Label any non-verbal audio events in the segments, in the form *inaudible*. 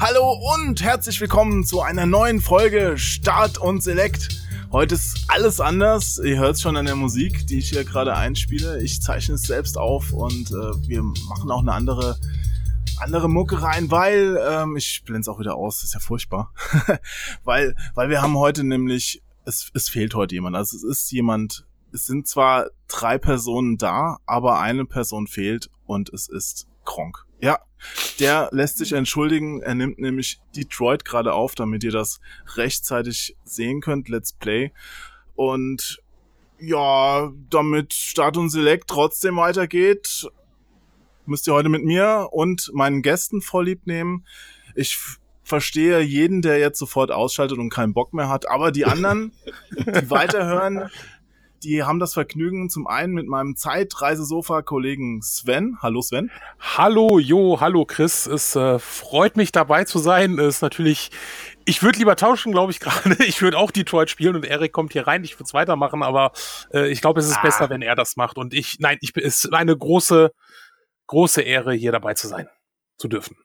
Hallo und herzlich willkommen zu einer neuen Folge Start und Select. Heute ist alles anders. Ihr hört es schon an der Musik, die ich hier gerade einspiele. Ich zeichne es selbst auf und äh, wir machen auch eine andere andere Mucke rein, weil ähm, ich blende es auch wieder aus, ist ja furchtbar, *laughs* weil weil wir haben heute nämlich es, es fehlt heute jemand. Also es ist jemand, es sind zwar drei Personen da, aber eine Person fehlt und es ist Kronk. Ja, der lässt sich entschuldigen. Er nimmt nämlich Detroit gerade auf, damit ihr das rechtzeitig sehen könnt. Let's Play. Und ja, damit Start und Select trotzdem weitergeht, müsst ihr heute mit mir und meinen Gästen vorlieb nehmen. Ich verstehe jeden, der jetzt sofort ausschaltet und keinen Bock mehr hat, aber die anderen, *laughs* die weiterhören, die haben das Vergnügen zum einen mit meinem Zeitreisesofa-Kollegen Sven. Hallo Sven. Hallo Jo, hallo Chris. Es äh, freut mich dabei zu sein. Es ist natürlich, ich würde lieber tauschen, glaube ich *laughs* gerade. Ich würde auch Detroit spielen und Erik kommt hier rein. Ich würde es weitermachen, aber äh, ich glaube, es ist ah. besser, wenn er das macht. Und ich, nein, ich es ist eine große, große Ehre, hier dabei zu sein, zu dürfen.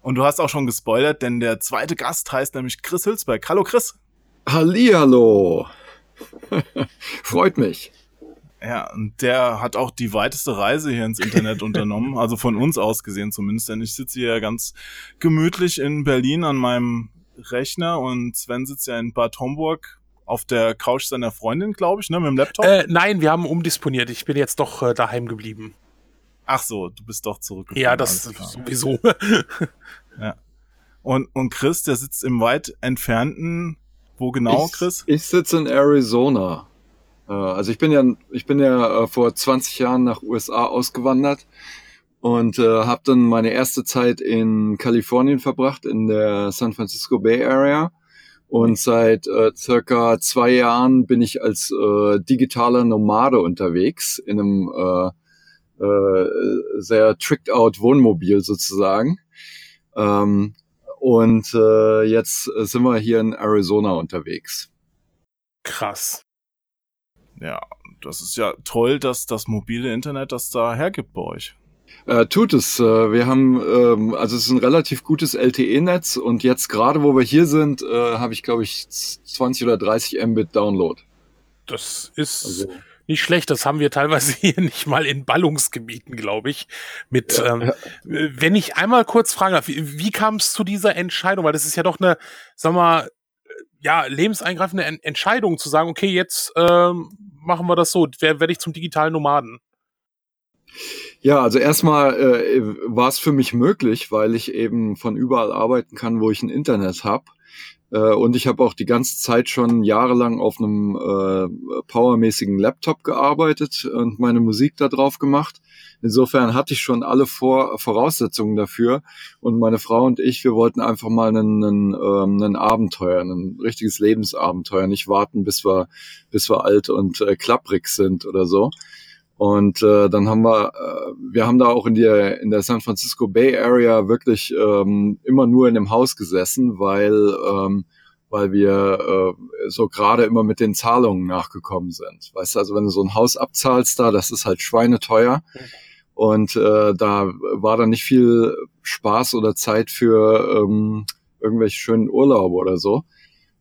Und du hast auch schon gespoilert, denn der zweite Gast heißt nämlich Chris Hülsberg. Hallo Chris. Hallihallo. *laughs* Freut mich. Ja, und der hat auch die weiteste Reise hier ins Internet *laughs* unternommen, also von uns aus gesehen zumindest, denn ich sitze hier ganz gemütlich in Berlin an meinem Rechner und Sven sitzt ja in Bad Homburg auf der Couch seiner Freundin, glaube ich, ne, mit dem Laptop. Äh, nein, wir haben umdisponiert. Ich bin jetzt doch äh, daheim geblieben. Ach so, du bist doch zurückgekommen. Ja, das sowieso. ja. Und, und Chris, der sitzt im weit entfernten wo genau, ich, Chris? Ich sitze in Arizona. Äh, also ich bin ja, ich bin ja äh, vor 20 Jahren nach USA ausgewandert und äh, habe dann meine erste Zeit in Kalifornien verbracht, in der San Francisco Bay Area. Und seit äh, circa zwei Jahren bin ich als äh, digitaler Nomade unterwegs in einem äh, äh, sehr tricked out Wohnmobil sozusagen. Ähm, und äh, jetzt sind wir hier in Arizona unterwegs. Krass. Ja, das ist ja toll, dass das mobile Internet das da hergibt bei euch. Äh, tut es. Äh, wir haben, ähm, also es ist ein relativ gutes LTE-Netz und jetzt gerade, wo wir hier sind, äh, habe ich, glaube ich, 20 oder 30 Mbit Download. Das ist also, nicht schlecht. Das haben wir teilweise *laughs* hier nicht mal in Ballungsgebieten, glaube ich. Mit, ja, ähm, ja. wenn ich einmal kurz fragen darf, wie, wie kam es zu dieser Entscheidung? Weil das ist ja doch eine, sag mal, ja, lebenseingreifende en Entscheidung zu sagen, okay, jetzt ähm, machen wir das so, werde werd ich zum digitalen Nomaden. Ja, also erstmal äh, war es für mich möglich, weil ich eben von überall arbeiten kann, wo ich ein Internet habe. Äh, und ich habe auch die ganze Zeit schon jahrelang auf einem äh, powermäßigen Laptop gearbeitet und meine Musik da drauf gemacht. Insofern hatte ich schon alle Vor Voraussetzungen dafür. Und meine Frau und ich, wir wollten einfach mal einen, einen, ähm, einen Abenteuer, ein richtiges Lebensabenteuer, nicht warten, bis wir, bis wir alt und äh, klapprig sind oder so. Und äh, dann haben wir, äh, wir haben da auch in der in der San Francisco Bay Area wirklich ähm, immer nur in dem Haus gesessen, weil ähm, weil wir äh, so gerade immer mit den Zahlungen nachgekommen sind. Weißt du, also wenn du so ein Haus abzahlst da, das ist halt schweineteuer. Und äh, da war dann nicht viel Spaß oder Zeit für ähm, irgendwelche schönen Urlaube oder so.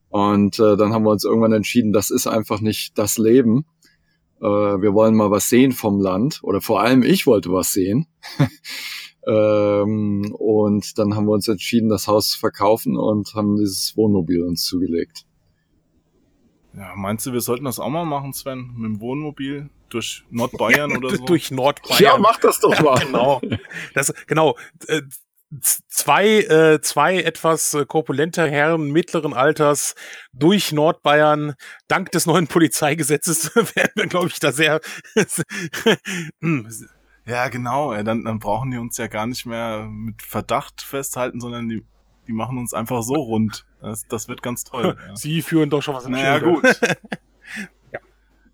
Und äh, dann haben wir uns irgendwann entschieden, das ist einfach nicht das Leben äh, wir wollen mal was sehen vom Land oder vor allem ich wollte was sehen. *laughs* ähm, und dann haben wir uns entschieden, das Haus zu verkaufen und haben dieses Wohnmobil uns zugelegt. Ja, meinst du, wir sollten das auch mal machen, Sven, mit dem Wohnmobil durch Nordbayern *laughs* oder so? Durch Nordbayern. Ja, mach das doch *laughs* mal. Ja, genau. Das, genau. Äh, zwei, äh, zwei etwas äh, korpulente Herren mittleren Alters durch Nordbayern, dank des neuen Polizeigesetzes, *laughs* werden wir, glaube ich, da sehr. *laughs* Ja, genau. Ey, dann, dann brauchen die uns ja gar nicht mehr mit Verdacht festhalten, sondern die, die machen uns einfach so rund. Das, das wird ganz toll. *laughs* Ja. Sie führen doch schon was in Naja, gut. ja.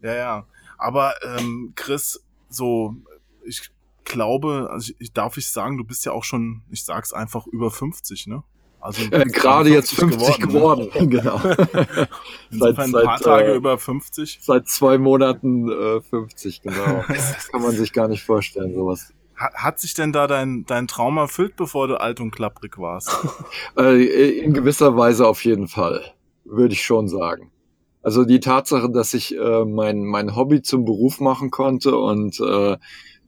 ja, ja. Aber ähm, Chris, so, ich glaube, also ich, darf ich sagen, du bist ja auch schon, ich sag's einfach, über 50, ne? Also äh, gerade jetzt 50 geworden, geworden ne? *laughs* genau. *laughs* Insofern seit, ein paar Tage äh, über 50. Seit zwei Monaten äh, 50, genau. *laughs* das kann man sich gar nicht vorstellen, sowas. Hat sich denn da dein, dein Traum erfüllt, bevor du alt und klapprig warst? Äh, in gewisser Weise auf jeden Fall, würde ich schon sagen. Also die Tatsache, dass ich äh, mein, mein Hobby zum Beruf machen konnte und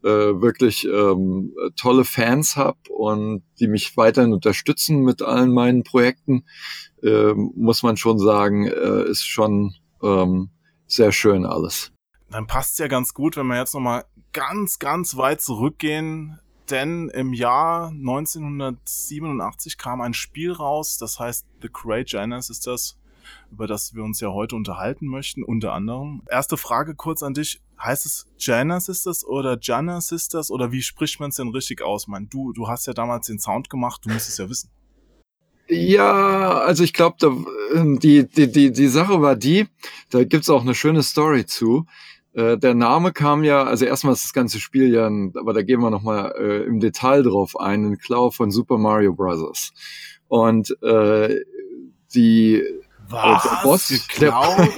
äh, wirklich ähm, tolle Fans habe und die mich weiterhin unterstützen mit allen meinen Projekten, äh, muss man schon sagen, äh, ist schon ähm, sehr schön alles. Dann passt ja ganz gut, wenn wir jetzt nochmal ganz, ganz weit zurückgehen, denn im Jahr 1987 kam ein Spiel raus, das heißt The Great Janus ist das, über das wir uns ja heute unterhalten möchten, unter anderem. Erste Frage kurz an dich. Heißt es Jana Sisters oder Jana Sisters oder wie spricht man es denn richtig aus? Ich meine, du, du hast ja damals den Sound gemacht, du musst es ja wissen. Ja, also ich glaube, ähm, die, die, die, die Sache war die, da gibt's auch eine schöne Story zu. Äh, der Name kam ja, also erstmal ist das ganze Spiel ja, aber da gehen wir nochmal äh, im Detail drauf ein, ein Klau von Super Mario Bros. Und äh, die was? Der Boss, der,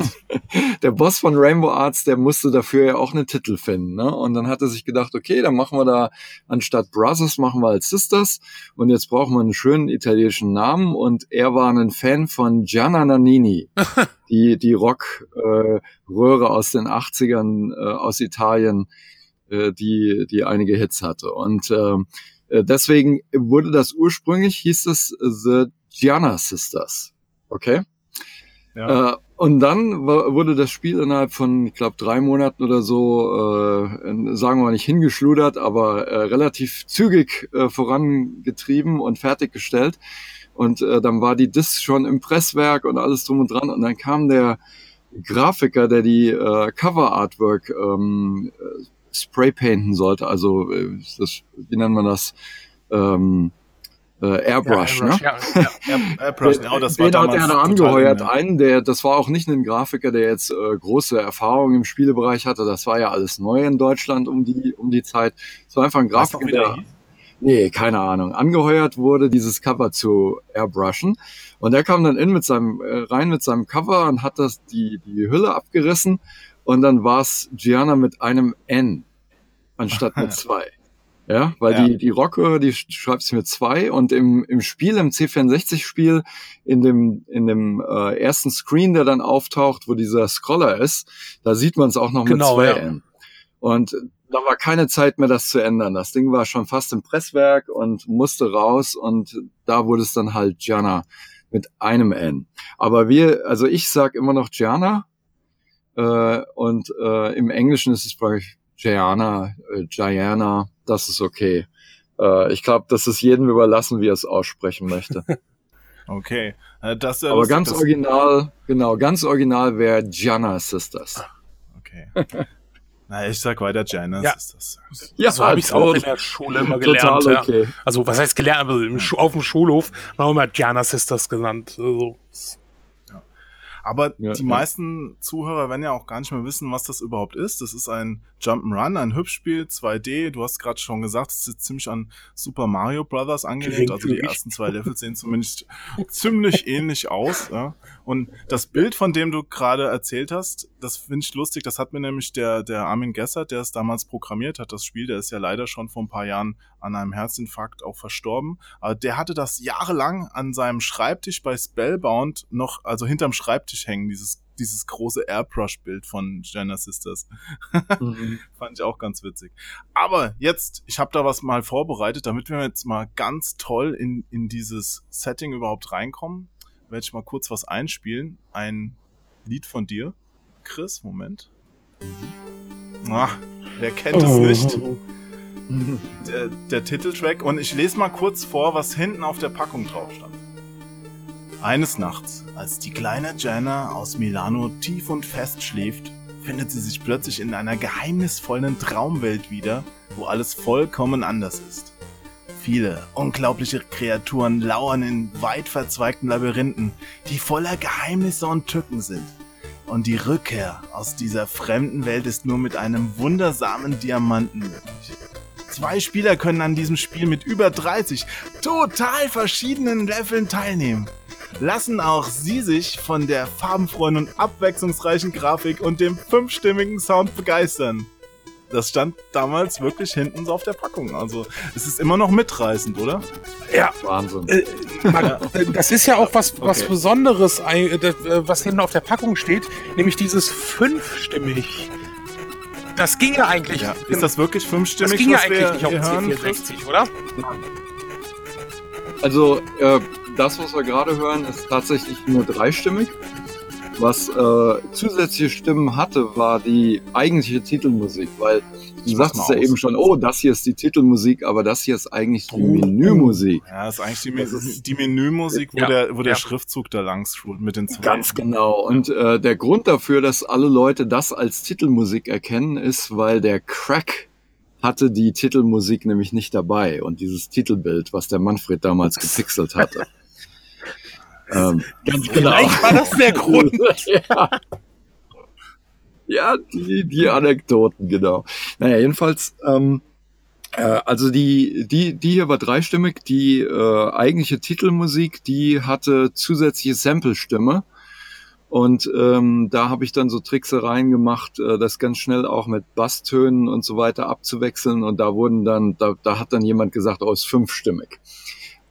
*laughs* der, Boss von Rainbow Arts, der musste dafür ja auch einen Titel finden. Ne? Und dann hat er sich gedacht, okay, dann machen wir da anstatt Brothers, machen wir als Sisters. Und jetzt brauchen wir einen schönen italienischen Namen. Und er war ein Fan von Gianna Nannini, *laughs* die, die Rock-Röhre äh, aus den 80ern äh, aus Italien, äh, die, die einige Hits hatte. Und ähm, äh, deswegen wurde das ursprünglich, hieß es The Gianna Sisters. Okay? Ja. Äh, und dann wurde das Spiel innerhalb von, ich glaube, drei Monaten oder so, äh, sagen wir mal nicht hingeschludert, aber äh, relativ zügig äh, vorangetrieben und fertiggestellt. Und äh, dann war die Disc schon im Presswerk und alles drum und dran. Und dann kam der Grafiker, der die äh, Cover Artwork ähm, äh, spraypainten sollte. Also, äh, das, wie nennt man das? Ähm, äh, Airbrush, ja, Airbrush, ne? Ja, ja, Airbrush, genau, das war Den hat er da angeheuert, einen, der, das war auch nicht ein Grafiker, der jetzt äh, große Erfahrung im Spielebereich hatte, das war ja alles neu in Deutschland um die, um die Zeit. Es war einfach ein Grafiker, der, nee, keine Ahnung, angeheuert wurde, dieses Cover zu airbrushen. Und der kam dann in mit seinem, äh, rein mit seinem Cover und hat das, die, die Hülle abgerissen und dann war es Gianna mit einem N anstatt mit *laughs* zwei. Ja, weil ja. die, die Rocke, die schreibst du mit zwei und im, im Spiel, im C64-Spiel, in dem, in dem äh, ersten Screen, der dann auftaucht, wo dieser Scroller ist, da sieht man es auch noch genau, mit zwei ja. N. Und da war keine Zeit mehr, das zu ändern. Das Ding war schon fast im Presswerk und musste raus und da wurde es dann halt Gianna mit einem N. Aber wir, also ich sag immer noch Gianna äh, und äh, im Englischen ist es bei Gianna, äh, Gianna, das ist okay. Äh, ich glaube, das ist jedem überlassen, wie er es aussprechen möchte. *laughs* okay. Äh, das, äh, Aber lustig, ganz original, genau, ganz original wäre Gianna Sisters. Okay. *laughs* Na, ich sag weiter Gianna ja. Sisters. Ja, so habe ich es auch in der Schule immer *laughs* gelernt. Total okay. Ja. Also, was heißt gelernt? Aber auf dem Schulhof haben wir immer Gianna Sisters genannt. Also, aber ja, die ja. meisten Zuhörer werden ja auch gar nicht mehr wissen, was das überhaupt ist. Das ist ein Jump'n'Run, ein Hübschspiel, 2D. Du hast gerade schon gesagt, es ist ziemlich an Super Mario Brothers angelehnt. Also die ersten zwei Level sehen zumindest ziemlich ähnlich aus. Ja. Und das Bild, von dem du gerade erzählt hast, das finde ich lustig. Das hat mir nämlich der, der Armin Gessert, der es damals programmiert hat, das Spiel, der ist ja leider schon vor ein paar Jahren an einem Herzinfarkt auch verstorben. Aber der hatte das jahrelang an seinem Schreibtisch bei Spellbound noch, also hinterm Schreibtisch hängen, dieses, dieses große Airbrush-Bild von Jenna Sisters. *laughs* mhm. Fand ich auch ganz witzig. Aber jetzt, ich habe da was mal vorbereitet, damit wir jetzt mal ganz toll in, in dieses Setting überhaupt reinkommen, werde ich mal kurz was einspielen. Ein Lied von dir, Chris, Moment. Ach, wer kennt es nicht? Der, der Titeltrack und ich lese mal kurz vor, was hinten auf der Packung drauf stand. Eines Nachts, als die kleine Jana aus Milano tief und fest schläft, findet sie sich plötzlich in einer geheimnisvollen Traumwelt wieder, wo alles vollkommen anders ist. Viele unglaubliche Kreaturen lauern in weit verzweigten Labyrinthen, die voller Geheimnisse und Tücken sind. Und die Rückkehr aus dieser fremden Welt ist nur mit einem wundersamen Diamanten möglich. Zwei Spieler können an diesem Spiel mit über 30 total verschiedenen Leveln teilnehmen. Lassen auch Sie sich von der farbenfrohen und abwechslungsreichen Grafik und dem fünfstimmigen Sound begeistern. Das stand damals wirklich hinten so auf der Packung. Also es ist immer noch mitreißend, oder? Ja. Wahnsinn. Äh, man, das ist ja auch was, was okay. Besonderes, äh, was hinten auf der Packung steht, nämlich dieses fünfstimmig. Das ging ja eigentlich. Ja. Ist das wirklich fünfstimmig? Das ging ja eigentlich nicht auf C64, oder? Also, äh, das, was wir gerade hören, ist tatsächlich nur dreistimmig. Was äh, zusätzliche Stimmen hatte, war die eigentliche Titelmusik, weil du sagtest ja eben schon, oh, das hier ist die Titelmusik, aber das hier ist eigentlich die oh. Menümusik. Ja, das ist eigentlich die, ist, die Menümusik, wo ja, der, wo der ja. Schriftzug da lang mit den zwei. Ganz genau. Und äh, der Grund dafür, dass alle Leute das als Titelmusik erkennen, ist, weil der Crack hatte die Titelmusik nämlich nicht dabei und dieses Titelbild, was der Manfred damals gepixelt hatte. *laughs* Ähm, Ganz genau. Vielleicht war das der *laughs* Grund. ja. ja, die, die Anekdoten, genau. Naja, jedenfalls, ähm, äh, also die, die, die hier war dreistimmig. Die äh, eigentliche Titelmusik, die hatte zusätzliche Sample-Stimme. Und ähm, da habe ich dann so Tricksereien gemacht, äh, das ganz schnell auch mit Basstönen und so weiter abzuwechseln. Und da wurden dann, da, da hat dann jemand gesagt, oh, ist fünfstimmig.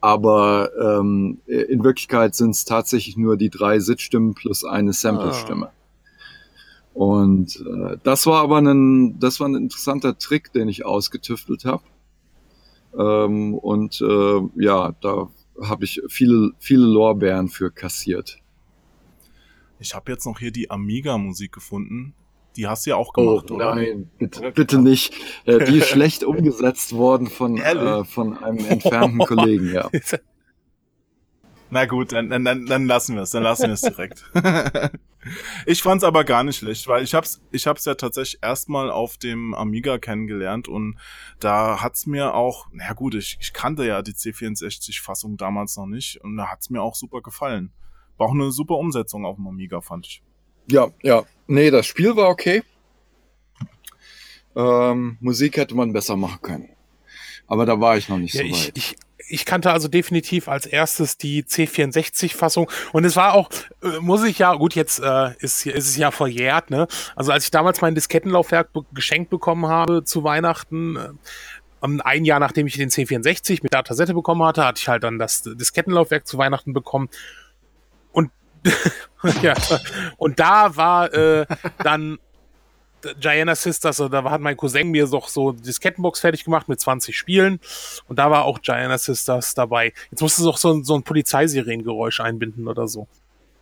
Aber ähm, in Wirklichkeit sind es tatsächlich nur die drei Sitzstimmen plus eine Sample-Stimme. Ah. Und äh, das war aber ein, das war ein interessanter Trick, den ich ausgetüftelt habe. Ähm, und äh, ja, da habe ich viele, viele Lorbeeren für kassiert. Ich habe jetzt noch hier die Amiga-Musik gefunden. Die hast du ja auch gemacht, oh, oder? Nein, bitte, bitte nicht. Äh, die ist schlecht umgesetzt worden von, äh, von einem entfernten Kollegen, ja. *laughs* Na gut, dann, dann, dann lassen wir es, dann lassen wir es direkt. *laughs* ich fand's aber gar nicht schlecht, weil ich hab's, ich hab's ja tatsächlich erstmal auf dem Amiga kennengelernt und da hat's mir auch, na gut, ich, ich kannte ja die C64-Fassung damals noch nicht und da hat's mir auch super gefallen. War auch eine super Umsetzung auf dem Amiga, fand ich. Ja, ja. Nee, das Spiel war okay. Ähm, Musik hätte man besser machen können. Aber da war ich noch nicht ja, so weit. Ich, ich, ich kannte also definitiv als erstes die C64-Fassung und es war auch, äh, muss ich ja, gut, jetzt äh, ist, ist es ja verjährt, ne? Also als ich damals mein Diskettenlaufwerk be geschenkt bekommen habe zu Weihnachten, äh, ein Jahr nachdem ich den C64 mit Datasette bekommen hatte, hatte ich halt dann das Diskettenlaufwerk zu Weihnachten bekommen *laughs* ja, und da war äh, dann Gianna Sisters, also da hat mein Cousin mir doch so die Diskettenbox fertig gemacht mit 20 Spielen und da war auch Gianna Sisters dabei. Jetzt musst du doch so, so ein Polizeisirengeräusch einbinden oder so.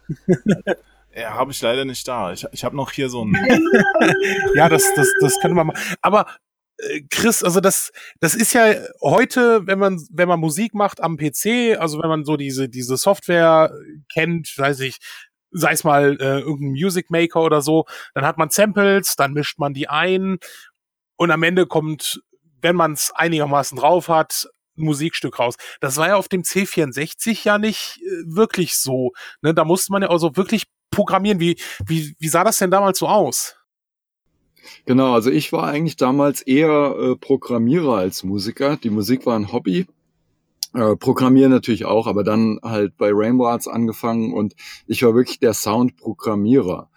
*laughs* Ja, habe ich leider nicht da. Ich, ich habe noch hier so ein. *laughs* ja, das, das, das könnte man mal. Aber Chris, also das, das ist ja heute, wenn man, wenn man Musik macht am PC, also wenn man so diese, diese Software kennt, weiß ich, sei es mal äh, irgendein Music Maker oder so, dann hat man Samples, dann mischt man die ein und am Ende kommt, wenn man es einigermaßen drauf hat, ein Musikstück raus. Das war ja auf dem C64 ja nicht äh, wirklich so. Ne? Da musste man ja also wirklich programmieren. Wie, wie, wie sah das denn damals so aus? Genau, also ich war eigentlich damals eher äh, Programmierer als Musiker. Die Musik war ein Hobby. Äh, Programmieren natürlich auch, aber dann halt bei Rainbow Arts angefangen und ich war wirklich der Soundprogrammierer.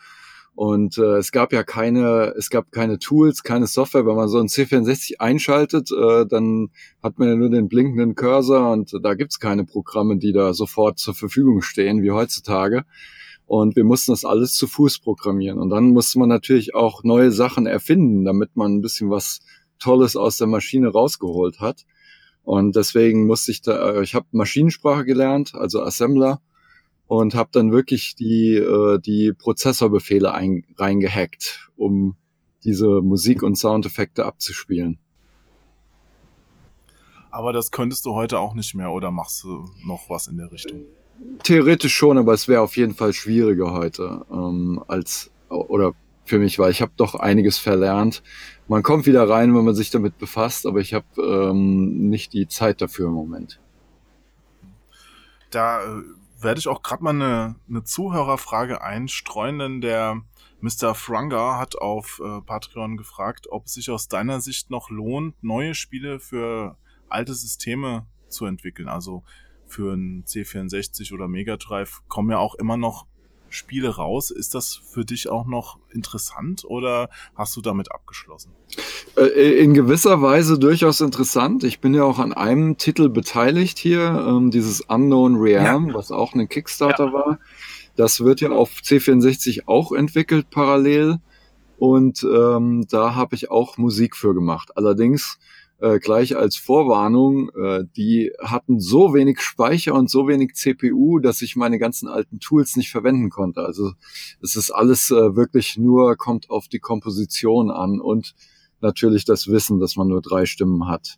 Und äh, es gab ja keine, es gab keine Tools, keine Software. Wenn man so ein C64 einschaltet, äh, dann hat man ja nur den blinkenden Cursor und da gibt's keine Programme, die da sofort zur Verfügung stehen, wie heutzutage. Und wir mussten das alles zu Fuß programmieren. Und dann musste man natürlich auch neue Sachen erfinden, damit man ein bisschen was Tolles aus der Maschine rausgeholt hat. Und deswegen musste ich da, äh, ich habe Maschinensprache gelernt, also Assembler, und habe dann wirklich die, äh, die Prozessorbefehle ein, reingehackt, um diese Musik- und Soundeffekte abzuspielen. Aber das könntest du heute auch nicht mehr oder machst du noch was in der Richtung? Theoretisch schon, aber es wäre auf jeden Fall schwieriger heute ähm, als oder für mich, weil ich habe doch einiges verlernt. Man kommt wieder rein, wenn man sich damit befasst, aber ich habe ähm, nicht die Zeit dafür im Moment. Da äh, werde ich auch gerade mal eine, eine Zuhörerfrage einstreuen, denn der Mr. Franga hat auf äh, Patreon gefragt, ob es sich aus deiner Sicht noch lohnt, neue Spiele für alte Systeme zu entwickeln. Also für ein C64 oder Mega Drive kommen ja auch immer noch Spiele raus. Ist das für dich auch noch interessant oder hast du damit abgeschlossen? Äh, in gewisser Weise durchaus interessant. Ich bin ja auch an einem Titel beteiligt hier, ähm, dieses Unknown Realm, ja. was auch ein Kickstarter ja. war. Das wird ja auf C64 auch entwickelt parallel. Und ähm, da habe ich auch Musik für gemacht. Allerdings äh, gleich als Vorwarnung, äh, die hatten so wenig Speicher und so wenig CPU, dass ich meine ganzen alten Tools nicht verwenden konnte. Also es ist alles äh, wirklich nur, kommt auf die Komposition an und natürlich das Wissen, dass man nur drei Stimmen hat.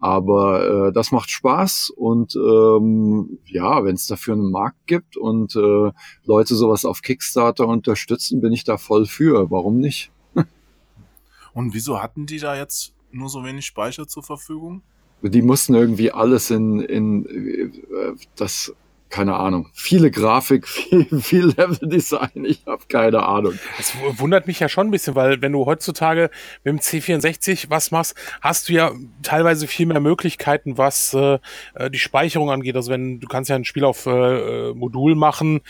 Aber äh, das macht Spaß und ähm, ja, wenn es dafür einen Markt gibt und äh, Leute sowas auf Kickstarter unterstützen, bin ich da voll für. Warum nicht? *laughs* und wieso hatten die da jetzt nur so wenig Speicher zur Verfügung? Die mussten irgendwie alles in, in äh, das keine Ahnung, viele Grafik, *laughs* viel, viel Level-Design, ich habe keine Ahnung. Das wundert mich ja schon ein bisschen, weil wenn du heutzutage mit dem C64 was machst, hast du ja teilweise viel mehr Möglichkeiten, was äh, äh, die Speicherung angeht. Also wenn du kannst ja ein Spiel auf äh, Modul machen,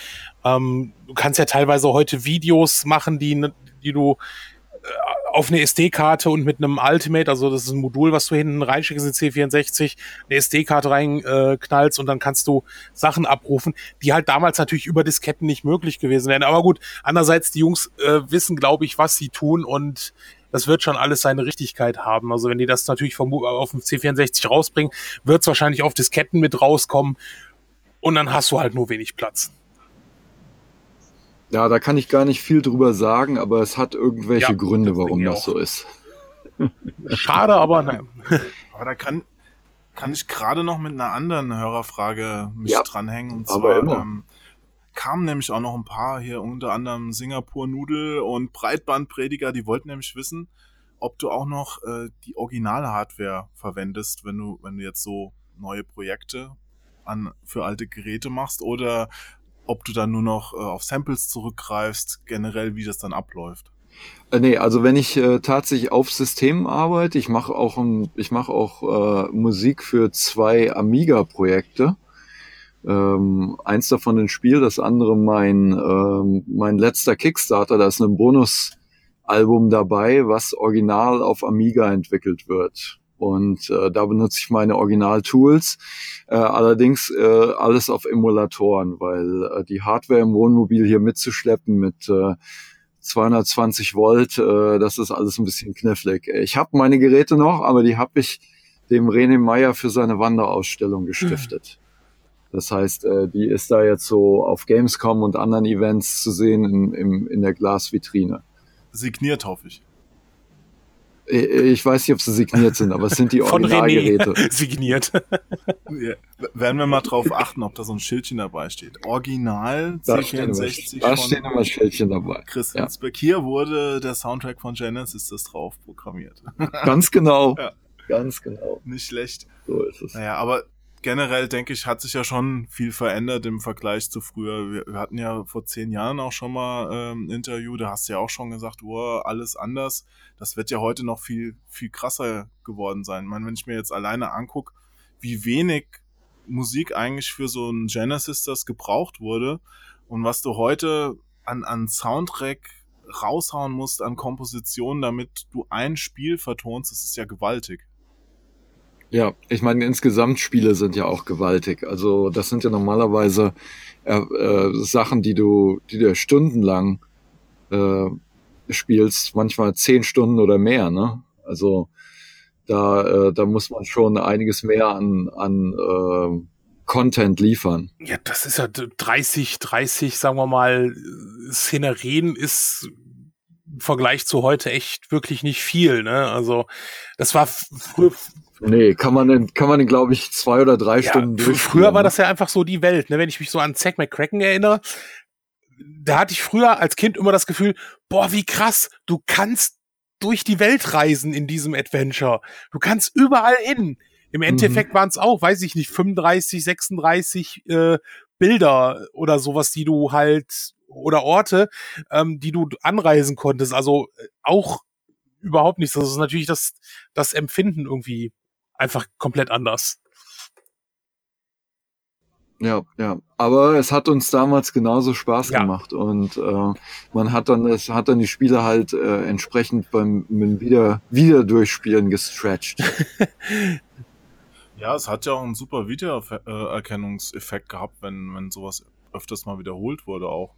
ähm, du kannst ja teilweise heute Videos machen, die, die du auf eine SD-Karte und mit einem Ultimate, also das ist ein Modul, was du hinten reinschickst in C64, eine SD-Karte reinknallst äh, und dann kannst du Sachen abrufen, die halt damals natürlich über Disketten nicht möglich gewesen wären. Aber gut, andererseits, die Jungs äh, wissen, glaube ich, was sie tun und das wird schon alles seine Richtigkeit haben. Also wenn die das natürlich vom, auf dem C64 rausbringen, wird es wahrscheinlich auf Disketten mit rauskommen und dann hast du halt nur wenig Platz. Ja, da kann ich gar nicht viel drüber sagen, aber es hat irgendwelche ja, Gründe, warum das so ist. Schade, aber nein. *laughs* Aber da kann, kann ich gerade noch mit einer anderen Hörerfrage mich ja, dranhängen. Und zwar ähm, kamen nämlich auch noch ein paar hier, unter anderem Singapur Nudel und Breitbandprediger, die wollten nämlich wissen, ob du auch noch äh, die originale Hardware verwendest, wenn du, wenn du jetzt so neue Projekte an, für alte Geräte machst oder ob du dann nur noch äh, auf Samples zurückgreifst, generell wie das dann abläuft. Äh, nee, also wenn ich äh, tatsächlich auf Systemen arbeite, ich mache auch, ein, ich mache auch äh, Musik für zwei Amiga-Projekte. Ähm, eins davon ein Spiel, das andere mein, ähm, mein letzter Kickstarter, da ist ein Bonus-Album dabei, was original auf Amiga entwickelt wird. Und äh, da benutze ich meine Original-Tools, äh, allerdings äh, alles auf Emulatoren, weil äh, die Hardware im Wohnmobil hier mitzuschleppen mit äh, 220 Volt, äh, das ist alles ein bisschen knifflig. Ich habe meine Geräte noch, aber die habe ich dem René Meyer für seine Wanderausstellung gestiftet. Das heißt, äh, die ist da jetzt so auf Gamescom und anderen Events zu sehen in, in, in der Glasvitrine. Signiert, hoffe ich. Äh, ich weiß nicht, ob sie signiert sind, aber es sind die *laughs* Originalgeräte. *laughs* signiert. ja. Werden wir mal drauf achten, ob da so ein Schildchen dabei steht. Original da C64. Da stehen immer Schildchen dabei. Christian ja. Hier wurde der Soundtrack von Genesis das drauf programmiert. Ganz genau. *laughs* Ja. Ganz genau. Nicht schlecht. So ist es. Naja, aber generell denke ich, hat sich ja schon viel verändert im Vergleich zu früher. Wir, wir hatten ja vor zehn Jahren auch schon mal ähm, ein Interview, da hast du ja auch schon gesagt, wow, alles anders. Das wird ja heute noch viel, viel krasser geworden sein. Ich meine, wenn ich mir jetzt alleine angucke, wie wenig Musik eigentlich für so ein Genesis das gebraucht wurde und was du heute an, an Soundtrack raushauen musst, an Kompositionen, damit du ein Spiel vertonst, das ist ja gewaltig. Ja, ich meine, insgesamt Spiele sind ja auch gewaltig. Also das sind ja normalerweise äh, äh, Sachen, die du, die du stundenlang äh, spielst, manchmal zehn Stunden oder mehr. Ne? Also da, äh, da muss man schon einiges mehr an, an äh, Content liefern. Ja, das ist ja 30, 30, sagen wir mal, Szenerien ist im Vergleich zu heute echt wirklich nicht viel. Ne? Also das war früher Nee, kann man denn, kann man denn, glaube ich, zwei oder drei ja, Stunden Früher war das ja einfach so die Welt, ne? Wenn ich mich so an Zack McCracken erinnere, da hatte ich früher als Kind immer das Gefühl, boah, wie krass, du kannst durch die Welt reisen in diesem Adventure. Du kannst überall hin. Im Endeffekt mhm. waren es auch, weiß ich nicht, 35, 36 äh, Bilder oder sowas, die du halt oder Orte, ähm, die du anreisen konntest. Also äh, auch überhaupt nichts. Das ist natürlich das, das Empfinden irgendwie einfach komplett anders. Ja, ja. Aber es hat uns damals genauso Spaß ja. gemacht und äh, man hat dann, es hat dann die Spiele halt äh, entsprechend beim, beim wieder, wieder durchspielen gestretched. *laughs* ja, es hat ja auch einen super Wiedererkennungseffekt gehabt, wenn, wenn sowas öfters mal wiederholt wurde auch.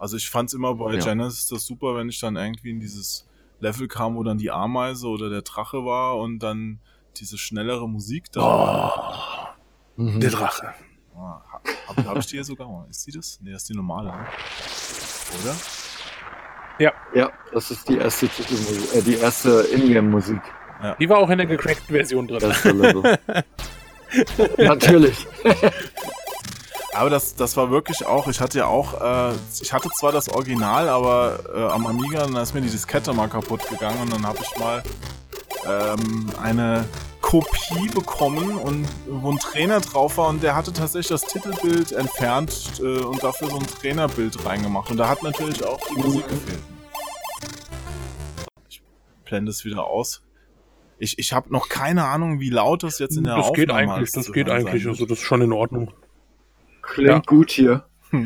Also ich fand's immer bei ja. Genesis das super, wenn ich dann irgendwie in dieses Level kam, wo dann die Ameise oder der Drache war und dann diese schnellere Musik da. Oh, mhm. Der Drache. Ah, Habe hab ich die hier sogar? Ist die das? Nee, das ist die normale, ne? Oder? Ja. Ja, das ist die erste Titelmusik, äh, die erste Ingame-Musik. Ja. Die war auch in der gecrackten Version drin. *laughs* Natürlich. *laughs* Aber das, das war wirklich auch, ich hatte ja auch, äh, ich hatte zwar das Original, aber äh, am Amiga, dann ist mir die Diskette mal kaputt gegangen und dann habe ich mal ähm, eine Kopie bekommen und wo ein Trainer drauf war und der hatte tatsächlich das Titelbild entfernt äh, und dafür so ein Trainerbild reingemacht und da hat natürlich auch die Musik gefehlt. Ich blende es wieder aus. Ich, ich habe noch keine Ahnung, wie laut das jetzt in der das Aufnahme geht eigentlich, Das geht eigentlich, also das ist schon in Ordnung. Klingt ja. gut hier. *laughs*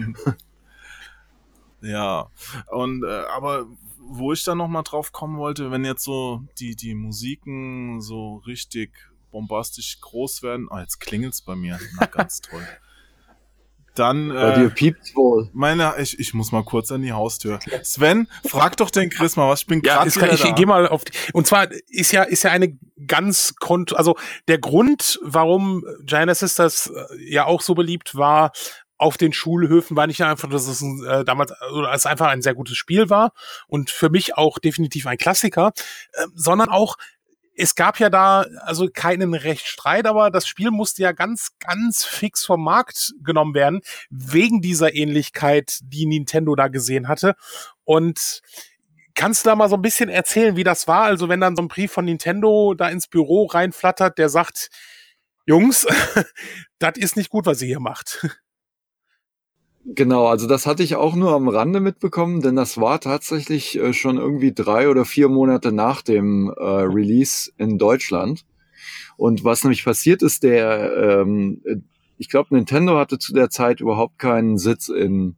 ja, und äh, aber wo ich dann nochmal drauf kommen wollte, wenn jetzt so die, die Musiken so richtig bombastisch groß werden. Oh, jetzt klingelt's bei mir. Na, ganz *laughs* toll. Dann. Bei äh, dir piept's wohl. Meine, ich, ich muss mal kurz an die Haustür. Sven, frag doch den Chris mal was. Ich bin gerade. Ja, ich, ich gehe mal auf. Die, und zwar ist ja ist ja eine ganz kont also der Grund, warum Giant Sisters äh, ja auch so beliebt war, auf den Schulhöfen war nicht einfach, dass es ein, äh, damals oder es einfach ein sehr gutes Spiel war und für mich auch definitiv ein Klassiker, äh, sondern auch es gab ja da also keinen Rechtsstreit, aber das Spiel musste ja ganz, ganz fix vom Markt genommen werden, wegen dieser Ähnlichkeit, die Nintendo da gesehen hatte. Und kannst du da mal so ein bisschen erzählen, wie das war? Also wenn dann so ein Brief von Nintendo da ins Büro reinflattert, der sagt, Jungs, *laughs* das ist nicht gut, was ihr hier macht. Genau, also das hatte ich auch nur am Rande mitbekommen, denn das war tatsächlich äh, schon irgendwie drei oder vier Monate nach dem äh, Release in Deutschland. Und was nämlich passiert ist, der, ähm, ich glaube, Nintendo hatte zu der Zeit überhaupt keinen Sitz in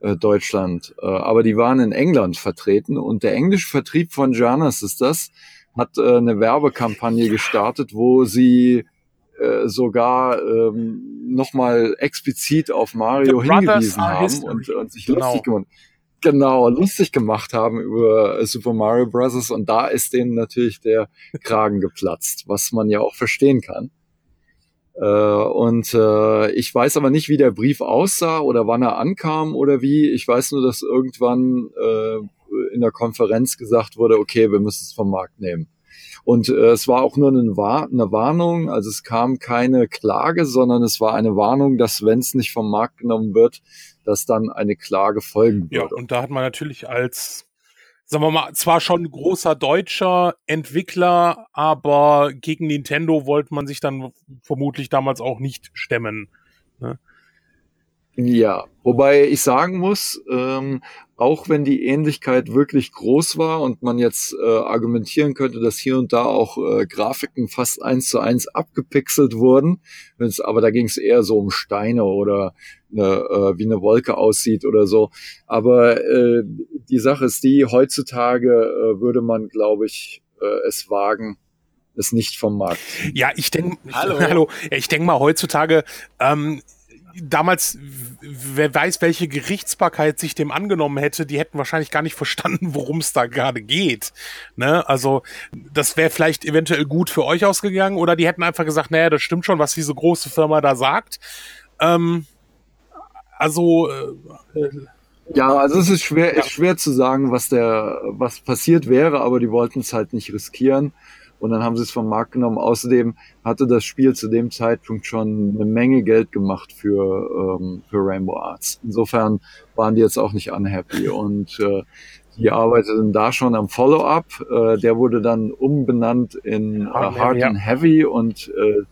äh, Deutschland, äh, aber die waren in England vertreten und der englische Vertrieb von Janus ist das, hat äh, eine Werbekampagne gestartet, wo sie äh, sogar ähm, nochmal explizit auf Mario hingewiesen haben und, und, sich genau. lustig gemacht genau lustig gemacht haben über Super Mario Bros. und da ist denen natürlich der Kragen geplatzt, was man ja auch verstehen kann. Äh, und äh, ich weiß aber nicht, wie der Brief aussah oder wann er ankam oder wie. Ich weiß nur, dass irgendwann äh, in der Konferenz gesagt wurde, okay, wir müssen es vom Markt nehmen. Und äh, es war auch nur eine, War eine Warnung, also es kam keine Klage, sondern es war eine Warnung, dass wenn es nicht vom Markt genommen wird, dass dann eine Klage folgen würde. Ja, und da hat man natürlich als sagen wir mal, zwar schon großer deutscher Entwickler, aber gegen Nintendo wollte man sich dann vermutlich damals auch nicht stemmen. Ne? Ja, wobei ich sagen muss, ähm, auch wenn die Ähnlichkeit wirklich groß war und man jetzt äh, argumentieren könnte, dass hier und da auch äh, Grafiken fast eins zu eins abgepixelt wurden, wenn's, aber da ging es eher so um Steine oder eine, äh, wie eine Wolke aussieht oder so. Aber äh, die Sache ist die, heutzutage äh, würde man, glaube ich, äh, es wagen, es nicht vom Markt. Ja, ich denke, hallo, *laughs* hallo, ich denke mal heutzutage ähm, damals, wer weiß, welche Gerichtsbarkeit sich dem angenommen hätte, die hätten wahrscheinlich gar nicht verstanden, worum es da gerade geht. Ne? Also das wäre vielleicht eventuell gut für euch ausgegangen oder die hätten einfach gesagt, naja, das stimmt schon, was diese große Firma da sagt. Ähm, also äh, äh ja, also es ist schwer, ja. ist schwer zu sagen, was der, was passiert wäre, aber die wollten es halt nicht riskieren und dann haben sie es vom Markt genommen. Außerdem hatte das Spiel zu dem Zeitpunkt schon eine Menge Geld gemacht für, ähm, für Rainbow Arts. Insofern waren die jetzt auch nicht unhappy und äh, die arbeiteten da schon am Follow-up. Äh, der wurde dann umbenannt in äh, Hard and Heavy und äh,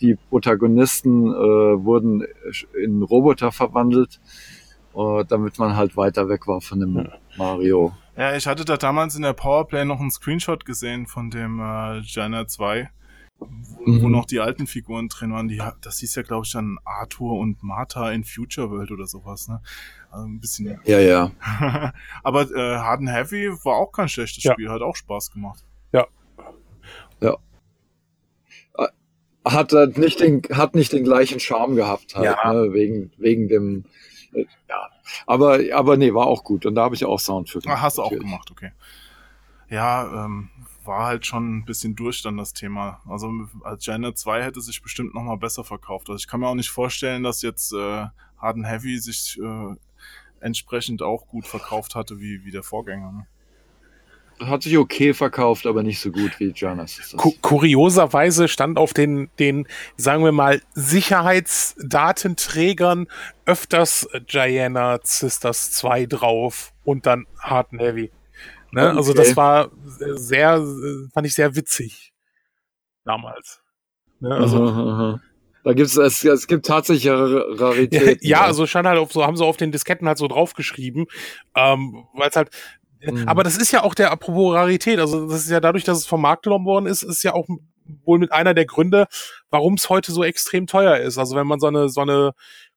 die Protagonisten äh, wurden in Roboter verwandelt, äh, damit man halt weiter weg war von dem Mario. Ja, ich hatte da damals in der Powerplay noch einen Screenshot gesehen von dem äh, Jana 2. wo, mhm. wo noch die alten Figuren drin waren. Die, das hieß ja, glaube ich, dann Arthur und Martha in Future World oder sowas. Ne? Also ein bisschen. Ja, ja. *laughs* Aber äh, Hard and Heavy war auch kein schlechtes ja. Spiel, hat auch Spaß gemacht. Ja. Ja. Äh, hat äh, nicht den, hat nicht den gleichen Charme gehabt, halt, ja. ne? wegen, wegen dem, äh, ja. Aber, aber nee, war auch gut. Und da habe ich auch Sound für gemacht. Ah, hast du auch gemacht, okay. Ja, ähm, war halt schon ein bisschen durch dann das Thema. Also als Janet 2 hätte sich bestimmt noch mal besser verkauft. Also ich kann mir auch nicht vorstellen, dass jetzt äh, Hard and Heavy sich äh, entsprechend auch gut verkauft hatte wie, wie der Vorgänger. Ne? Hat sich okay verkauft, aber nicht so gut wie Genesis. kurioserweise stand auf den, den, sagen wir mal, Sicherheitsdatenträgern öfters Diana Sisters 2 drauf und dann Hard and Heavy. Ne? Okay. Also das war sehr, fand ich sehr witzig damals. Ne? Also, aha, aha. Da gibt's es, es gibt tatsächlich Raritäten. *laughs* Ja, ja, also stand halt auf so, haben sie auf den Disketten halt so draufgeschrieben, ähm, weil es halt. Aber das ist ja auch der apropos Rarität, also das ist ja dadurch, dass es vom Markt genommen worden ist, ist ja auch wohl mit einer der Gründe, warum es heute so extrem teuer ist. Also wenn man so eine so eine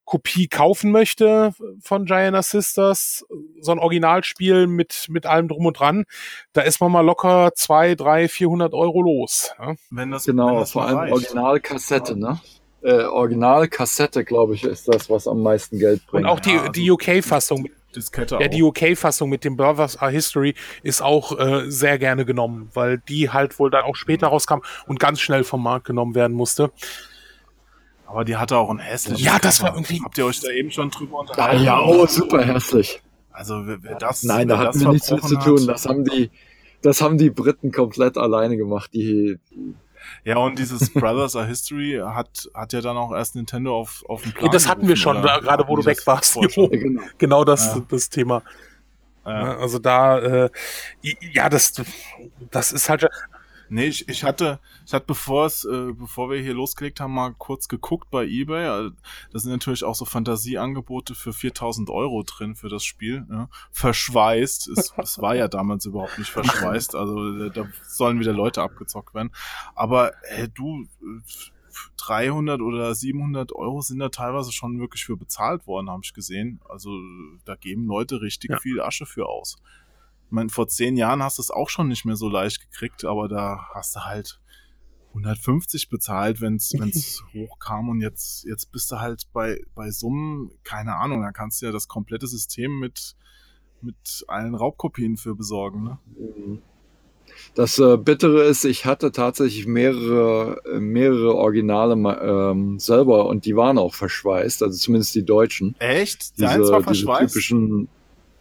Kopie kaufen möchte von Giant Sisters, so ein Originalspiel mit, mit allem drum und dran, da ist man mal locker zwei, drei, vierhundert Euro los. Ja? Wenn das, genau, wenn das vor allem Originalkassette, ne? Äh, Originalkassette, glaube ich, ist das, was am meisten Geld bringt. Und auch die, ja, also die UK-Fassung. Diskette ja, die UK-Fassung mit dem Brothers Are History ist auch äh, sehr gerne genommen, weil die halt wohl dann auch später rauskam und ganz schnell vom Markt genommen werden musste. Aber die hatte auch ein hässliches Ja, das war irgendwie. Habt ihr euch da eben schon drüber unterhalten? Ja, oh, super hässlich. Also wer das. Nein, da hatten wir nichts mit zu tun. Hat, das haben die, das haben die Briten komplett alleine gemacht. Die, ja, und dieses *laughs* Brothers Are History hat, hat ja dann auch erst Nintendo auf, auf dem Plan. Das hatten wir schon, da, gerade wo du weg warst. Genau. genau das, ja. das Thema. Ja. Also da, äh, ja, das, das ist halt, Nee, ich, ich hatte, ich hatte bevor es, äh, bevor wir hier losgelegt haben, mal kurz geguckt bei eBay. Also, da sind natürlich auch so Fantasieangebote für 4000 Euro drin für das Spiel. Ja. Verschweißt. Es, es war ja damals überhaupt nicht verschweißt. Also da sollen wieder Leute abgezockt werden. Aber äh, du, 300 oder 700 Euro sind da teilweise schon wirklich für bezahlt worden, habe ich gesehen. Also da geben Leute richtig ja. viel Asche für aus. Meine, vor zehn Jahren hast du es auch schon nicht mehr so leicht gekriegt, aber da hast du halt 150 bezahlt, wenn es *laughs* hochkam und jetzt, jetzt bist du halt bei, bei Summen, keine Ahnung, da kannst du ja das komplette System mit, mit allen Raubkopien für besorgen. Ne? Das äh, Bittere ist, ich hatte tatsächlich mehrere, mehrere Originale ähm, selber und die waren auch verschweißt, also zumindest die deutschen. Echt? Die diese, war verschweißt? Typischen,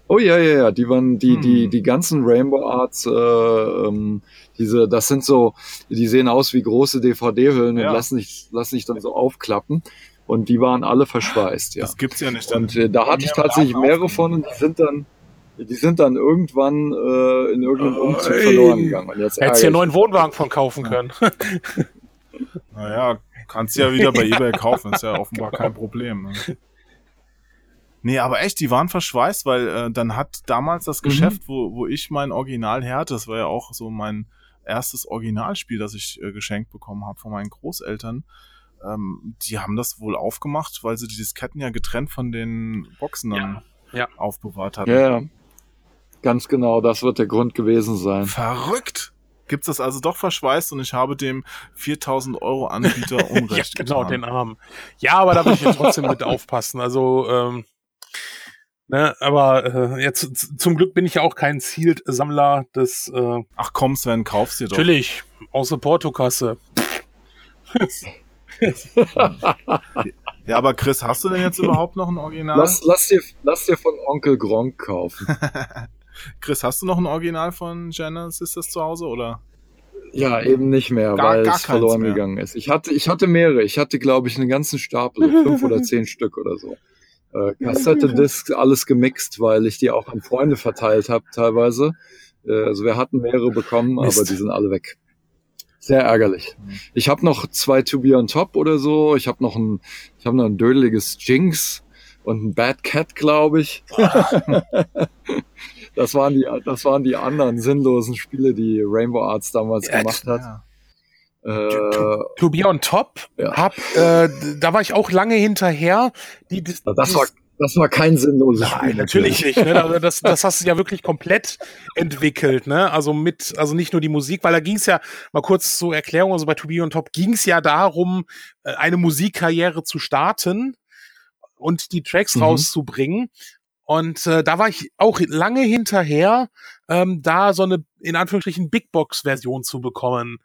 Oh ja, ja, ja, die waren die, hm. die, die ganzen Rainbow Arts, äh, ähm, diese, das sind so, die sehen aus wie große DVD-Hüllen ja. und lassen sich, lassen sich dann so aufklappen. Und die waren alle verschweißt, ja. Das gibt's ja nicht. Und äh, da hatte ich tatsächlich mehrere von und die sind dann, die sind dann irgendwann äh, in irgendeinem Umzug oh, verloren gegangen. Und jetzt Hättest hier einen neuen Wohnwagen von kaufen können. *laughs* naja, kannst ja wieder bei eBay kaufen, ist ja offenbar kein Problem. Ne? Nee, aber echt, die waren verschweißt, weil äh, dann hat damals das mhm. Geschäft, wo, wo ich mein Original her hatte, das war ja auch so mein erstes Originalspiel, das ich äh, geschenkt bekommen habe von meinen Großeltern, ähm, die haben das wohl aufgemacht, weil sie die Disketten ja getrennt von den Boxen dann ja. Ja. aufbewahrt hatten. Ja, ja. Ganz genau, das wird der Grund gewesen sein. Verrückt! Gibt's das also doch verschweißt und ich habe dem 4000 Euro Anbieter *laughs* Unrecht ja, genau, getan. den Arm. Ja, aber da würde ich jetzt trotzdem mit *laughs* aufpassen. Also, ähm, Ne, aber äh, jetzt zum Glück bin ich ja auch kein Sealed-Sammler des. Äh, Ach komm, Sven, kaufst dir doch. Natürlich, aus der Portokasse. *laughs* ja, aber Chris, hast du denn jetzt überhaupt noch ein Original? Lass, lass, dir, lass dir von Onkel Gronk kaufen. *laughs* Chris, hast du noch ein Original von Genesis das zu Hause oder? Ja, eben nicht mehr, gar, weil gar es verloren mehr. gegangen ist. Ich hatte, ich hatte mehrere. Ich hatte, glaube ich, einen ganzen Stapel, fünf *laughs* oder zehn Stück oder so äh, Kassette-Discs, alles gemixt, weil ich die auch an Freunde verteilt habe teilweise. Äh, also wir hatten mehrere bekommen, Mist. aber die sind alle weg. Sehr ärgerlich. Mhm. Ich habe noch zwei To Be on Top oder so. Ich habe noch ein, ich habe noch ein dödeliges Jinx und ein Bad Cat, glaube ich. *laughs* das waren die, das waren die anderen sinnlosen Spiele, die Rainbow Arts damals ja, gemacht hat. Ja. Äh, to, to, be on top, ja. hab, äh, da war ich auch lange hinterher. Die, die, das war das war kein sinnloses Nein, Spiel. natürlich nicht. Ne? Das, *laughs* das hast du ja wirklich komplett entwickelt. Ne? Also mit, also nicht nur die Musik, weil da ging es ja, mal kurz zur Erklärung, also bei To Be on Top ging es ja darum, äh, eine Musikkarriere zu starten und die Tracks mhm. rauszubringen. Und äh, da war ich auch lange hinterher, ähm, da so eine in Anführungsstrichen Big Box Version zu bekommen.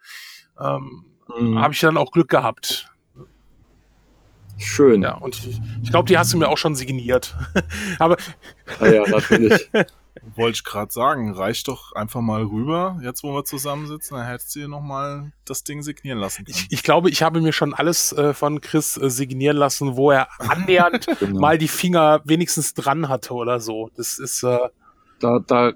Ähm, mhm. Habe ich dann auch Glück gehabt. Schön. Ja, und ich, ich glaube, die hast du mir auch schon signiert. *laughs* Aber. Ah ja, natürlich. *laughs* Wollte ich gerade sagen, reicht doch einfach mal rüber, jetzt wo wir zusammensitzen, dann hättest du dir nochmal das Ding signieren lassen können. Ich, ich, glaube, ich habe mir schon alles äh, von Chris äh, signieren lassen, wo er annähernd *laughs* genau. mal die Finger wenigstens dran hatte oder so. Das ist. Äh, da, da,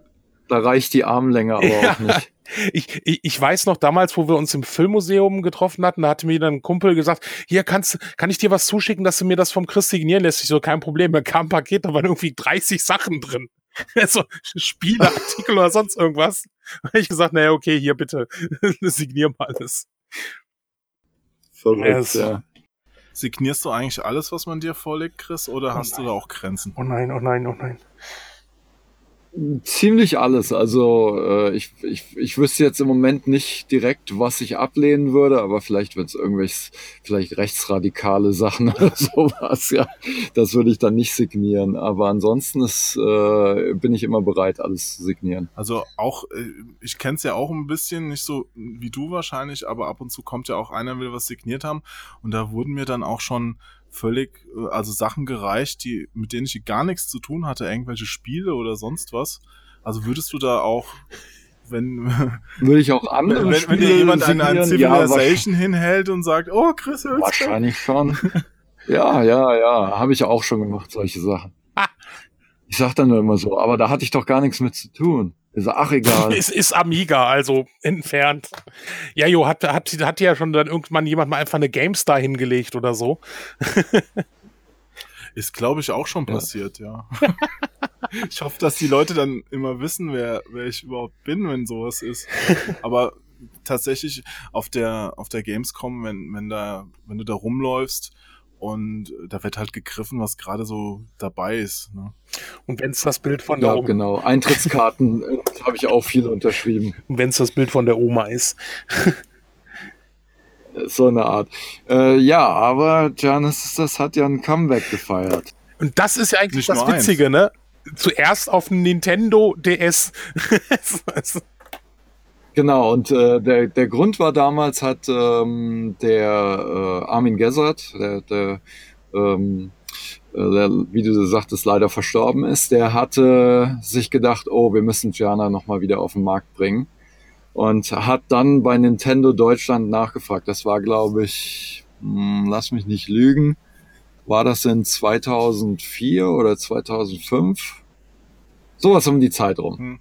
da reicht die Armlänge aber ja. auch nicht. *laughs* Ich, ich, ich weiß noch damals, wo wir uns im Filmmuseum getroffen hatten, da hatte mir dann ein Kumpel gesagt, hier kannst, kann ich dir was zuschicken, dass du mir das vom Chris signieren lässt? Ich so, kein Problem, da kam ein Paket, da waren irgendwie 30 Sachen drin. *laughs* so Spieleartikel oder sonst irgendwas. Da habe ich gesagt, naja, okay, hier bitte, *laughs* signier mal alles. Verrückt, yes. ja. Signierst du eigentlich alles, was man dir vorlegt, Chris, oder oh hast nein. du da auch Grenzen? Oh nein, oh nein, oh nein. Ziemlich alles. Also äh, ich, ich, ich wüsste jetzt im Moment nicht direkt, was ich ablehnen würde, aber vielleicht wird es irgendwelche, vielleicht rechtsradikale Sachen *laughs* oder sowas, ja. Das würde ich dann nicht signieren. Aber ansonsten ist, äh, bin ich immer bereit, alles zu signieren. Also auch, äh, ich kenne es ja auch ein bisschen, nicht so wie du wahrscheinlich, aber ab und zu kommt ja auch einer, will was signiert haben. Und da wurden mir dann auch schon völlig, äh, also Sachen gereicht, die, mit denen ich gar nichts zu tun hatte, irgendwelche Spiele oder sonst was. Also würdest du da auch, wenn, *laughs* würde ich auch andere wenn, wenn dir jemand eine, eine Civilization ja, hinhält und sagt, oh Chris, hörst Wahrscheinlich schon. *laughs* ja, ja, ja, habe ich auch schon gemacht, solche Sachen. Ich sag dann nur immer so, aber da hatte ich doch gar nichts mit zu tun. Ist ach egal. *laughs* es ist Amiga, also entfernt. Ja, jo, hat, hat, hat ja schon dann irgendwann jemand mal einfach eine GameStar hingelegt oder so. *laughs* ist, glaube ich, auch schon passiert, ja. ja. *laughs* ich hoffe, dass die Leute dann immer wissen, wer, wer ich überhaupt bin, wenn sowas ist. Aber tatsächlich auf der, auf der Gamescom, wenn, wenn da, wenn du da rumläufst, und da wird halt gegriffen, was gerade so dabei ist. Ne? Und wenn es das Bild von der ja, Oma genau. Eintrittskarten *laughs* äh, habe ich auch viel unterschrieben. Und wenn es das Bild von der Oma ist. so eine Art. Äh, ja, aber Genesis hat ja ein Comeback gefeiert. Und das ist ja eigentlich Nicht das Witzige, eins. ne? Zuerst auf dem Nintendo DS. *laughs* Genau, und äh, der, der Grund war damals, hat ähm, der äh, Armin Gessert, der, der, ähm, äh, der, wie du sagtest, leider verstorben ist, der hatte sich gedacht, oh, wir müssen Gianna nochmal wieder auf den Markt bringen. Und hat dann bei Nintendo Deutschland nachgefragt. Das war, glaube ich, mh, hm, lass mich nicht lügen, war das in 2004 oder 2005? Sowas um die Zeit rum. Hm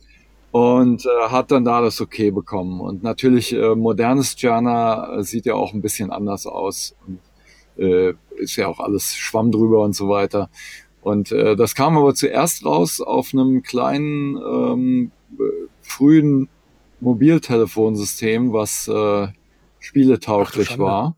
und äh, hat dann da das Okay bekommen. Und natürlich, äh, modernes Jana äh, sieht ja auch ein bisschen anders aus. Und, äh, ist ja auch alles Schwamm drüber und so weiter. Und äh, das kam aber zuerst raus auf einem kleinen, ähm, frühen Mobiltelefonsystem, was äh, spieletauglich Ach, war.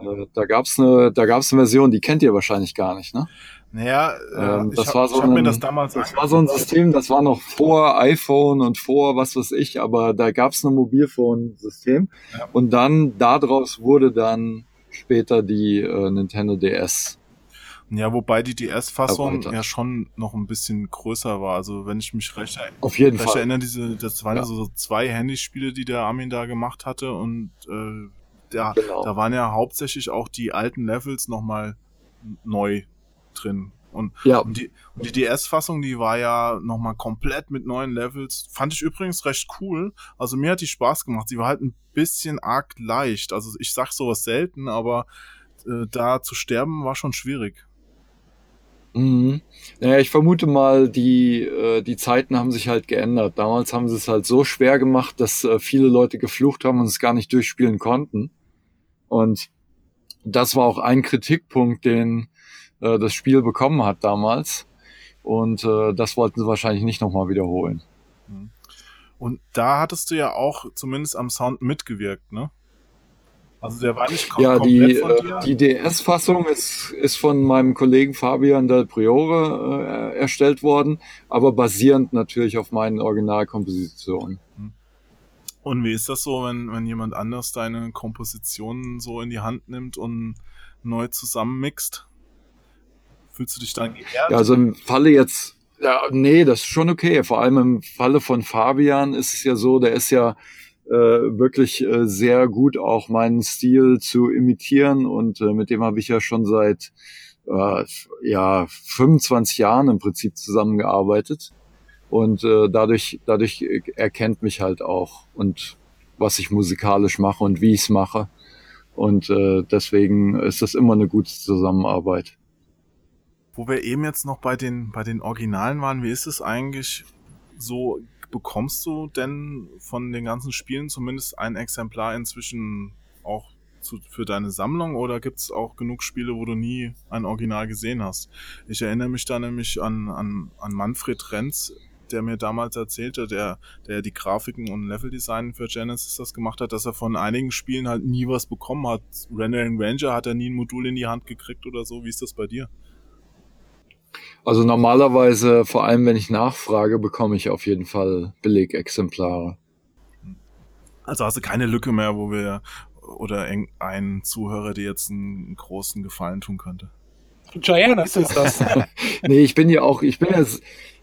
Äh, da gab's eine, da gab's eine Version, die kennt ihr wahrscheinlich gar nicht, ne? Naja, äh, ähm, das hab, war so ein, das, das war so ein System, das war noch vor iPhone und vor was weiß ich, aber da gab's ein Mobilphone-System ja. und dann daraus wurde dann später die äh, Nintendo DS. Ja, wobei die DS-Fassung ja schon noch ein bisschen größer war. Also wenn ich mich recht, Auf jeden recht Fall. erinnere, diese, das waren ja, so zwei Handyspiele, die der Armin da gemacht hatte und äh, da, genau. da waren ja hauptsächlich auch die alten Levels nochmal neu drin. Und, ja. und die, und die DS-Fassung, die war ja nochmal komplett mit neuen Levels. Fand ich übrigens recht cool. Also mir hat die Spaß gemacht. Sie war halt ein bisschen arg leicht. Also ich sag sowas selten, aber äh, da zu sterben war schon schwierig. Mhm. Naja, ich vermute mal, die, äh, die Zeiten haben sich halt geändert. Damals haben sie es halt so schwer gemacht, dass äh, viele Leute geflucht haben und es gar nicht durchspielen konnten. Und das war auch ein Kritikpunkt, den äh, das Spiel bekommen hat damals. Und äh, das wollten sie wahrscheinlich nicht nochmal wiederholen. Mhm. Und da hattest du ja auch zumindest am Sound mitgewirkt, ne? Also der war nicht kom ja, die, äh, die DS-Fassung ist, ist von meinem Kollegen Fabian Del Priore äh, erstellt worden, aber basierend natürlich auf meinen Originalkompositionen. Hm. Und wie ist das so, wenn, wenn jemand anders deine Kompositionen so in die Hand nimmt und neu zusammenmixt? Fühlst du dich dann geehrt? Ja, also im Falle jetzt, ja, nee, das ist schon okay. Vor allem im Falle von Fabian ist es ja so, der ist ja äh, wirklich äh, sehr gut auch meinen Stil zu imitieren und äh, mit dem habe ich ja schon seit äh, ja 25 Jahren im Prinzip zusammengearbeitet und äh, dadurch dadurch erkennt mich halt auch und was ich musikalisch mache und wie ich es mache und äh, deswegen ist das immer eine gute Zusammenarbeit. Wo wir eben jetzt noch bei den bei den Originalen waren, wie ist es eigentlich so bekommst du denn von den ganzen Spielen zumindest ein Exemplar inzwischen auch zu, für deine Sammlung oder gibt es auch genug Spiele, wo du nie ein Original gesehen hast? Ich erinnere mich da nämlich an, an, an Manfred Renz, der mir damals erzählte, der, der die Grafiken und Leveldesign für Genesis das gemacht hat, dass er von einigen Spielen halt nie was bekommen hat. Rendering Ranger hat er nie ein Modul in die Hand gekriegt oder so. Wie ist das bei dir? Also normalerweise, vor allem wenn ich nachfrage, bekomme ich auf jeden Fall Belegexemplare. Also hast du keine Lücke mehr, wo wir oder ein Zuhörer dir jetzt einen großen Gefallen tun könnte? Gianna ist es das. *laughs* nee, ich bin ja auch, ich bin ja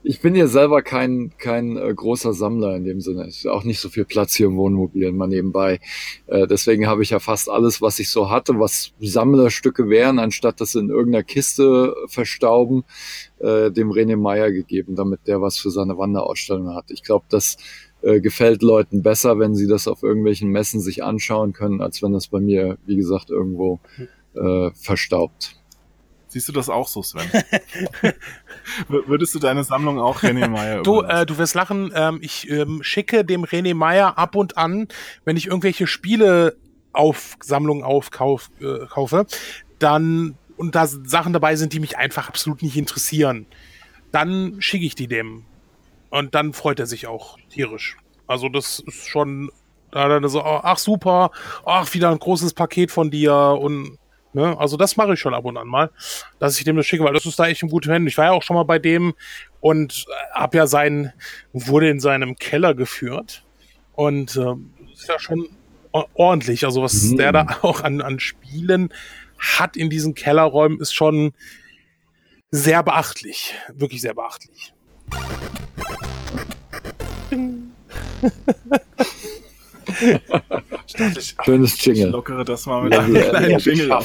ich bin ja selber kein, kein äh, großer Sammler in dem Sinne. Ist auch nicht so viel Platz hier im Wohnmobil mal nebenbei. Äh, deswegen habe ich ja fast alles, was ich so hatte, was Sammlerstücke wären, anstatt das in irgendeiner Kiste verstauben, äh, dem René Meyer gegeben, damit der was für seine Wanderausstellung hat. Ich glaube, das äh, gefällt Leuten besser, wenn sie das auf irgendwelchen Messen sich anschauen können, als wenn das bei mir, wie gesagt, irgendwo äh, verstaubt. Siehst du das auch so, Sven? *laughs* Würdest du deine Sammlung auch René Meyer Du, äh, du wirst lachen. Ähm, ich ähm, schicke dem René Meyer ab und an, wenn ich irgendwelche Spiele auf Sammlungen aufkaufe, äh, kaufe, dann und da Sachen dabei sind, die mich einfach absolut nicht interessieren, dann schicke ich die dem. Und dann freut er sich auch tierisch. Also das ist schon, da dann so, ach super, ach wieder ein großes Paket von dir und Ne? Also das mache ich schon ab und an mal, dass ich dem das schicke, weil das ist da echt ein guter Händen. Ich war ja auch schon mal bei dem und äh, habe ja sein, wurde in seinem Keller geführt und äh, ist ja schon ordentlich. Also was mhm. der da *laughs* auch an, an Spielen hat in diesen Kellerräumen ist schon sehr beachtlich. Wirklich sehr beachtlich. *laughs* ich, Schönes Jingle. Ich lockere das mal mit einem kleinen Jingle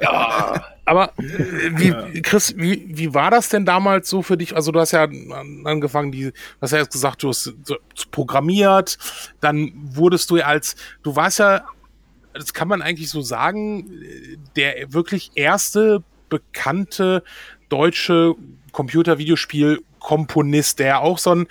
Ja. Aber äh, wie, Chris, wie, wie war das denn damals so für dich? Also du hast ja angefangen, die, du hast ja jetzt gesagt, du hast programmiert, dann wurdest du ja als, du warst ja, das kann man eigentlich so sagen, der wirklich erste bekannte deutsche Computer-Videospiel-Komponist, der auch so ein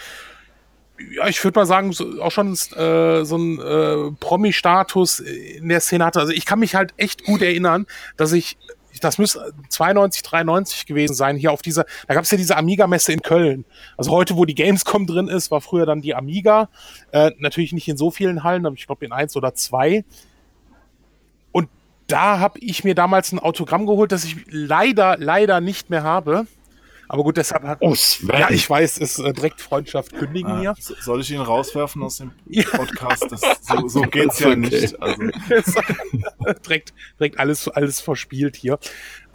ja, ich würde mal sagen, so, auch schon äh, so ein äh, Promi-Status in der Szene hatte. Also ich kann mich halt echt gut erinnern, dass ich, das müsste 92, 93 gewesen sein, hier auf dieser, da gab es ja diese Amiga-Messe in Köln. Also heute, wo die Gamescom drin ist, war früher dann die Amiga. Äh, natürlich nicht in so vielen Hallen, aber ich glaube in eins oder zwei. Und da habe ich mir damals ein Autogramm geholt, das ich leider, leider nicht mehr habe. Aber gut, deshalb hat. Oh, Sven. Ja, ich weiß, es äh, direkt Freundschaft kündigen ah, hier. Soll ich ihn rauswerfen aus dem Podcast? Das, so, so *laughs* geht's ja okay. nicht. Also. *laughs* direkt, direkt alles, alles verspielt hier.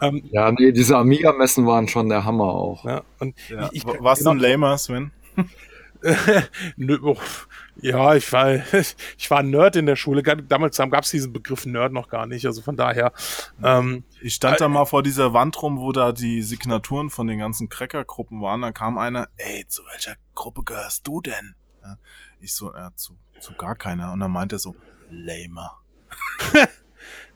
Ähm, ja, nee, diese Amiga-Messen waren schon der Hammer auch. Ja, und ja. Ich, ich, Was genau, ein Lamer, Sven? *laughs* Oh, ja, ich war, *laughs* ich war ein Nerd in der Schule. Damals gab es diesen Begriff Nerd noch gar nicht. Also von daher. Ähm, ich stand äh, da mal vor dieser Wand rum, wo da die Signaturen von den ganzen Cracker-Gruppen waren. Da kam einer, ey, zu welcher Gruppe gehörst du denn? Ja, ich so, ja, zu, zu gar keiner. Und dann meinte er so, Lamer. *laughs*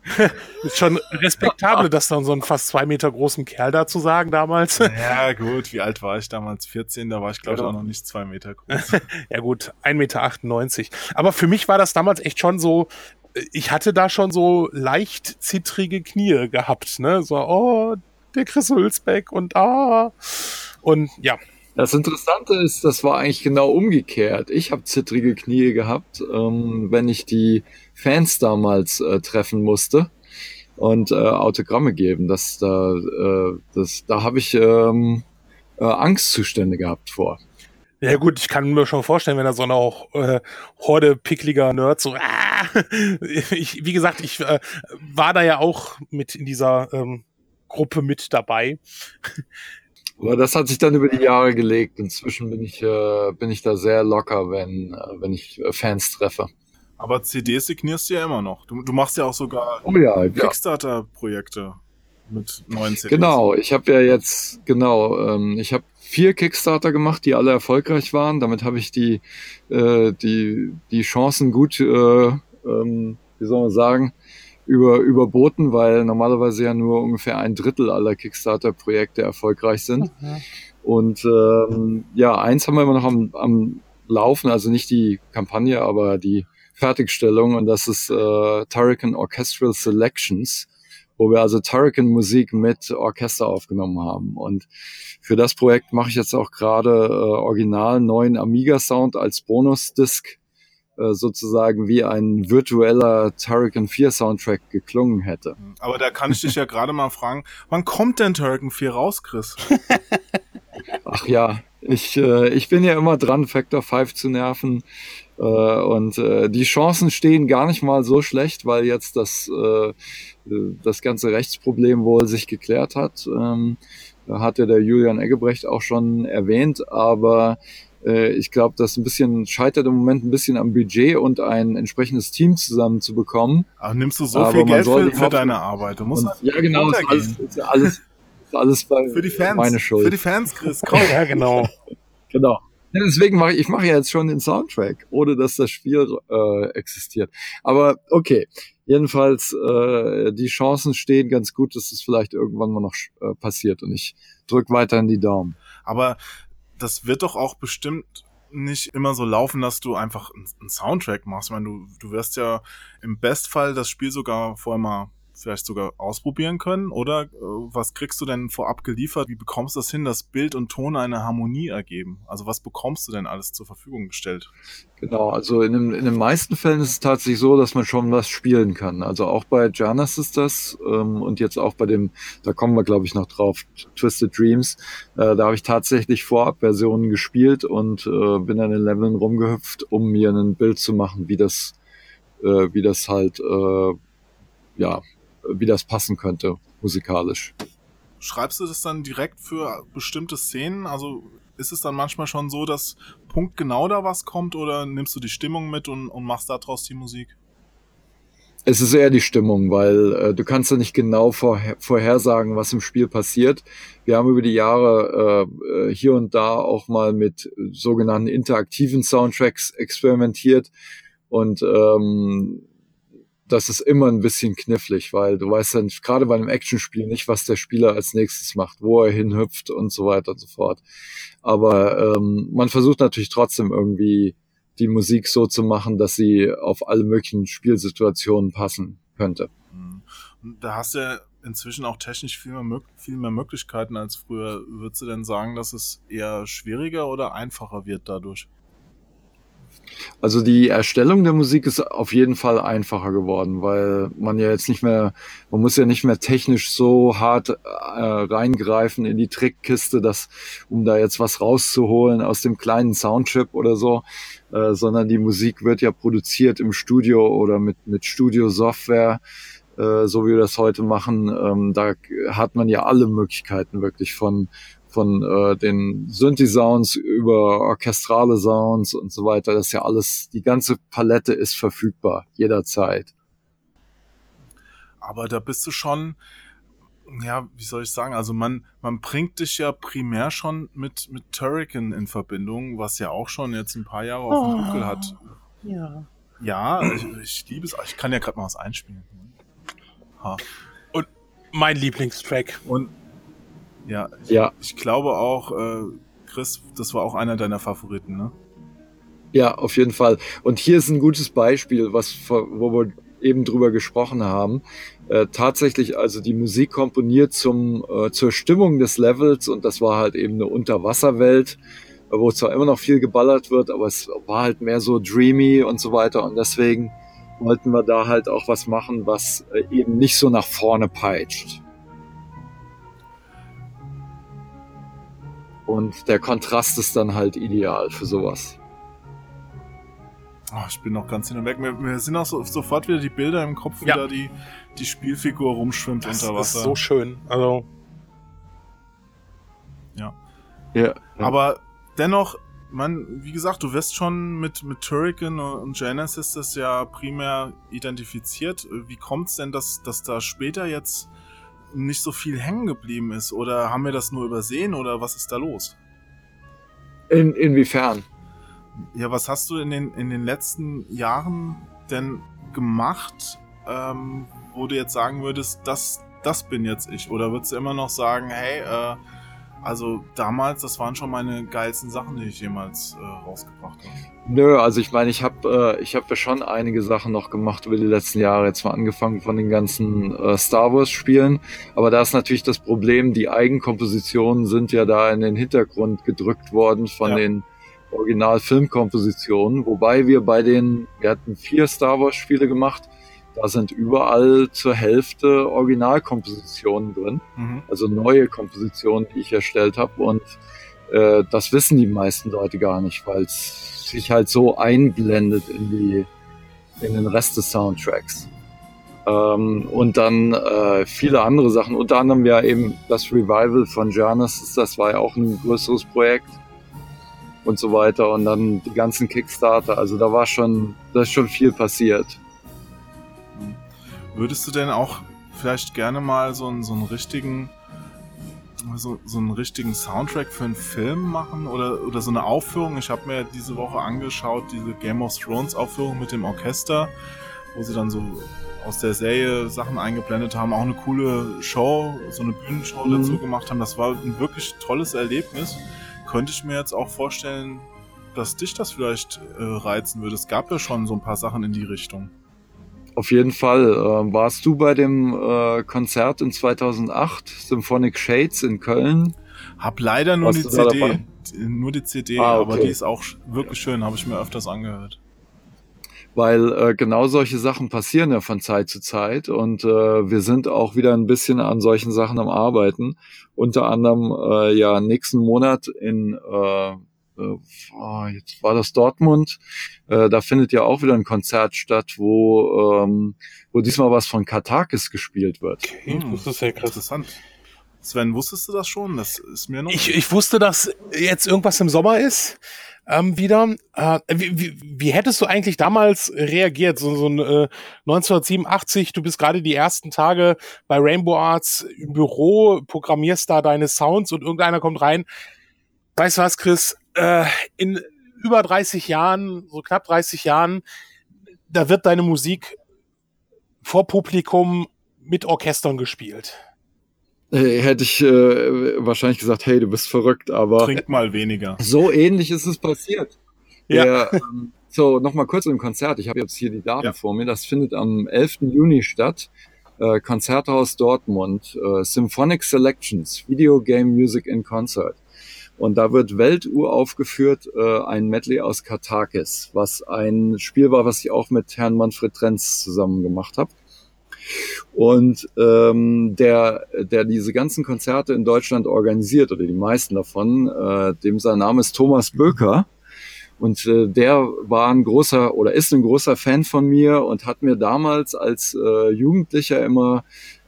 *laughs* ist schon respektabel, *laughs* das dann so einen fast zwei Meter großen Kerl da zu sagen damals. Ja, gut, wie alt war ich damals? 14, da war ich, glaube ich, auch noch nicht zwei Meter groß. *laughs* ja, gut, 1,98 Meter. Aber für mich war das damals echt schon so, ich hatte da schon so leicht zittrige Knie gehabt, ne? So, oh, der Chris Hülsbeck und ah. Und ja, Das Interessante ist, das war eigentlich genau umgekehrt. Ich habe zittrige Knie gehabt, ähm, wenn ich die Fans damals äh, treffen musste und äh, Autogramme geben. Das, da, äh, das, da habe ich ähm, äh, Angstzustände gehabt vor. Ja gut, ich kann mir schon vorstellen, wenn da so eine auch, äh, Horde pickliger Nerds so, ah! *laughs* ich, wie gesagt, ich äh, war da ja auch mit in dieser ähm, Gruppe mit dabei. Aber das hat sich dann über die Jahre gelegt. Inzwischen bin ich, äh, bin ich da sehr locker, wenn, äh, wenn ich äh, Fans treffe. Aber CDs signierst du ja immer noch. Du, du machst ja auch sogar oh ja, Kickstarter-Projekte mit neuen CDs. Genau, ich habe ja jetzt, genau, ähm, ich habe vier Kickstarter gemacht, die alle erfolgreich waren. Damit habe ich die, äh, die, die Chancen gut, äh, ähm, wie soll man sagen, über, überboten, weil normalerweise ja nur ungefähr ein Drittel aller Kickstarter-Projekte erfolgreich sind. Mhm. Und ähm, ja, eins haben wir immer noch am, am Laufen, also nicht die Kampagne, aber die Fertigstellung und das ist äh, Turrican Orchestral Selections, wo wir also Turrican Musik mit Orchester aufgenommen haben. Und für das Projekt mache ich jetzt auch gerade äh, original neuen Amiga Sound als Bonus-Disc äh, sozusagen wie ein virtueller Turrican 4 Soundtrack geklungen hätte. Aber da kann ich dich ja gerade mal fragen, wann kommt denn Turrican 4 raus, Chris? Ach ja, ich, äh, ich bin ja immer dran, Factor 5 zu nerven. Äh, und äh, die Chancen stehen gar nicht mal so schlecht, weil jetzt das, äh, das ganze Rechtsproblem wohl sich geklärt hat. Ähm, hatte der Julian Eggebrecht auch schon erwähnt, aber äh, ich glaube, das ein bisschen scheitert im Moment ein bisschen am Budget und ein entsprechendes Team zusammenzubekommen. Ach, nimmst du so Aber viel Geld für, für deine Arbeit? Du musst und, ja, genau, ist alles, ist alles, ist alles bei für die Fans, meine Schuld. Für die Fans, Chris, komm. *laughs* ja, genau. genau. Ja, deswegen mache ich, ich mache ja jetzt schon den Soundtrack, ohne dass das Spiel äh, existiert. Aber okay, jedenfalls äh, die Chancen stehen ganz gut, dass es vielleicht irgendwann mal noch äh, passiert und ich drück weiterhin die Daumen. Aber das wird doch auch bestimmt nicht immer so laufen, dass du einfach einen Soundtrack machst. Ich meine, du, du wirst ja im Bestfall das Spiel sogar vorher mal vielleicht sogar ausprobieren können? Oder äh, was kriegst du denn vorab geliefert? Wie bekommst du das hin, dass Bild und Ton eine Harmonie ergeben? Also was bekommst du denn alles zur Verfügung gestellt? Genau, also in, dem, in den meisten Fällen ist es tatsächlich so, dass man schon was spielen kann. Also auch bei Janus ist das ähm, und jetzt auch bei dem, da kommen wir glaube ich noch drauf, Twisted Dreams. Äh, da habe ich tatsächlich Vorab-Versionen gespielt und äh, bin an den Leveln rumgehüpft, um mir ein Bild zu machen, wie das, äh, wie das halt äh, ja wie das passen könnte musikalisch. Schreibst du das dann direkt für bestimmte Szenen? Also ist es dann manchmal schon so, dass punktgenau da was kommt oder nimmst du die Stimmung mit und, und machst daraus die Musik? Es ist eher die Stimmung, weil äh, du kannst ja nicht genau vorher, vorhersagen, was im Spiel passiert. Wir haben über die Jahre äh, hier und da auch mal mit sogenannten interaktiven Soundtracks experimentiert und ähm, das ist immer ein bisschen knifflig, weil du weißt dann gerade bei einem Actionspiel nicht, was der Spieler als nächstes macht, wo er hinhüpft und so weiter und so fort. Aber ähm, man versucht natürlich trotzdem irgendwie die Musik so zu machen, dass sie auf alle möglichen Spielsituationen passen könnte. Mhm. Da hast du ja inzwischen auch technisch viel mehr, viel mehr Möglichkeiten als früher. Würdest du denn sagen, dass es eher schwieriger oder einfacher wird dadurch? Also die Erstellung der Musik ist auf jeden Fall einfacher geworden, weil man ja jetzt nicht mehr, man muss ja nicht mehr technisch so hart äh, reingreifen in die Trickkiste, dass, um da jetzt was rauszuholen aus dem kleinen Soundchip oder so, äh, sondern die Musik wird ja produziert im Studio oder mit, mit Studio-Software äh, so wie wir das heute machen, ähm, da hat man ja alle Möglichkeiten wirklich von von äh, den Synthi-Sounds über orchestrale Sounds und so weiter. Das ist ja alles, die ganze Palette ist verfügbar, jederzeit. Aber da bist du schon, ja, wie soll ich sagen, also man, man bringt dich ja primär schon mit, mit Turrican in Verbindung, was ja auch schon jetzt ein paar Jahre auf dem Buckel hat. Ja. Ja, ich, ich liebe es. Ich kann ja gerade mal was einspielen. Ha. Und mein Lieblingstrack. Und ja, ich, ja. ich glaube auch, äh, Chris, das war auch einer deiner Favoriten, ne? Ja, auf jeden Fall. Und hier ist ein gutes Beispiel, was, wo wir eben drüber gesprochen haben. Äh, tatsächlich also die Musik komponiert zum, äh, zur Stimmung des Levels und das war halt eben eine Unterwasserwelt, wo zwar immer noch viel geballert wird, aber es war halt mehr so dreamy und so weiter und deswegen wollten wir da halt auch was machen, was äh, eben nicht so nach vorne peitscht. Und der Kontrast ist dann halt ideal für sowas. Oh, ich bin noch ganz hin und weg. Mir, mir sind auch so, sofort wieder die Bilder im Kopf, ja. wieder die, die Spielfigur rumschwimmt das unter Wasser. Das ist so schön. Also. Ja. ja. Aber dennoch, man, wie gesagt, du wirst schon mit, mit Turrican und Genesis das ja primär identifiziert. Wie kommt es denn, dass, dass da später jetzt nicht so viel hängen geblieben ist? Oder haben wir das nur übersehen oder was ist da los? In, inwiefern? Ja, was hast du in den, in den letzten Jahren denn gemacht, ähm, wo du jetzt sagen würdest, das, das bin jetzt ich? Oder würdest du immer noch sagen, hey, äh, also damals, das waren schon meine geilsten Sachen, die ich jemals äh, rausgebracht habe. Nö, also ich meine, ich habe äh, ich habe ja schon einige Sachen noch gemacht über die letzten Jahre. Jetzt mal angefangen von den ganzen äh, Star Wars Spielen, aber da ist natürlich das Problem, die Eigenkompositionen sind ja da in den Hintergrund gedrückt worden von ja. den Original-Filmkompositionen, wobei wir bei den, wir hatten vier Star Wars Spiele gemacht, da sind überall zur Hälfte Originalkompositionen drin, mhm. also neue Kompositionen, die ich erstellt habe. Und äh, das wissen die meisten Leute gar nicht, weil es sich halt so einblendet in die in den Rest des Soundtracks. Ähm, und dann äh, viele andere Sachen, unter anderem ja eben das Revival von Genesis, das war ja auch ein größeres Projekt und so weiter. Und dann die ganzen Kickstarter, also da war schon, da ist schon viel passiert. Würdest du denn auch vielleicht gerne mal so einen, so einen richtigen so, so einen richtigen Soundtrack für einen Film machen oder, oder so eine Aufführung? Ich habe mir diese Woche angeschaut, diese Game of Thrones Aufführung mit dem Orchester, wo sie dann so aus der Serie Sachen eingeblendet haben, auch eine coole Show, so eine Bühnenshow mhm. dazu gemacht haben. Das war ein wirklich tolles Erlebnis. Könnte ich mir jetzt auch vorstellen, dass dich das vielleicht äh, reizen würde. Es gab ja schon so ein paar Sachen in die Richtung. Auf jeden Fall. Äh, warst du bei dem äh, Konzert in 2008, Symphonic Shades in Köln? Hab leider nur Warst die CD. Nur die CD, ah, okay. aber die ist auch wirklich schön, habe ich mir öfters angehört. Weil äh, genau solche Sachen passieren ja von Zeit zu Zeit und äh, wir sind auch wieder ein bisschen an solchen Sachen am Arbeiten. Unter anderem äh, ja nächsten Monat in äh, äh, oh, jetzt war das Dortmund, äh, da findet ja auch wieder ein Konzert statt, wo, ähm, wo diesmal was von Katakis gespielt wird. Okay, hm, das ist ja krass. interessant. Sven, wusstest du das schon? Das ist mir noch. Ich, ich wusste, dass jetzt irgendwas im Sommer ist. Ähm, wieder. Äh, wie, wie, wie hättest du eigentlich damals reagiert? So, so ein äh, 1987, du bist gerade die ersten Tage bei Rainbow Arts im Büro, programmierst da deine Sounds und irgendeiner kommt rein. Weißt du was, Chris? äh, in über 30 Jahren, so knapp 30 Jahren, da wird deine Musik vor Publikum mit Orchestern gespielt. Äh, hätte ich äh, wahrscheinlich gesagt, hey, du bist verrückt, aber. Trink mal weniger. So ähnlich ist es passiert. Ja. Der, ähm, so, nochmal kurz im Konzert. Ich habe jetzt hier die Daten ja. vor mir. Das findet am 11. Juni statt. Äh, Konzerthaus Dortmund. Äh, Symphonic Selections. Video Game Music in Concert. Und da wird Weltuhr aufgeführt, äh, ein Medley aus Katakis, was ein Spiel war, was ich auch mit Herrn Manfred Trenz zusammen gemacht habe. Und ähm, der, der diese ganzen Konzerte in Deutschland organisiert, oder die meisten davon, äh, dem sein Name ist Thomas Böker. Und äh, der war ein großer oder ist ein großer Fan von mir und hat mir damals als äh, Jugendlicher immer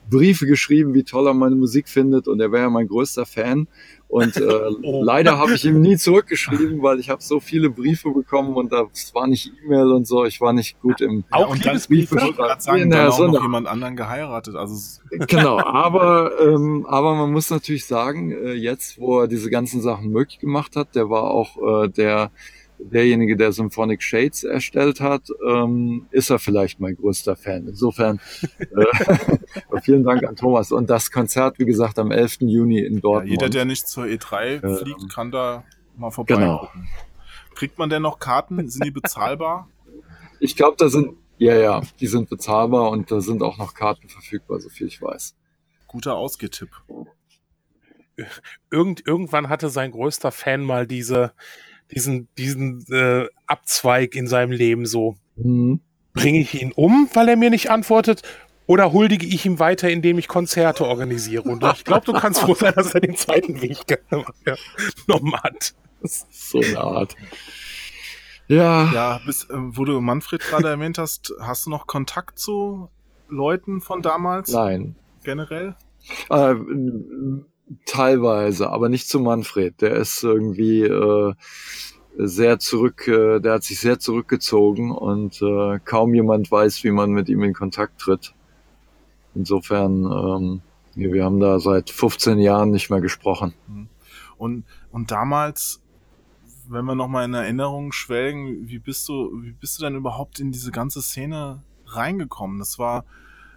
Briefe geschrieben, wie toll er meine Musik findet und er wäre ja mein größter Fan. Und äh, *laughs* oh. leider habe ich ihm nie zurückgeschrieben, *laughs* weil ich habe so viele Briefe bekommen und das war nicht E-Mail und so. Ich war nicht gut im auch ja, und Liebesbriefe. Ich wollte sagen, ja, auch noch jemand anderen geheiratet. Also genau, *laughs* aber ähm, aber man muss natürlich sagen, äh, jetzt wo er diese ganzen Sachen möglich gemacht hat, der war auch äh, der derjenige, der Symphonic Shades erstellt hat, ähm, ist er vielleicht mein größter Fan. Insofern *laughs* äh, *laughs* vielen Dank an Thomas. Und das Konzert, wie gesagt, am 11. Juni in Dortmund. Ja, jeder, der nicht zur E3 äh, fliegt, kann da mal vorbei. Genau. Kriegt man denn noch Karten? Sind die bezahlbar? *laughs* Ich glaube, da sind Ja, ja, die sind bezahlbar und da sind auch noch Karten verfügbar, so viel ich weiß. Guter Ausgetipp. Irgend, irgendwann hatte sein größter Fan mal diese, diesen, diesen äh, Abzweig in seinem Leben so. Mhm. Bringe ich ihn um, weil er mir nicht antwortet, oder huldige ich ihm weiter, indem ich Konzerte organisiere? Und ich glaube, du kannst froh sein, dass er den zweiten Weg genommen hat. *laughs* So eine Art. Ja. Ja, bis, äh, wo du Manfred gerade *laughs* erwähnt hast, hast du noch Kontakt zu Leuten von damals? Nein. Generell? Äh, teilweise, aber nicht zu Manfred. Der ist irgendwie äh, sehr zurück, äh, der hat sich sehr zurückgezogen und äh, kaum jemand weiß, wie man mit ihm in Kontakt tritt. Insofern, ähm, wir haben da seit 15 Jahren nicht mehr gesprochen. Und, und damals wenn wir nochmal in Erinnerung schwelgen, wie bist du, wie bist du denn überhaupt in diese ganze Szene reingekommen? Das war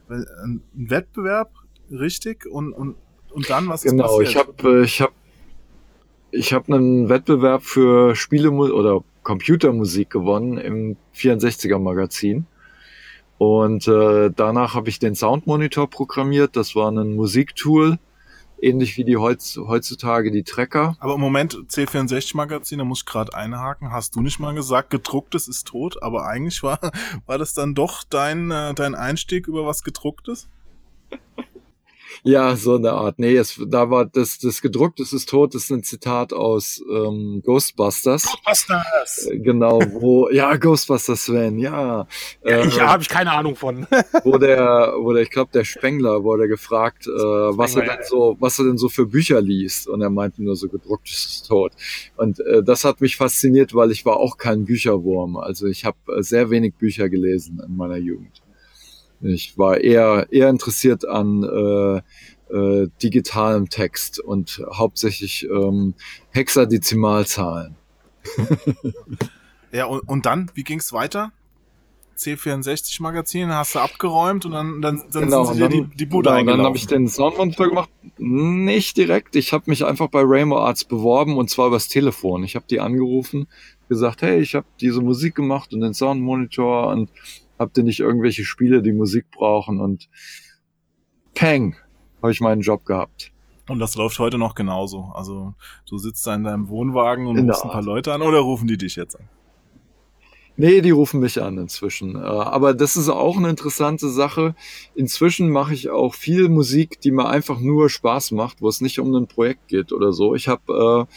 ein Wettbewerb, richtig? Und, und, und dann, was genau, ist passiert? Genau, ich habe ich hab, ich hab einen Wettbewerb für Spiele oder Computermusik gewonnen im 64er Magazin. Und äh, danach habe ich den Soundmonitor programmiert. Das war ein Musiktool, ähnlich wie die heutz, heutzutage die Trecker. Aber im Moment C64-Magazin, da muss ich gerade einhaken, hast du nicht mal gesagt, gedrucktes ist tot, aber eigentlich war, *laughs* war das dann doch dein, äh, dein Einstieg über was gedrucktes? Ja, so eine Art. Nee, es, da war das, das gedruckt, es ist tot, das ist ein Zitat aus ähm, Ghostbusters. Ghostbusters! Äh, genau, wo, *laughs* ja, Ghostbusters Sven, ja. ja äh, ich habe ich keine Ahnung von. *laughs* wo der, wo der, ich glaube, der Spengler wurde gefragt, äh, was er denn so, was er denn so für Bücher liest. Und er meinte nur so, gedruckt es ist tot. Und äh, das hat mich fasziniert, weil ich war auch kein Bücherwurm. Also ich habe äh, sehr wenig Bücher gelesen in meiner Jugend. Ich war eher, eher interessiert an äh, äh, digitalem Text und hauptsächlich ähm, Hexadezimalzahlen. *laughs* ja, und, und dann, wie ging es weiter? C64 Magazin hast du abgeräumt und dann, dann, dann genau, sind sie dir die, die Bude genau, Dann habe ich den Soundmonitor gemacht. Nicht direkt. Ich habe mich einfach bei Rainbow Arts beworben und zwar übers Telefon. Ich habe die angerufen, gesagt, hey, ich habe diese Musik gemacht und den Soundmonitor und habt ihr nicht irgendwelche Spiele, die Musik brauchen und peng, habe ich meinen Job gehabt. Und das läuft heute noch genauso. Also du sitzt da in deinem Wohnwagen und rufst ein paar Leute an oder rufen die dich jetzt an? Nee, die rufen mich an inzwischen. Äh, aber das ist auch eine interessante Sache. Inzwischen mache ich auch viel Musik, die mir einfach nur Spaß macht, wo es nicht um ein Projekt geht oder so. Ich habe äh,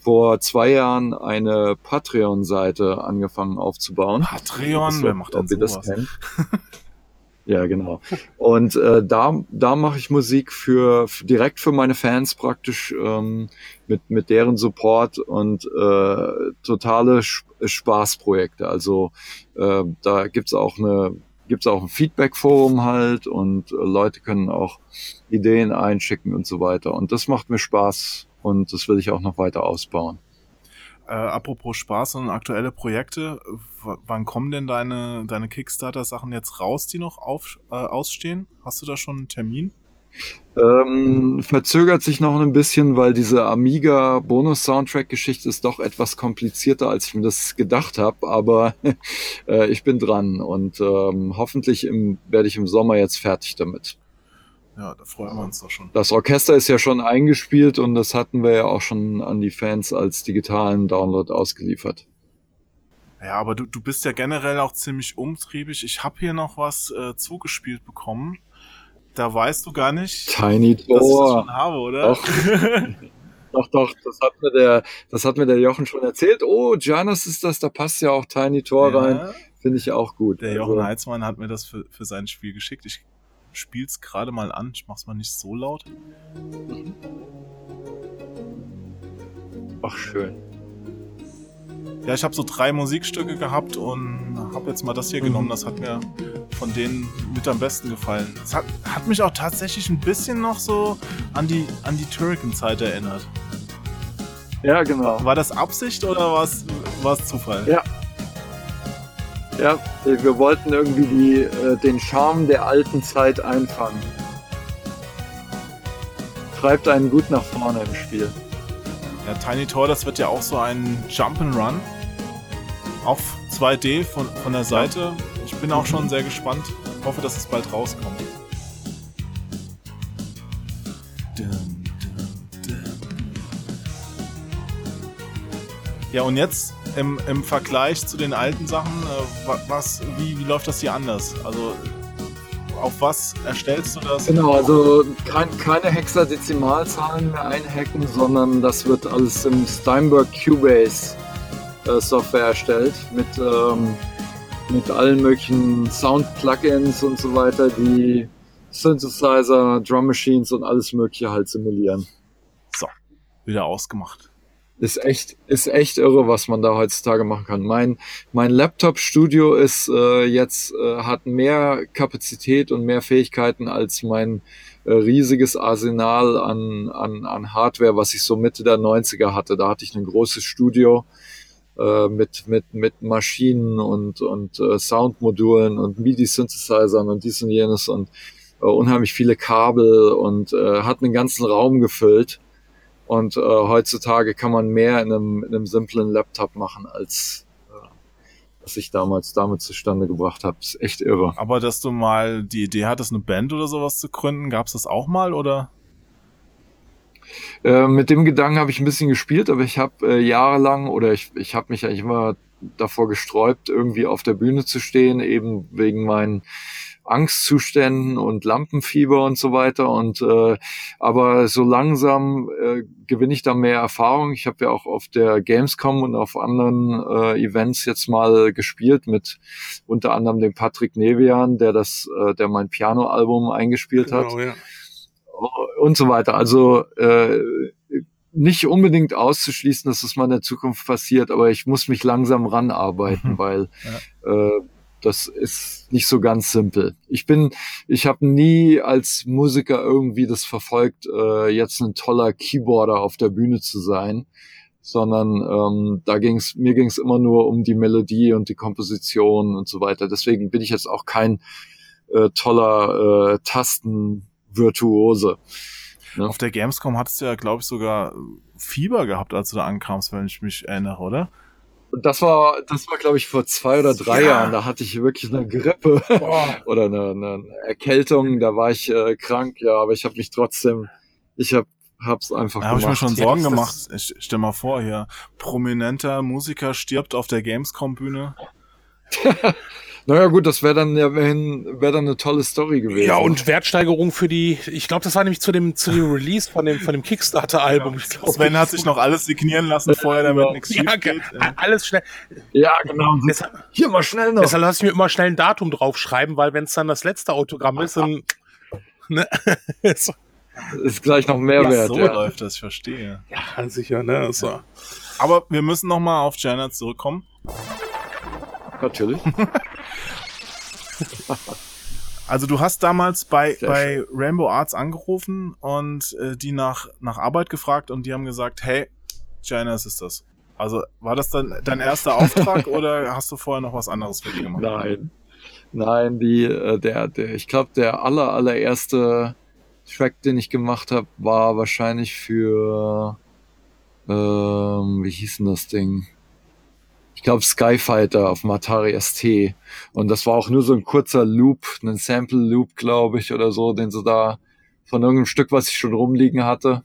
vor zwei Jahren eine Patreon-Seite angefangen aufzubauen. Patreon, wer macht denn sowas? Das kennt. *laughs* ja, genau. Und äh, da, da mache ich Musik für, für direkt für meine Fans praktisch ähm, mit mit deren Support und äh, totale Spaßprojekte. Also äh, da gibt's auch eine gibt's auch ein Feedback-Forum halt und äh, Leute können auch Ideen einschicken und so weiter. Und das macht mir Spaß und das will ich auch noch weiter ausbauen. Äh, apropos Spaß und aktuelle Projekte, wann kommen denn deine, deine Kickstarter-Sachen jetzt raus, die noch auf, äh, ausstehen? Hast du da schon einen Termin? Ähm, verzögert sich noch ein bisschen, weil diese Amiga Bonus-Soundtrack-Geschichte ist doch etwas komplizierter, als ich mir das gedacht habe. Aber *laughs* äh, ich bin dran und ähm, hoffentlich im, werde ich im Sommer jetzt fertig damit. Ja, da freuen wir uns doch schon. Das Orchester ist ja schon eingespielt und das hatten wir ja auch schon an die Fans als digitalen Download ausgeliefert. Ja, aber du, du bist ja generell auch ziemlich umtriebig. Ich habe hier noch was äh, zugespielt bekommen. Da weißt du gar nicht, Tiny Tor. dass ich das schon habe, oder? Doch. *laughs* doch, doch, das hat mir der, das hat mir der Jochen schon erzählt. Oh, Janus ist das, da passt ja auch Tiny Tor ja. rein. Finde ich auch gut. Der Jochen also, Heitzmann hat mir das für, für sein Spiel geschickt. Ich spiel's gerade mal an. Ich mach's mal nicht so laut. Ach, schön. Ja, ich habe so drei Musikstücke gehabt und habe jetzt mal das hier mhm. genommen. Das hat mir von denen mit am besten gefallen. Es hat, hat mich auch tatsächlich ein bisschen noch so an die, an die Turrican-Zeit erinnert. Ja, genau. War das Absicht oder war es Zufall? Ja, ja, wir wollten irgendwie die, äh, den Charme der alten Zeit einfangen. Treibt einen gut nach vorne im Spiel. Ja, Tiny Tor, das wird ja auch so ein Jump'n'Run auf 2D von, von der Seite. Ich bin auch schon sehr gespannt. Hoffe, dass es bald rauskommt. Ja, und jetzt im, im Vergleich zu den alten Sachen, äh, was, wie, wie läuft das hier anders? Also auf was erstellst du das? Genau, also kein, keine Hexadezimalzahlen mehr einhacken, sondern das wird alles im Steinberg Cubase äh, Software erstellt mit, ähm, mit allen möglichen Sound-Plugins und so weiter, die Synthesizer, Drum Machines und alles Mögliche halt simulieren. So, wieder ausgemacht. Ist echt, ist echt irre, was man da heutzutage machen kann. Mein, mein Laptop-Studio ist äh, jetzt, äh, hat mehr Kapazität und mehr Fähigkeiten als mein äh, riesiges Arsenal an, an, an Hardware, was ich so Mitte der 90er hatte. Da hatte ich ein großes Studio äh, mit, mit, mit Maschinen und, und äh, Soundmodulen und MIDI-Synthesizern und dies und jenes und äh, unheimlich viele Kabel und äh, hat einen ganzen Raum gefüllt und äh, heutzutage kann man mehr in einem, in einem simplen Laptop machen, als äh, was ich damals damit zustande gebracht habe. Ist echt irre. Aber dass du mal die Idee hattest, eine Band oder sowas zu gründen, gab es das auch mal oder? Äh, mit dem Gedanken habe ich ein bisschen gespielt, aber ich habe äh, jahrelang oder ich, ich habe mich eigentlich immer davor gesträubt, irgendwie auf der Bühne zu stehen, eben wegen meinen Angstzuständen und Lampenfieber und so weiter. Und äh, aber so langsam äh, gewinne ich da mehr Erfahrung. Ich habe ja auch auf der Gamescom und auf anderen äh, Events jetzt mal gespielt mit unter anderem dem Patrick Nevian, der das, äh, der mein Piano-Album eingespielt genau, hat. Ja. Und so weiter. Also äh, nicht unbedingt auszuschließen, dass das mal in der Zukunft passiert, aber ich muss mich langsam ranarbeiten, mhm. weil ja. äh, das ist nicht so ganz simpel. Ich bin, ich habe nie als Musiker irgendwie das verfolgt, äh, jetzt ein toller Keyboarder auf der Bühne zu sein, sondern ähm, da ging's, mir ging's immer nur um die Melodie und die Komposition und so weiter. Deswegen bin ich jetzt auch kein äh, toller äh, Tastenvirtuose. Ne? Auf der Gamescom hattest du ja, glaube ich, sogar Fieber gehabt, als du da ankamst, wenn ich mich erinnere, oder? Und das war, das war, glaube ich, vor zwei oder drei ja. Jahren. Da hatte ich wirklich eine Grippe *laughs* oder eine, eine, Erkältung. Da war ich äh, krank, ja, aber ich habe mich trotzdem, ich habe hab's einfach da habe ich mir schon Sorgen ja, gemacht. Ich, stell mal vor, hier prominenter Musiker stirbt auf der Gamescom-Bühne. *laughs* Naja gut, das wäre dann ja wäre dann eine tolle Story gewesen. Ja, und Wertsteigerung für die, ich glaube, das war nämlich zu dem, zu dem *laughs* Release von dem, von dem Kickstarter-Album. Ja, Sven hat sich noch alles signieren lassen vorher, damit ja, nichts ja, geht. Alles schnell. Ja, genau. Deshalb, Hier mal schnell noch. Deshalb lasse ich mir immer schnell ein Datum draufschreiben, weil wenn es dann das letzte Autogramm ist, dann ne? *laughs* ist gleich noch mehr ja, wert. So ja. läuft das, ich verstehe. Ja, sicher, ne? So. Aber wir müssen noch mal auf Janet zurückkommen. Natürlich. *laughs* Also du hast damals bei, bei Rainbow Arts angerufen und äh, die nach, nach Arbeit gefragt und die haben gesagt, hey, Janice ist das. Also war das dann dein erster Auftrag *laughs* oder hast du vorher noch was anderes für die gemacht? Nein. Nein, die, äh, der, der, ich glaube, der aller, allererste Track, den ich gemacht habe, war wahrscheinlich für ähm, wie hieß denn das Ding? Ich glaube, Skyfighter auf Matari ST. Und das war auch nur so ein kurzer Loop, ein Sample-Loop, glaube ich, oder so, den sie da von irgendeinem Stück, was ich schon rumliegen hatte,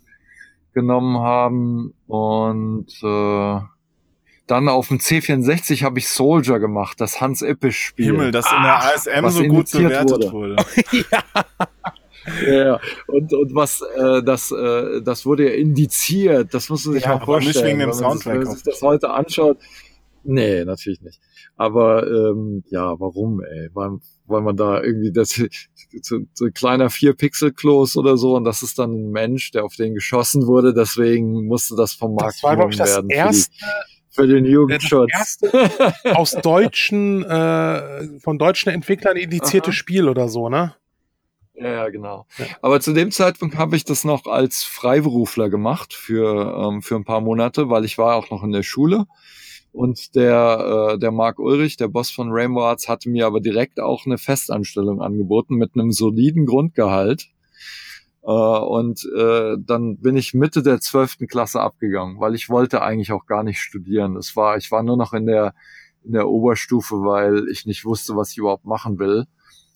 genommen haben. Und äh, dann auf dem C64 habe ich Soldier gemacht, das Hans Ippisch-Spiel. Himmel, das in der ASM so gut bewertet wurde. wurde. *laughs* ja. ja, und, und was, äh, das, äh, das wurde ja indiziert, das muss man sich ja, mal vorstellen. Nicht wegen dem Soundtrack. Wenn man sich das heute anschaut, Nee, natürlich nicht. Aber ähm, ja, warum, ey? Weil, weil man da irgendwie das *laughs* so, so ein kleiner vier Pixel Klos oder so und das ist dann ein Mensch, der auf den geschossen wurde, deswegen musste das vom Markt das war, ich, das werden. Erste, für, die, für den Jugendschutz. Das erste *laughs* aus deutschen, äh, von deutschen Entwicklern indizierte Spiel oder so, ne? Ja, ja, genau. Ja. Aber zu dem Zeitpunkt habe ich das noch als Freiberufler gemacht für, ähm, für ein paar Monate, weil ich war auch noch in der Schule und der, äh, der Marc Ulrich, der Boss von Rainbow Arts, hatte mir aber direkt auch eine Festanstellung angeboten mit einem soliden Grundgehalt. Äh, und äh, dann bin ich Mitte der zwölften Klasse abgegangen, weil ich wollte eigentlich auch gar nicht studieren. Es war, ich war nur noch in der in der Oberstufe, weil ich nicht wusste, was ich überhaupt machen will.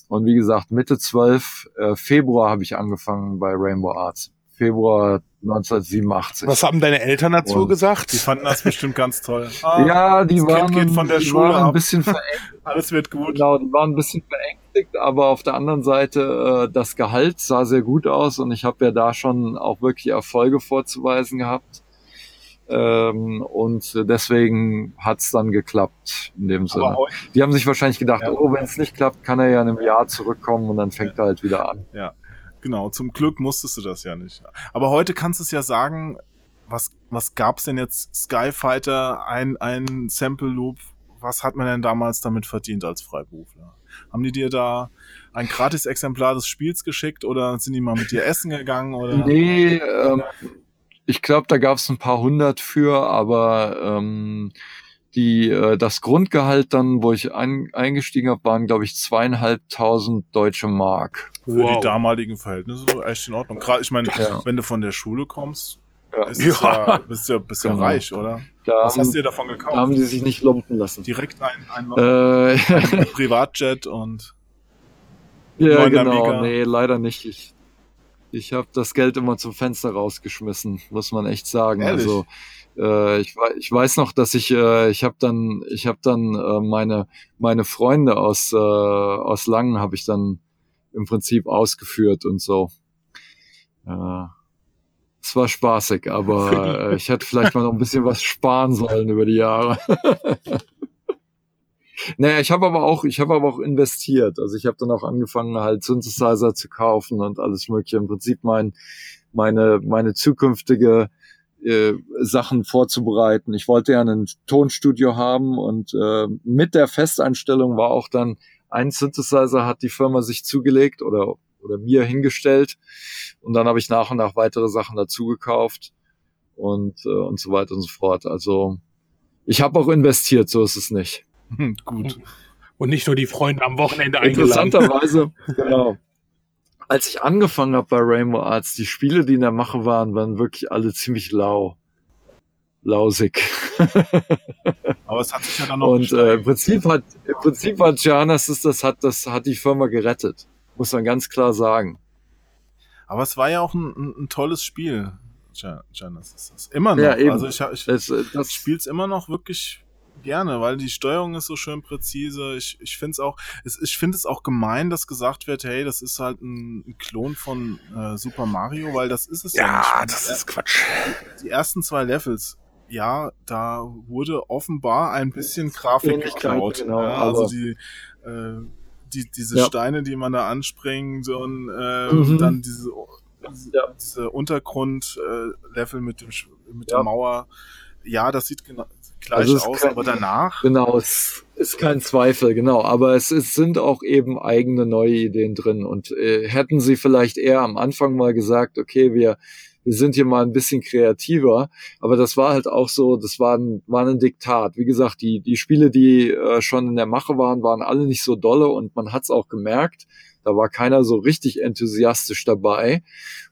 Und wie gesagt, Mitte 12, äh, Februar habe ich angefangen bei Rainbow Arts. Februar 1987. Was haben deine Eltern dazu und gesagt? Die fanden das bestimmt ganz toll. *laughs* Ah, ja, die waren, geht von der die Schule waren ein ab. bisschen *laughs* verängstigt. Alles wird gut. Genau, die waren ein bisschen verängstigt, aber auf der anderen Seite, äh, das Gehalt sah sehr gut aus und ich habe ja da schon auch wirklich Erfolge vorzuweisen gehabt. Ähm, und deswegen hat's dann geklappt in dem Sinne. Die haben sich wahrscheinlich gedacht, Ja. oh, wenn es nicht klappt, kann er ja in einem Jahr zurückkommen und dann fängt er halt wieder an. Ja, genau. Zum Glück musstest du das ja nicht. Aber heute kannst du es ja sagen, was, was gab's denn jetzt? Skyfighter, ein, ein Sample Loop. Was hat man denn damals damit verdient als Freiberufler? Haben die dir da ein gratis Exemplar des Spiels geschickt oder sind die mal mit dir essen gegangen oder? Nee, ähm, ich glaube, da gab es ein paar hundert für, aber ähm, die äh, das Grundgehalt dann, wo ich ein, eingestiegen habe, waren glaube ich zweieinhalbtausend deutsche Mark. Für die damaligen Verhältnisse so echt in Ordnung. Gerade, ich meine, Ja. wenn du von der Schule kommst, Ja. ist es Ja. ja, bist du ja, bist ja Genau. reich, oder? Da Was hast du haben, dir davon da gekauft? haben die sich nicht lumpen lassen. Direkt ein, ein, Äh, ein *laughs* Privatjet und *laughs* ja, genau. Amiga. Nee, leider nicht. Ich, ich habe das Geld immer zum Fenster rausgeschmissen, muss man echt sagen. Ehrlich? Also äh, ich, ich weiß noch, dass ich äh, ich habe dann ich habe dann äh, meine meine Freunde aus äh, aus Langen habe ich dann im Prinzip ausgeführt und so. Äh, es war spaßig, aber *laughs* äh, ich hätte vielleicht mal noch ein bisschen was sparen sollen über die Jahre. *laughs* Naja, ich habe aber auch, ich habe aber auch investiert. Also ich habe dann auch angefangen, halt Synthesizer zu kaufen und alles mögliche. Im Prinzip mein, meine, meine zukünftige äh, Sachen vorzubereiten. Ich wollte ja ein Tonstudio haben und äh, mit der Festeinstellung war auch dann ein Synthesizer hat die Firma sich zugelegt oder oder mir hingestellt und dann habe ich nach und nach weitere Sachen dazu gekauft und äh, und so weiter und so fort. Also ich habe auch investiert, so ist es nicht. Hm, gut. Und nicht nur die Freunde am Wochenende eingeladen. Interessanterweise, *laughs* genau. Als ich angefangen habe bei Rainbow Arts, die Spiele, die in der Mache waren, waren wirklich alle ziemlich lau. Lausig. *laughs* Aber es hat sich ja dann noch Und äh, im Prinzip hat, im Prinzip hat Genesis, das hat, das hat die Firma gerettet. Muss man ganz klar sagen. Aber es war ja auch ein, ein, tolles Spiel. Gen- Genesis. Das ist immer noch. Ja, eben. Also ich, ich, Das, äh, ich das, spiel's immer noch wirklich gerne, weil die Steuerung ist so schön präzise. Ich, ich finde es auch, ich finde es auch gemein, dass gesagt wird, hey, das ist halt ein, Klon von äh, Super Mario, weil das ist es ja, Ja, nicht. das ist Quatsch. die ersten zwei Levels. Ja, da wurde offenbar ein bisschen Grafik geklaut. genau, ja, also die, äh, die, diese Ja. Steine, die man da anspringt und äh, Mhm. dann diese, diese, Ja. diese Untergrund-Level mit, dem, mit Ja. der Mauer. Ja, das sieht genau gleich Also aus, kann- aber danach. Genau, es ist kein Zweifel, genau. Aber es, es sind auch eben eigene neue Ideen drin. Und äh, hätten sie vielleicht eher am Anfang mal gesagt, okay, wir, wir sind hier mal ein bisschen kreativer. Aber das war halt auch so, das war ein, war ein Diktat. Wie gesagt, die, die Spiele, die äh, schon in der Mache waren, waren alle nicht so dolle und man hat's auch gemerkt. Da war keiner so richtig enthusiastisch dabei.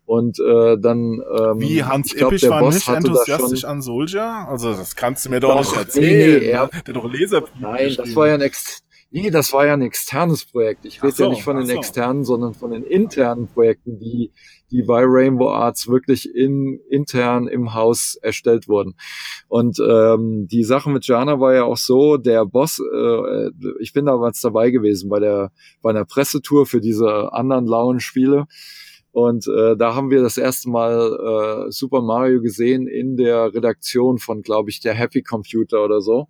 Und äh, dann ähm, Wie Hans glaub, Ippich der war Boss nicht enthusiastisch an Soldier? Also das kannst du mir doch, Doch, nicht nee, erzählen. nee, er- Der doch Leser. Nein, das war ja ein ex nee, das war ja ein externes Projekt. Ich rede so, ja nicht von den so. externen, sondern von den internen Projekten, die die bei Rainbow Arts wirklich in intern im Haus erstellt wurden. Und ähm, die Sache mit Jana war ja auch so, der Boss, äh, ich bin damals dabei gewesen bei der bei einer Pressetour für diese anderen lauen Spiele. Und äh, da haben wir das erste Mal äh, Super Mario gesehen in der Redaktion von, glaube ich, der Happy Computer oder so.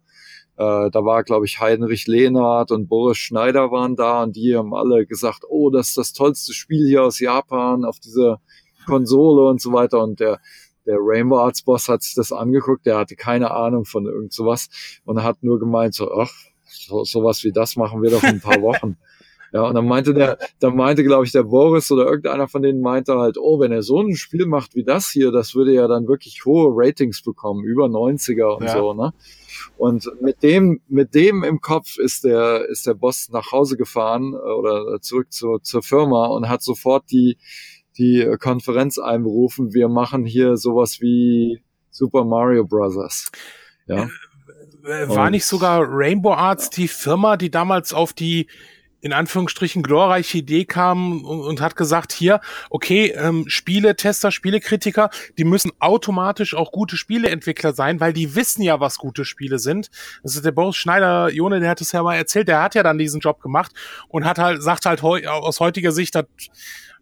Äh, da war, glaube ich, Heinrich Lehnhardt und Boris Schneider waren da und die haben alle gesagt, oh, das ist das tollste Spiel hier aus Japan auf dieser Konsole und so weiter. Und der, der Rainbow Arts Boss hat sich das angeguckt, der hatte keine Ahnung von irgend sowas und hat nur gemeint, so, ach, so, sowas wie das machen wir doch in ein paar *laughs* Wochen. Ja, und dann meinte der, dann meinte, glaube ich, der Boris oder irgendeiner von denen meinte halt, oh, wenn er so ein Spiel macht wie das hier, das würde ja dann wirklich hohe Ratings bekommen, über 90er und Ja. so, ne? Und mit dem, mit dem im Kopf ist der, ist der Boss nach Hause gefahren äh, oder zurück zur, zur Firma und hat sofort die, die Konferenz einberufen. Wir machen hier sowas wie Super Mario Brothers. Ja. Äh, war nicht sogar Rainbow Arts die Firma, die damals auf die in Anführungsstrichen glorreiche Idee kam und, und hat gesagt, hier, okay, ähm, Spieletester, Spielekritiker, die müssen automatisch auch gute Spieleentwickler sein, weil die wissen ja, was gute Spiele sind. Das ist der Boris Schneider, Jone, der hat es ja mal erzählt, der hat ja dann diesen Job gemacht und hat halt, sagt halt heu, aus heutiger Sicht, das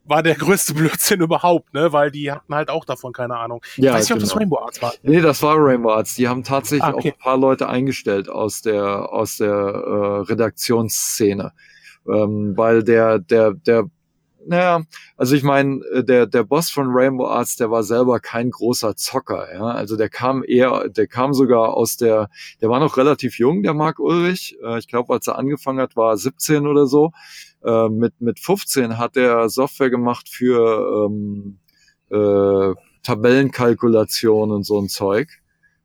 war der größte Blödsinn überhaupt, ne? Weil die hatten halt auch davon keine Ahnung. Ich ja, weiß nicht, genau. ob das genau. Rainbow Arts war. Nee, das war Rainbow Arts. Die haben tatsächlich ah, okay. auch ein paar Leute eingestellt aus der aus der äh, Redaktionsszene ähm, weil der, der, der, naja, also ich meine, äh, der, der Boss von Rainbow Arts, der war selber kein großer Zocker, ja. Also der kam eher, der kam sogar aus der, der war noch relativ jung, der Marc Ulrich. Äh, ich glaube, als er angefangen hat, war er 17 oder so. Äh, mit, mit 15 hat er Software gemacht für ähm, äh, Tabellenkalkulation und so ein Zeug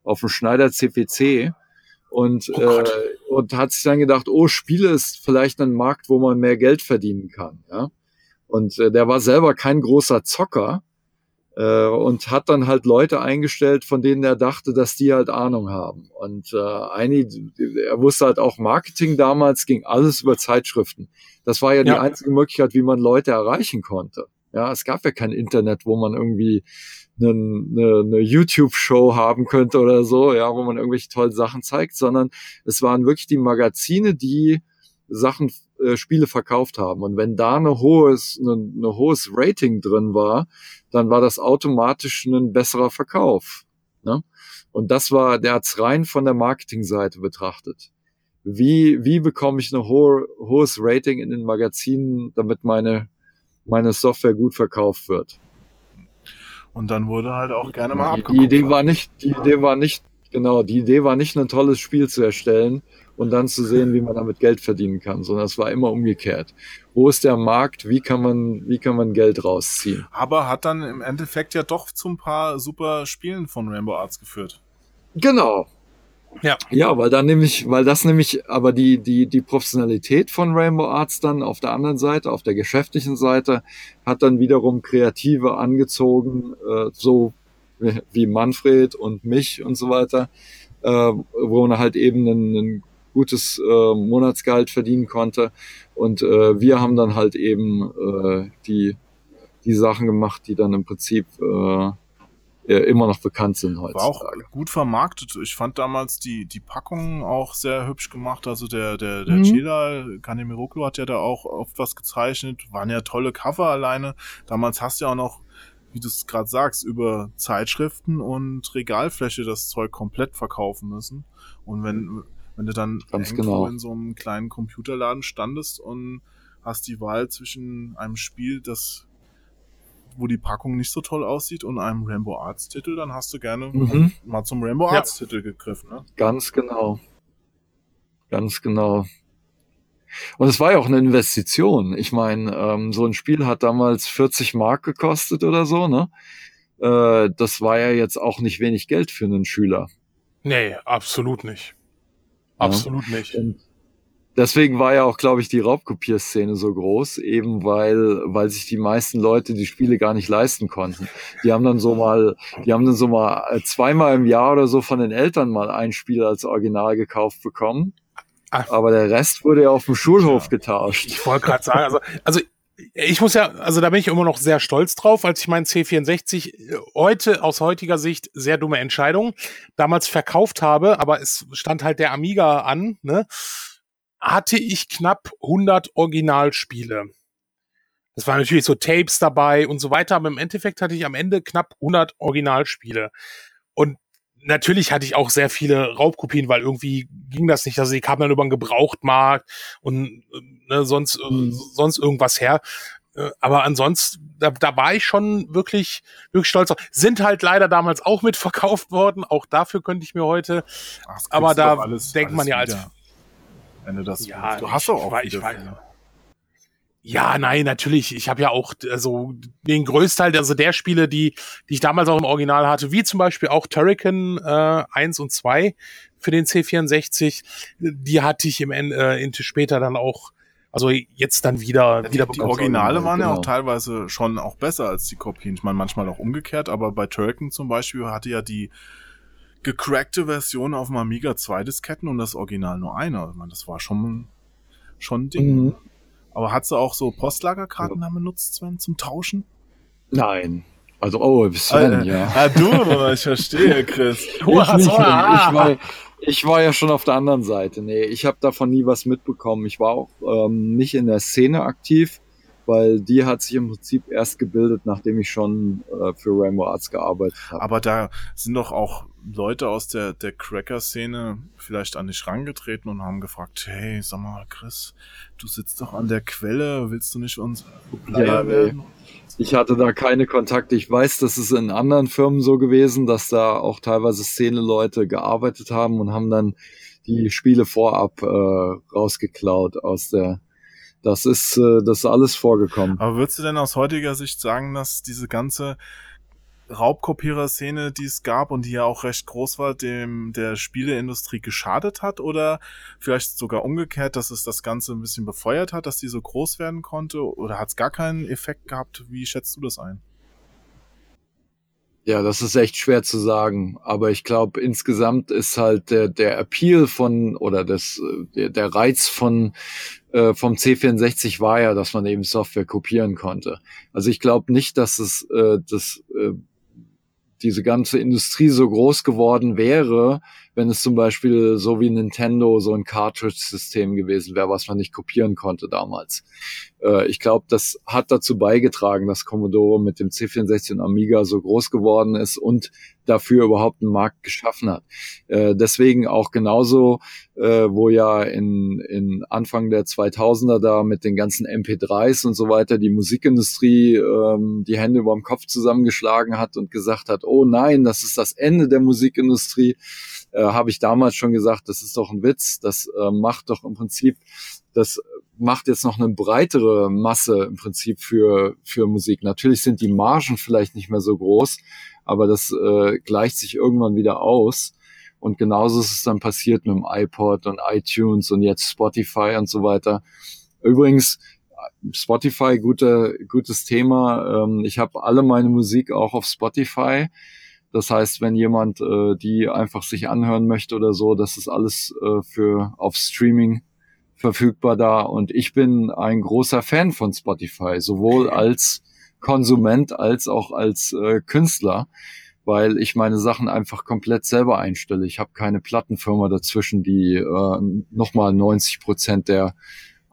auf dem Schneider CPC und, oh äh, und hat sich dann gedacht, oh, Spiele ist vielleicht ein Markt, wo man mehr Geld verdienen kann. Ja? Und äh, der war selber kein großer Zocker äh, und hat dann halt Leute eingestellt, von denen er dachte, dass die halt Ahnung haben. Und äh, einige, er wusste halt auch Marketing damals, ging alles über Zeitschriften. Das war ja, ja. die einzige Möglichkeit, wie man Leute erreichen konnte. Ja, es gab ja kein Internet, wo man irgendwie eine, eine, YouTube-Show haben könnte oder so, ja, wo man irgendwelche tollen Sachen zeigt, sondern es waren wirklich die Magazine, die Sachen, äh, Spiele verkauft haben. Und wenn da eine hohes, eine, eine hohes Rating drin war, dann war das automatisch ein besserer Verkauf. Ne? Und das war, der hat's rein von der Marketingseite betrachtet. Wie, wie bekomme ich ein hohe, hohes Rating in den Magazinen, damit meine, meine Software gut verkauft wird? Und dann wurde halt auch gerne mal abgeguckt. Die Idee war nicht, die Idee war nicht, genau, die Idee war nicht ein tolles Spiel zu erstellen und dann zu sehen, wie man damit Geld verdienen kann, sondern es war immer umgekehrt. Wo ist der Markt? Wie kann man, wie kann man Geld rausziehen? Aber hat dann im Endeffekt ja doch zu ein paar super Spielen von Rainbow Arts geführt. Genau, ja. Ja, weil dann nämlich, weil das nämlich, aber die, die, die Professionalität von Rainbow Arts dann auf der anderen Seite, auf der geschäftlichen Seite, hat dann wiederum Kreative angezogen, äh, so wie Manfred und mich und so weiter, äh, wo man halt eben ein, ein gutes äh, Monatsgehalt verdienen konnte. Und äh, wir haben dann halt eben äh, die, die Sachen gemacht, die dann im Prinzip äh, äh, immer noch bekannt sind heutzutage. War auch gut vermarktet. Ich fand damals die, die Packungen auch sehr hübsch gemacht. Also der, der, der mhm. Chela, Kanemiroklo hat ja da auch oft was gezeichnet. Waren ja tolle Cover alleine. Damals hast du ja auch noch, wie du es gerade sagst, über Zeitschriften und Regalfläche das Zeug komplett verkaufen müssen. Und wenn, wenn du dann Ganz irgendwo genau. in so einem kleinen Computerladen standest und hast die Wahl zwischen einem Spiel, das wo die Packung nicht so toll aussieht und einem Rainbow Arts Titel, dann hast du gerne mhm. mal zum Rainbow Arts ja. Titel gegriffen. Ne? Ganz genau. Ganz genau. Und es war ja auch eine Investition. Ich meine, ähm, so ein Spiel hat damals 40 Mark gekostet oder so, ne? Äh, das war ja jetzt auch nicht wenig Geld für einen Schüler. Nee, absolut nicht. Absolut ja. nicht. Und Deswegen war ja auch, glaube ich, die Raubkopierszene so groß, eben weil, weil sich die meisten Leute die Spiele gar nicht leisten konnten. Die haben dann so mal, die haben dann so mal äh, zweimal im Jahr oder so von den Eltern mal ein Spiel als Original gekauft bekommen. Ach. Aber der Rest wurde ja auf dem Schulhof getauscht. Ich wollte gerade sagen, also, also ich muss ja, also da bin ich immer noch sehr stolz drauf, als ich meinen C64 heute aus heutiger Sicht sehr dumme Entscheidung damals verkauft habe, aber es stand halt der Amiga an, ne? Hatte ich knapp 100 Originalspiele. Das waren natürlich so Tapes dabei und so weiter, aber im Endeffekt hatte ich am Ende knapp 100 Originalspiele. Und natürlich hatte ich auch sehr viele Raubkopien, weil irgendwie ging das nicht. Also die kamen dann über den Gebrauchtmarkt und ne, sonst, mhm. sonst irgendwas her. Äh, aber ansonsten, da, da war ich schon wirklich, wirklich stolz. Sind halt leider damals auch mitverkauft worden. Auch dafür könnte ich mir heute. Ach, aber da alles, denkt alles man ja als wenn du das ja, du hast doch auch ich weiß, ja, nein, natürlich. Ich habe ja auch also den Größteil, also der Spiele, die, die ich damals auch im Original hatte, wie zum Beispiel auch Turrican äh, 1 und 2 für den C64, die hatte ich im Ende äh, später dann auch, also jetzt dann wieder ja, wieder Die Originale waren genau. ja auch teilweise schon auch besser als die Kopien. Ich meine, manchmal auch umgekehrt, aber bei Turrican zum Beispiel hatte ja die gecrackte Version auf dem Amiga zwei Disketten und das Original nur eine. Ich meine, das war schon, schon ein Ding. Mhm. Aber hat sie auch so Postlagerkarten ja. benutzt, Sven, zum Tauschen? Nein. Also, oh, Sven, äh, ja. Ah, du, ich verstehe, Chris. Du *laughs* ich, nicht, ich, war, ich war ja schon auf der anderen Seite. Nee, ich habe davon nie was mitbekommen. Ich war auch ähm, nicht in der Szene aktiv weil die hat sich im Prinzip erst gebildet, nachdem ich schon äh, für Rainbow Arts gearbeitet habe. Aber da sind doch auch Leute aus der, der Cracker-Szene vielleicht an dich rangetreten und haben gefragt, hey, sag mal, Chris, du sitzt doch an der Quelle, willst du nicht uns ja, werden? Ich hatte da keine Kontakte. Ich weiß, dass es in anderen Firmen so gewesen, dass da auch teilweise Szene-Leute gearbeitet haben und haben dann die Spiele vorab äh, rausgeklaut aus der das ist, äh, das ist alles vorgekommen. Aber würdest du denn aus heutiger Sicht sagen, dass diese ganze Raubkopierer-Szene, die es gab und die ja auch recht groß war, dem der Spieleindustrie geschadet hat oder vielleicht sogar umgekehrt, dass es das Ganze ein bisschen befeuert hat, dass die so groß werden konnte oder hat es gar keinen Effekt gehabt? Wie schätzt du das ein? Ja, das ist echt schwer zu sagen. Aber ich glaube, insgesamt ist halt der, der Appeal von oder das, der, der Reiz von äh, vom C64 war ja, dass man eben Software kopieren konnte. Also ich glaube nicht, dass es äh, das äh, diese ganze Industrie so groß geworden wäre, wenn es zum Beispiel so wie Nintendo so ein Cartridge-System gewesen wäre, was man nicht kopieren konnte damals. Äh, ich glaube, das hat dazu beigetragen, dass Commodore mit dem C64 und Amiga so groß geworden ist und dafür überhaupt einen Markt geschaffen hat. Äh, deswegen auch genauso, äh, wo ja in, in Anfang der 2000er da mit den ganzen MP3s und so weiter die Musikindustrie ähm, die Hände über dem Kopf zusammengeschlagen hat und gesagt hat, oh nein, das ist das Ende der Musikindustrie äh, habe ich damals schon gesagt, das ist doch ein Witz, das äh, macht doch im Prinzip, das macht jetzt noch eine breitere Masse im Prinzip für, für Musik. Natürlich sind die Margen vielleicht nicht mehr so groß, aber das äh, gleicht sich irgendwann wieder aus. Und genauso ist es dann passiert mit dem iPod und iTunes und jetzt Spotify und so weiter. Übrigens, Spotify, gute, gutes Thema. Ähm, ich habe alle meine Musik auch auf Spotify. Das heißt, wenn jemand äh, die einfach sich anhören möchte oder so, das ist alles äh, für auf Streaming verfügbar da. Und ich bin ein großer Fan von Spotify, sowohl als Konsument als auch als äh, Künstler, weil ich meine Sachen einfach komplett selber einstelle. Ich habe keine Plattenfirma dazwischen, die äh, nochmal 90 Prozent der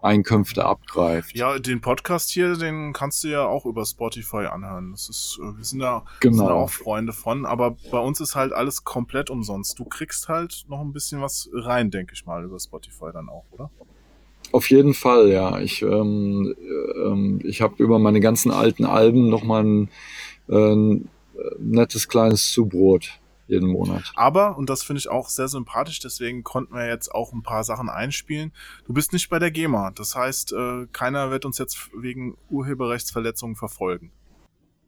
Einkünfte abgreift. Ja, den Podcast hier, den kannst du ja auch über Spotify anhören. Das ist, äh, wir sind da, genau. sind da auch Freunde von, aber bei uns ist halt alles komplett umsonst. Du kriegst halt noch ein bisschen was rein, denke ich mal, über Spotify dann auch, oder? Auf jeden Fall, ja. Ich, ähm, ähm, ich habe über meine ganzen alten Alben nochmal ein, äh, ein nettes kleines Zubrot jeden Monat. Aber, und das finde ich auch sehr sympathisch, deswegen konnten wir jetzt auch ein paar Sachen einspielen. Du bist nicht bei der GEMA. Das heißt, äh, keiner wird uns jetzt wegen Urheberrechtsverletzungen verfolgen.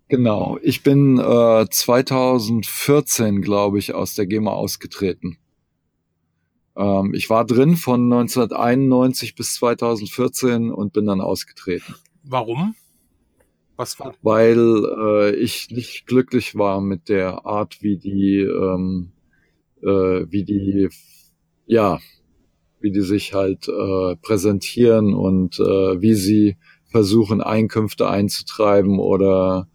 Genau. Ich bin äh, 2014, glaube ich, aus der GEMA ausgetreten. Ähm, ich war drin von 1991 bis 2014 und bin dann ausgetreten. Warum? Was war? Weil äh, ich nicht glücklich war mit der Art, wie die, ähm, äh, wie die, ja, wie die sich halt äh, präsentieren und äh, wie sie versuchen, Einkünfte einzutreiben oder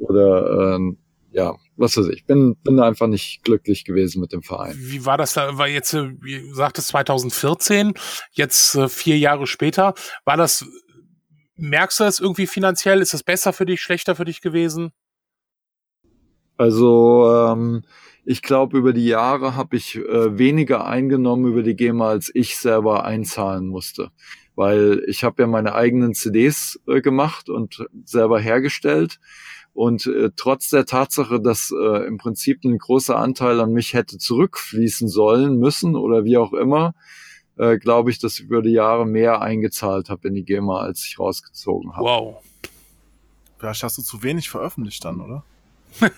oder äh, ja, was weiß ich. Bin bin einfach nicht glücklich gewesen mit dem Verein. Wie war das da? War jetzt, äh, wie sagtest 2014, jetzt äh, vier Jahre später, war das merkst du das irgendwie finanziell? Ist das besser für dich, schlechter für dich gewesen? Also ähm, ich glaube, über die Jahre habe ich äh, weniger eingenommen über die GEMA, als ich selber einzahlen musste. Weil ich habe ja meine eigenen CDs äh, gemacht und selber hergestellt. Und äh, trotz der Tatsache, dass äh, im Prinzip ein großer Anteil an mich hätte zurückfließen sollen, müssen oder wie auch immer, äh, glaube ich, dass ich über die Jahre mehr eingezahlt habe in die GEMA, als ich rausgezogen habe. Wow. Vielleicht hast du zu wenig veröffentlicht dann, oder? *laughs*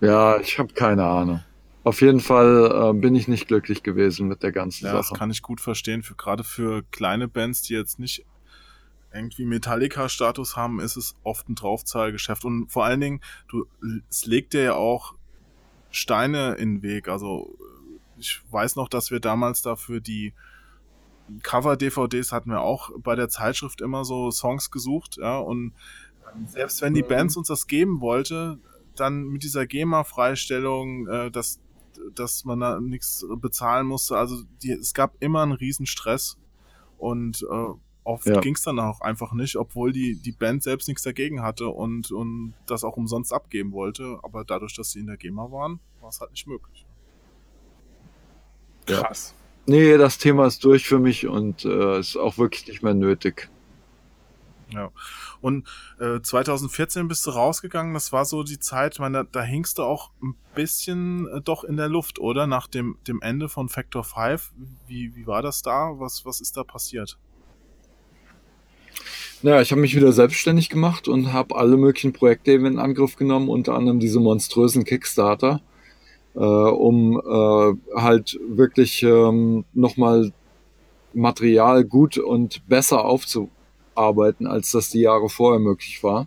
ja, ich habe keine Ahnung. Auf jeden Fall äh, bin ich nicht glücklich gewesen mit der ganzen ja, Sache. Das kann ich gut verstehen. Für gerade für kleine Bands, die jetzt nicht irgendwie Metallica-Status haben, ist es oft ein Draufzahlgeschäft. Und vor allen Dingen, du, es legt dir ja auch Steine in den Weg. Also ich weiß noch, dass wir damals dafür die Cover-DVDs hatten wir auch bei der Zeitschrift immer so Songs gesucht, ja, und selbst wenn die mhm. Bands uns das geben wollte, dann mit dieser GEMA-Freistellung, äh, dass, dass man da nichts bezahlen musste, also die, es gab immer einen riesen Stress und äh, oft ja. ging es dann auch einfach nicht, obwohl die, die Band selbst nichts dagegen hatte und, und das auch umsonst abgeben wollte, aber dadurch, dass sie in der GEMA waren, war es halt nicht möglich. Krass. Nee, das Thema ist durch für mich und äh, ist auch wirklich nicht mehr nötig. Ja. Und äh, 2014 bist du rausgegangen, das war so die Zeit, meine, da hingst du auch ein bisschen äh, doch in der Luft, oder? Nach dem, dem Ende von Factor 5. Wie, wie war das da? Was, was ist da passiert? Naja, ich habe mich wieder selbstständig gemacht und habe alle möglichen Projekte eben in Angriff genommen, unter anderem diese monströsen Kickstarter äh, um äh, halt wirklich ähm, nochmal Material gut und besser aufzuarbeiten, als das die Jahre vorher möglich war.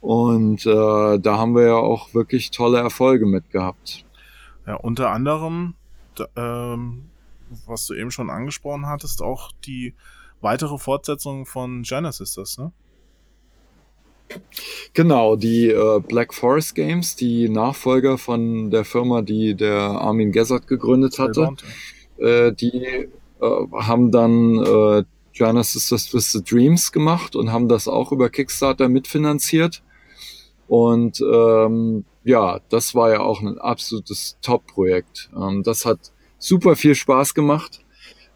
Und äh, da haben wir ja auch wirklich tolle Erfolge mit gehabt. Ja, unter anderem, ähm, was du eben schon angesprochen hattest, auch die weitere Fortsetzung von Genesis, das, ne? Genau, die äh, Black Forest Games, die Nachfolger von der Firma, die der Armin Gessert gegründet hatte, äh, die äh, haben dann äh, Genesis with the Dreams gemacht und haben das auch über Kickstarter mitfinanziert. Und ähm, ja, das war ja auch ein absolutes Top-Projekt. Ähm, das hat super viel Spaß gemacht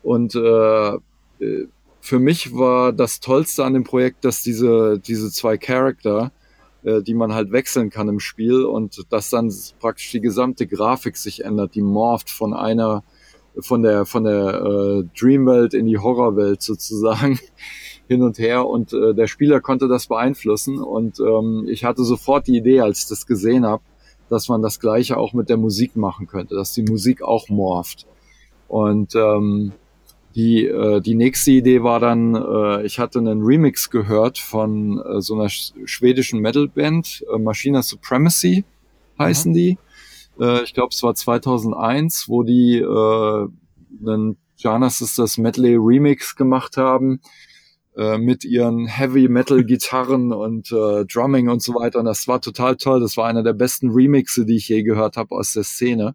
und äh, äh für mich war das Tollste an dem Projekt, dass diese, diese zwei Charakter, äh, die man halt wechseln kann im Spiel und dass dann praktisch die gesamte Grafik sich ändert, die morpht von einer, von der, von der äh, Dreamwelt in die Horrorwelt sozusagen *laughs* hin und her und äh, der Spieler konnte das beeinflussen und ähm, ich hatte sofort die Idee, als ich das gesehen habe, dass man das gleiche auch mit der Musik machen könnte, dass die Musik auch morpht. Und ähm, die, äh, die nächste Idee war dann, äh, ich hatte einen Remix gehört von äh, so einer schwedischen Metalband, äh, Machina Supremacy heißen mhm. die. Äh, ich glaube, es war 2001, wo die äh, einen Jana Sisters Medley Remix gemacht haben äh, mit ihren Heavy Metal Gitarren *laughs* und äh, Drumming und so weiter. Und das war total toll. Das war einer der besten Remixe, die ich je gehört habe aus der Szene.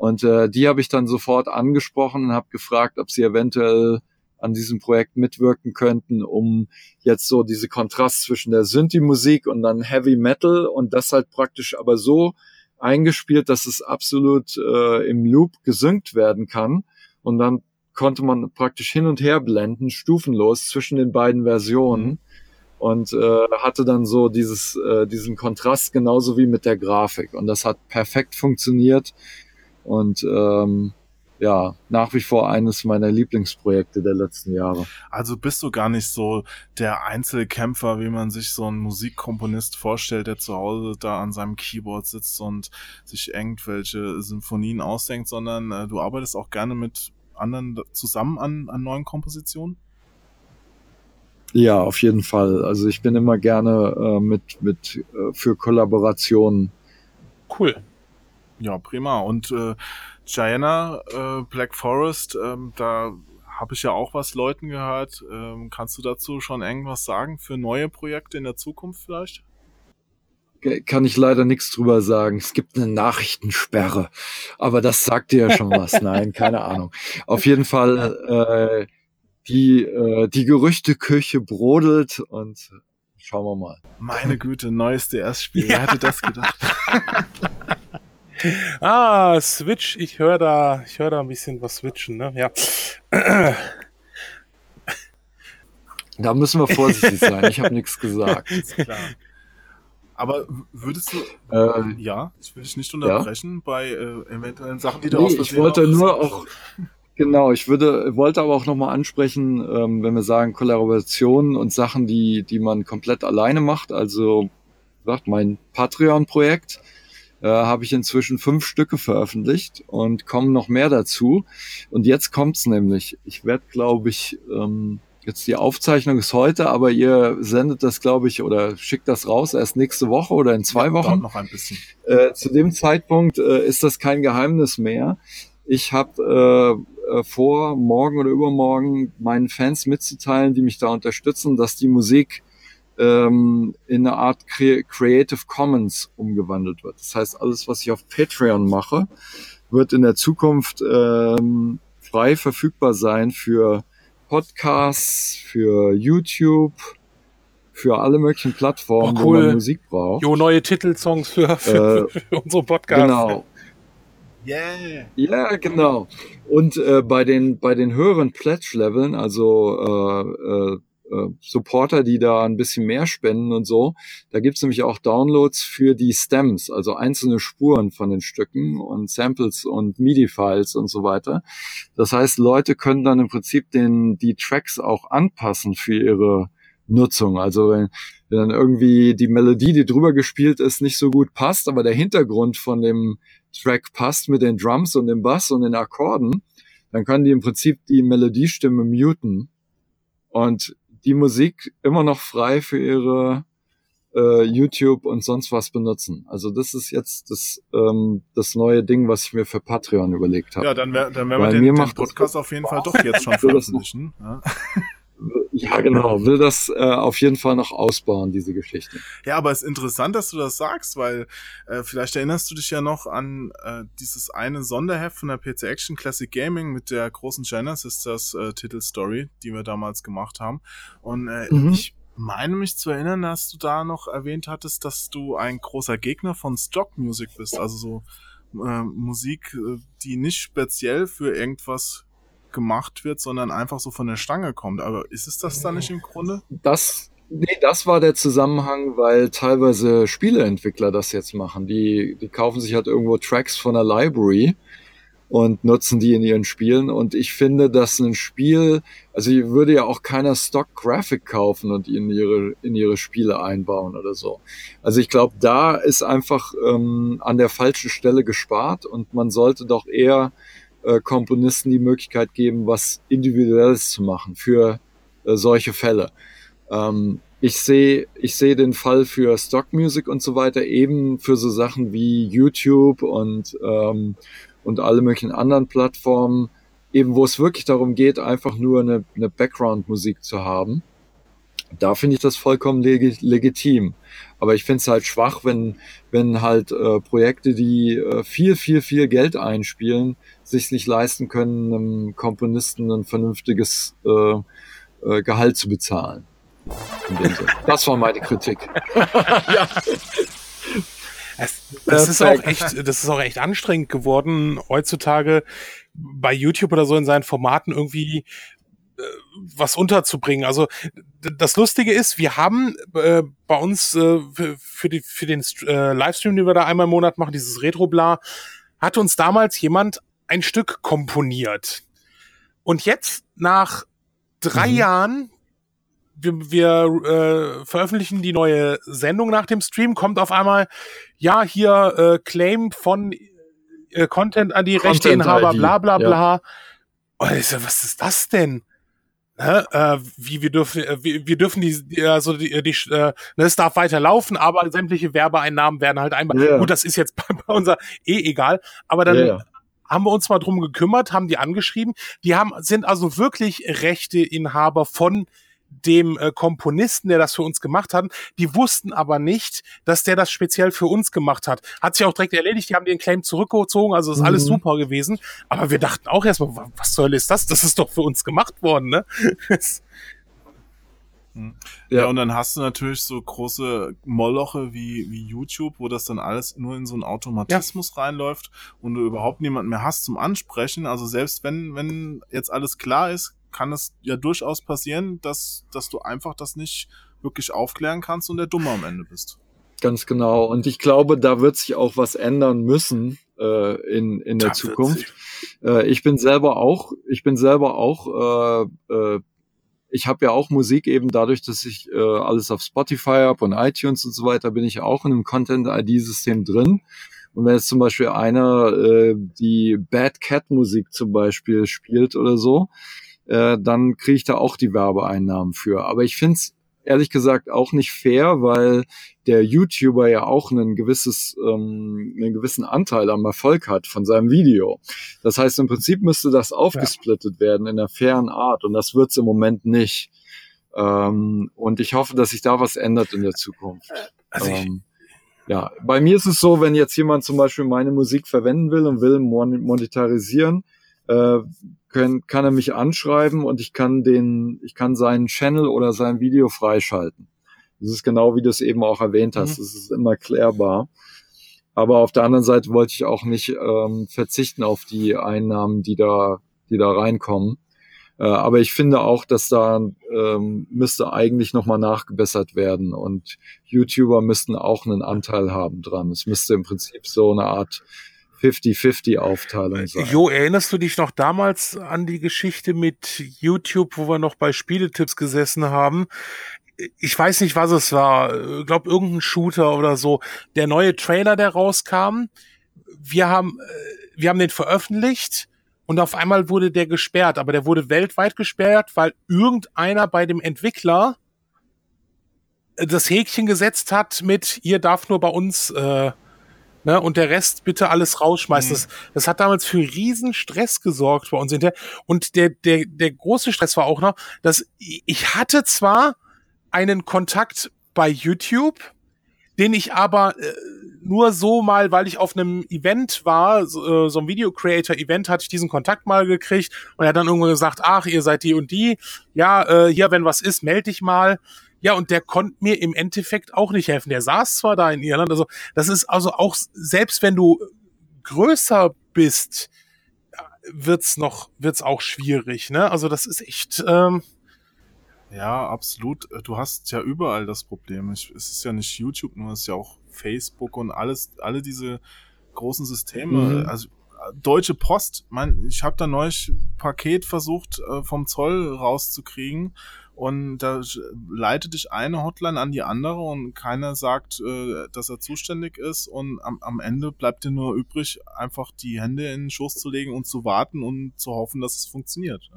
Und äh, die habe ich dann sofort angesprochen und habe gefragt, ob sie eventuell an diesem Projekt mitwirken könnten, um jetzt so diese Kontrast zwischen der Synthi-Musik und dann Heavy Metal und das halt praktisch aber so eingespielt, dass es absolut äh, im Loop gesynkt werden kann. Und dann konnte man praktisch hin und her blenden, stufenlos zwischen den beiden Versionen. Mhm. Und äh, hatte dann so dieses, äh, diesen Kontrast genauso wie mit der Grafik. Und das hat perfekt funktioniert. Und ähm, ja, nach wie vor eines meiner Lieblingsprojekte der letzten Jahre. Also bist du gar nicht so der Einzelkämpfer, wie man sich so einen Musikkomponist vorstellt, der zu Hause da an seinem Keyboard sitzt und sich irgendwelche Symphonien ausdenkt, sondern äh, du arbeitest auch gerne mit anderen zusammen an, an neuen Kompositionen? Ja, auf jeden Fall. Also ich bin immer gerne äh, mit, mit äh, für Kollaborationen. Cool. Ja, prima. Und äh, Diana, äh, Black Forest, ähm, da habe ich ja auch was Leuten gehört. Ähm, kannst du dazu schon irgendwas sagen für neue Projekte in der Zukunft vielleicht? Kann ich leider nichts drüber sagen. Es gibt eine Nachrichtensperre. Aber das sagt dir ja schon was. *laughs* Nein, keine Ahnung. Auf jeden Fall, äh, die, äh, die Gerüchteküche brodelt und schauen wir mal. Meine Güte, neues DS-Spiel. *laughs* Wer hätte das gedacht? *laughs* *laughs* ah, Switch, ich höre da, ich höre da ein bisschen was switchen, ne? Ja. Da müssen wir vorsichtig sein. Ich habe nichts gesagt. *laughs* Ist klar. Aber würdest du, äh, ja, ich will dich nicht unterbrechen ja? bei äh, eventuellen Sachen, die du nee, aus Ich wollte nur auch, genau, ich würde, wollte aber auch nochmal ansprechen, ähm, wenn wir sagen Kollaborationen und Sachen, die, die man komplett alleine macht. Also, sagt mein Patreon-Projekt äh, habe ich inzwischen fünf Stücke veröffentlicht und kommen noch mehr dazu. Und jetzt kommt's nämlich. Ich werde, glaube ich, ähm, jetzt die Aufzeichnung ist heute, aber ihr sendet das, glaube ich, oder schickt das raus erst nächste Woche oder in zwei ja, Wochen. Noch ein bisschen. Äh, zu dem Zeitpunkt äh, ist das kein Geheimnis mehr. Ich habe äh, äh, vor, morgen oder übermorgen meinen Fans mitzuteilen, die mich da unterstützen, dass die Musik ähm, in eine Art Creative Commons umgewandelt wird. Das heißt, alles, was ich auf Patreon mache, wird in der Zukunft ähm, frei verfügbar sein für Podcasts, für YouTube, für alle möglichen Plattformen, oh, cool. wo man Musik braucht. Jo, neue Titelsongs für, für, äh, für unsere Podcasts. Genau. Yeah. Ja, genau. Und äh, bei den bei den höheren Pledge-Leveln, also äh, äh, äh, Supporter, die da ein bisschen mehr spenden und so. Da gibt's nämlich auch Downloads für die Stems, also einzelne Spuren von den Stücken und Samples und MIDI-Files und so weiter. Das heißt, Leute können dann im Prinzip den, die Tracks auch anpassen für ihre Nutzung. Also wenn, wenn dann irgendwie die Melodie, die drüber gespielt ist, nicht so gut passt, aber der Hintergrund von dem Track passt mit den Drums und dem Bass und den Akkorden, dann können die im Prinzip die Melodiestimme muten und die Musik immer noch frei für ihre äh, YouTube und sonst was benutzen. Also das ist jetzt das, ähm, das neue Ding, was ich mir für Patreon überlegt habe. Ja, dann, wär, dann werden wir den, den Podcast auf jeden Fall doch jetzt schon *laughs* veröffentlichen. Ja. Ja, genau. Will das äh, auf jeden Fall noch ausbauen, diese Geschichte. Ja, aber es ist interessant, dass du das sagst, weil äh, vielleicht erinnerst du dich ja noch an äh, dieses eine Sonderheft von der PC Action Classic Gaming mit der großen China Sisters äh, Titelstory, die wir damals gemacht haben. Und äh, mhm. ich meine mich zu erinnern, dass du da noch erwähnt hattest, dass du ein großer Gegner von Stock Music bist, also so äh, Musik, äh, die nicht speziell für irgendwas gemacht wird, sondern einfach so von der Stange kommt. Aber ist es das dann nicht im Grunde? Das, nee, das war der Zusammenhang, weil teilweise Spieleentwickler das jetzt machen. Die, die kaufen sich halt irgendwo Tracks von der Library und nutzen die in ihren Spielen. Und ich finde, dass ein Spiel, also würde ja auch keiner Stock Graphic kaufen und in ihre, in ihre Spiele einbauen oder so. Also ich glaube, da ist einfach ähm, an der falschen Stelle gespart und man sollte doch eher äh, Komponisten die Möglichkeit geben, was Individuelles zu machen für äh, solche Fälle. Ähm, ich sehe ich sehe den Fall für Stock Music und so weiter eben für so Sachen wie YouTube und ähm, und alle möglichen anderen Plattformen eben wo es wirklich darum geht einfach nur eine, eine Background Musik zu haben da finde ich das vollkommen leg legitim. Aber ich finde es halt schwach, wenn, wenn halt äh, Projekte, die äh, viel, viel, viel Geld einspielen, sich nicht leisten können, einem Komponisten ein vernünftiges äh, äh, Gehalt zu bezahlen. Das war meine Kritik. *laughs* ja. Das, das ist auch echt, das ist auch echt anstrengend geworden, heutzutage bei YouTube oder so in seinen Formaten irgendwie äh, was unterzubringen. Also das Lustige ist, wir haben äh, bei uns äh, für, die, für den äh, Livestream, den wir da einmal im Monat machen, dieses Retro-Bla, hat uns damals jemand ein Stück komponiert. Und jetzt, nach drei mhm. Jahren, wir, wir äh, veröffentlichen die neue Sendung nach dem Stream, kommt auf einmal, ja, hier äh, Claim von äh, Content an die Content Rechteinhaber, bla bla bla. Ja. So, was ist das denn? äh, wie wir dürfen, äh, wir, wir dürfen die, also die, die äh, ne, es darf weiter laufen, aber sämtliche Werbeeinnahmen werden halt einmal. Yeah. Gut, das ist jetzt *laughs* bei, bei unser eh egal, aber dann yeah. Haben wir uns mal drum gekümmert, haben die angeschrieben. Die haben sind also wirklich Rechteinhaber von dem äh, Komponisten, der das für uns gemacht hat. Die wussten aber nicht, dass der das speziell für uns gemacht hat. Hat sich auch direkt erledigt, die haben den Claim zurückgezogen, also ist mhm. alles super gewesen. Aber wir dachten auch erstmal, was soll ist das? Das ist doch für uns gemacht worden, ne? *laughs* Hm. Ja. ja, und dann hast du natürlich so große Moloche wie, wie YouTube, wo das dann alles nur in so einen Automatismus ja. reinläuft und du überhaupt niemanden mehr hast zum Ansprechen. Also selbst wenn, wenn jetzt alles klar ist, kann es ja durchaus passieren, dass, dass du einfach das nicht wirklich aufklären kannst und der Dumme am Ende bist. Ganz genau. Und ich glaube, da wird sich auch was ändern müssen äh, in, in der Zukunft. Äh, ich bin selber auch, ich bin selber auch, äh, äh, ich habe ja auch Musik eben dadurch, dass ich äh, alles auf Spotify habe und iTunes und so weiter, bin ich auch in einem Content-ID-System drin. Und wenn jetzt zum Beispiel einer äh, die Bad Cat Musik zum Beispiel spielt oder so, äh, dann kriege ich da auch die Werbeeinnahmen für. Aber ich finde es ehrlich gesagt auch nicht fair, weil der YouTuber ja auch ein gewisses, ähm, einen gewissen Anteil am Erfolg hat von seinem Video. Das heißt, im Prinzip müsste das aufgesplittet ja. werden in einer fairen Art und das wird es im Moment nicht. Ähm, und ich hoffe, dass sich da was ändert in der Zukunft. Also ähm, ja, bei mir ist es so, wenn jetzt jemand zum Beispiel meine Musik verwenden will und will monetarisieren, äh, können, kann er mich anschreiben und ich kann den, ich kann seinen Channel oder sein Video freischalten. Das ist genau wie du es eben auch erwähnt hast. Mhm. Das ist immer klärbar. Aber auf der anderen Seite wollte ich auch nicht ähm, verzichten auf die Einnahmen, die da, die da reinkommen. Äh, aber ich finde auch, dass da ähm, müsste eigentlich nochmal nachgebessert werden und YouTuber müssten auch einen Anteil haben dran. Es müsste im Prinzip so eine Art 50-50-Aufteilung sein. Jo, erinnerst du dich noch damals an die Geschichte mit YouTube, wo wir noch bei Spieletipps gesessen haben? Ich weiß nicht, was es war. Ich glaube, irgendein Shooter oder so. Der neue Trailer, der rauskam. Wir haben, äh, wir haben den veröffentlicht und auf einmal wurde der gesperrt. Aber der wurde weltweit gesperrt, weil irgendeiner bei dem Entwickler das Häkchen gesetzt hat mit, ihr darf nur bei uns äh, Ne, und der Rest bitte alles rausschmeißen. Mhm. Das, das hat damals für riesen Stress gesorgt bei uns hinterher. Und der, der, der große Stress war auch noch, dass ich hatte zwar einen Kontakt bei YouTube, den ich aber äh, nur so mal, weil ich auf einem Event war, so, äh, so ein Video Creator Event, hatte ich diesen Kontakt mal gekriegt und er hat dann irgendwann gesagt, ach, ihr seid die und die, ja, äh, hier, wenn was ist, melde dich mal. Ja, und der konnte mir im Endeffekt auch nicht helfen. Der saß zwar da in Irland, also das ist also auch, selbst wenn du größer bist, wird's noch, wird's auch schwierig, ne? Also das ist echt, ähm, ja, absolut. Du hast ja überall das Problem. Es ist ja nicht YouTube, nur es ist ja auch Facebook und alles, alle diese großen Systeme. Mhm. Also Deutsche Post, mein, ich habe da neulich Paket versucht äh, vom Zoll rauszukriegen und da leitet dich eine Hotline an die andere und keiner sagt, äh, dass er zuständig ist und am, am Ende bleibt dir nur übrig, einfach die Hände in den Schoß zu legen und zu warten und zu hoffen, dass es funktioniert.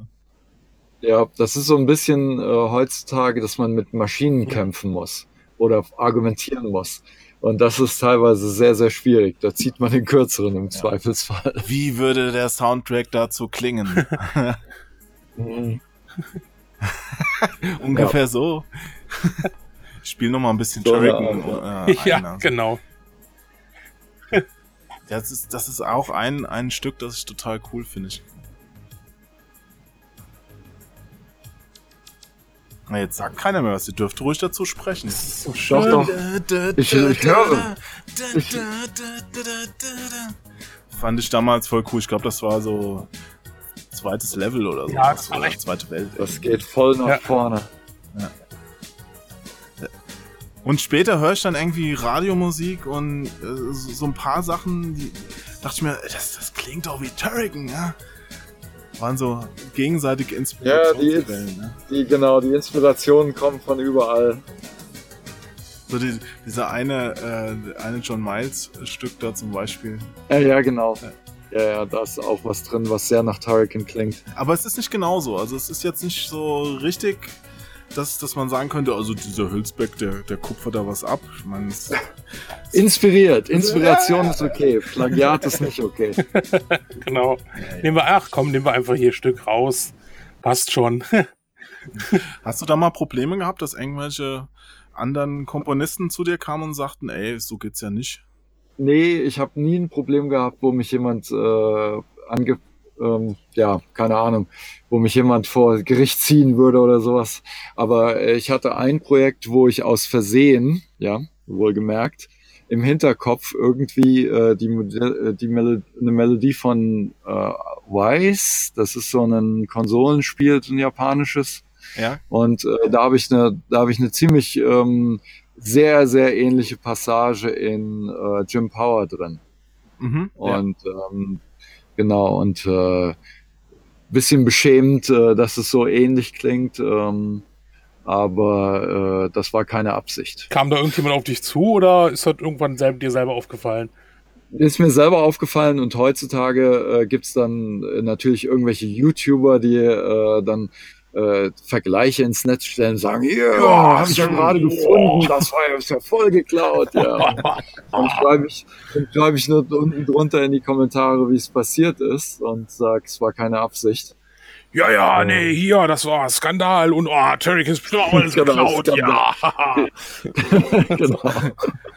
Ja, das ist so ein bisschen äh, heutzutage, dass man mit Maschinen kämpfen muss oder argumentieren muss. Und das ist teilweise sehr, sehr schwierig. Da zieht man den kürzeren im ja. Zweifelsfall. Wie würde der Soundtrack dazu klingen? *laughs* *laughs* Mhm. Ungefähr ja. so. Ich spiele noch mal ein bisschen so, Turrican. Äh, ja, also. genau. Das ist, das ist auch ein, ein Stück, das ich total cool finde. Na, jetzt sagt keiner mehr was. Ihr dürft ruhig dazu sprechen. Doch, doch. Ich, ich höre. Ich Fand ich damals voll cool. Ich glaube, das war so zweites Level oder so. Ja, das war echt. Zweite Welt. Das geht voll nach ja. vorne. Ja. Und später höre ich dann irgendwie Radiomusik und äh, so ein paar Sachen, die dachte ich mir, das, das klingt doch wie Turrican, ja. Waren so gegenseitig Inspirationsquellen. Ja, die, ne? die, genau, die Inspirationen kommen von überall. So die, dieser eine, äh, eine John Miles Stück da zum Beispiel. Ja, ja, genau. Ja. Ja, ja, da ist auch was drin, was sehr nach Turrican klingt. Aber es ist nicht genauso. Also es ist jetzt nicht so richtig, dass, dass man sagen könnte, also dieser Hülsbeck, der, der kupfert da was ab. Ich meine, es, *laughs* Inspiriert. Inspiration ist okay. Plagiat ist nicht okay. *laughs* genau. Nehmen wir, ach komm, nehmen wir einfach hier ein Stück raus. Passt schon. *laughs* Hast du da mal Probleme gehabt, dass irgendwelche anderen Komponisten zu dir kamen und sagten, ey, so geht's ja nicht? Nee, ich habe nie ein Problem gehabt, wo mich jemand äh, ange ähm, ja, keine Ahnung, wo mich jemand vor Gericht ziehen würde oder sowas. Aber äh, ich hatte ein Projekt, wo ich aus Versehen, ja, wohlgemerkt, im Hinterkopf irgendwie äh, die, äh, die Melo eine Melodie von äh, Wise, das ist so ein Konsolenspiel, ein japanisches. Ja. Und äh, da habe ich eine, da habe ich eine ziemlich ähm, sehr, sehr ähnliche Passage in äh, Jim Power drin. Mhm, und ja. ähm, genau, und äh, bisschen beschämt, äh, dass es so ähnlich klingt. Ähm, aber äh, das war keine Absicht. Kam da irgendjemand auf dich zu oder ist das irgendwann selb, dir selber aufgefallen? ist mir selber aufgefallen und heutzutage äh, gibt's dann äh, natürlich irgendwelche YouTuber, die äh, dann äh, Vergleiche ins Netz stellen und sagen, ja, habe ich ja gerade gefunden, das war ja voll geklaut. Ja. *laughs* und schreibe ich, schreib ich nur unten drunter in die Kommentare, wie es passiert ist und sage, es war keine Absicht. Ja, ja, nee, hier, das war Skandal und oh, Turek ist bestimmt auch *laughs* alles geklaut, ja. *laughs* genau.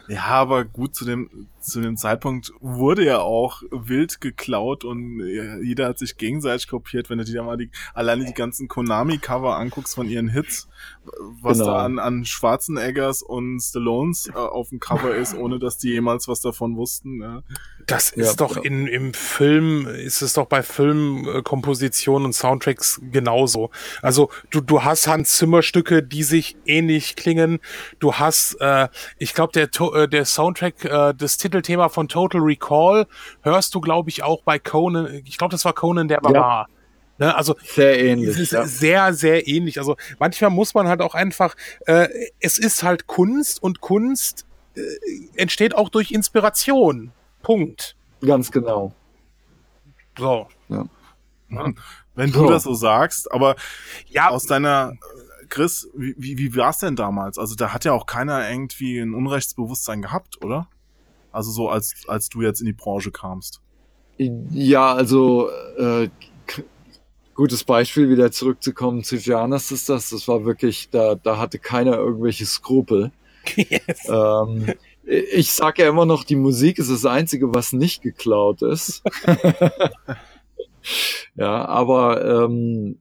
Ja, aber gut, zu dem, zu dem Zeitpunkt wurde ja auch wild geklaut und jeder hat sich gegenseitig kopiert, wenn du dir mal die, alleine die ganzen Konami-Cover anguckst von ihren Hits, was genau. da an, an Schwarzeneggers und Stallones äh, auf dem Cover ist, ohne dass die jemals was davon wussten. Ja. Das ist ja, doch ja. in, im Film, ist es doch bei Filmkompositionen und Soundtracks genauso. Also du, du hast Hans Zimmer Stücke, die sich ähnlich klingen. Du hast, äh, ich glaube, der, äh, der Soundtrack, äh, das Titelthema von Total Recall hörst du, glaube ich, auch bei Conan. Ich glaube, das war Conan der Barbar. Ja. Ne, also sehr ähnlich. Es ist ja. sehr, sehr ähnlich. Also manchmal muss man halt auch einfach, äh, es ist halt Kunst und Kunst äh, entsteht auch durch Inspiration. Punkt. Ganz genau. So. Ja. Wenn du so. das so sagst, aber ja, aus deiner Chris, wie, wie, wie war es denn damals? Also da hat ja auch keiner irgendwie ein Unrechtsbewusstsein gehabt, oder? Also so als, als du jetzt in die Branche kamst. Ja, also äh, gutes Beispiel, wieder zurückzukommen zu Giannis ist das. Das war wirklich, da, da hatte keiner irgendwelche Skrupel. *laughs* Yes. Ähm, ich sage ja immer noch, die Musik ist das Einzige, was nicht geklaut ist. *laughs* ja, aber ähm,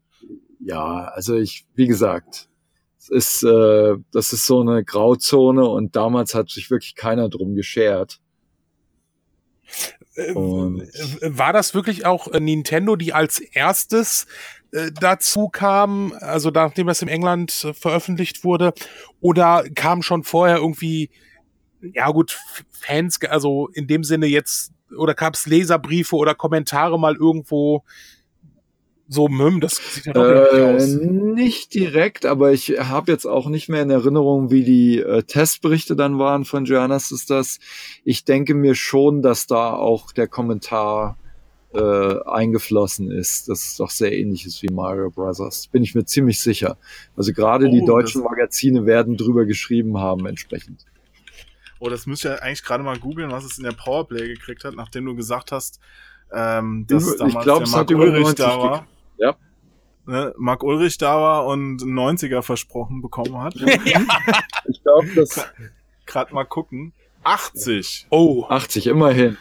ja, also ich, wie gesagt, es ist, äh, das ist so eine Grauzone und damals hat sich wirklich keiner drum geschert. Äh, und War das wirklich auch äh, Nintendo, die als erstes äh, dazu kam, also nachdem das in England äh, veröffentlicht wurde, oder kam schon vorher irgendwie ja gut, Fans, also in dem Sinne jetzt, oder gab es Leserbriefe oder Kommentare mal irgendwo so, müm, das sieht ja doch äh, aus. Nicht direkt, aber ich habe jetzt auch nicht mehr in Erinnerung, wie die äh, Testberichte dann waren von Joannas ist das. Ich denke mir schon, dass da auch der Kommentar äh, eingeflossen ist, das ist doch sehr ähnlich ist wie Mario Brothers. Bin ich mir ziemlich sicher. Also gerade oh, die deutschen Magazine werden drüber geschrieben haben entsprechend. Oh, das müsst ihr eigentlich gerade mal googeln, was es in der Powerplay gekriegt hat, nachdem du gesagt hast, ähm, dass ich damals glaub, der Marc Ulrich da war. Ja. Ne, Marc Ulrich da war und 90er versprochen bekommen hat. *laughs* ja. Ich glaube, das. Gerade mal gucken. 80. Oh. 80, immerhin.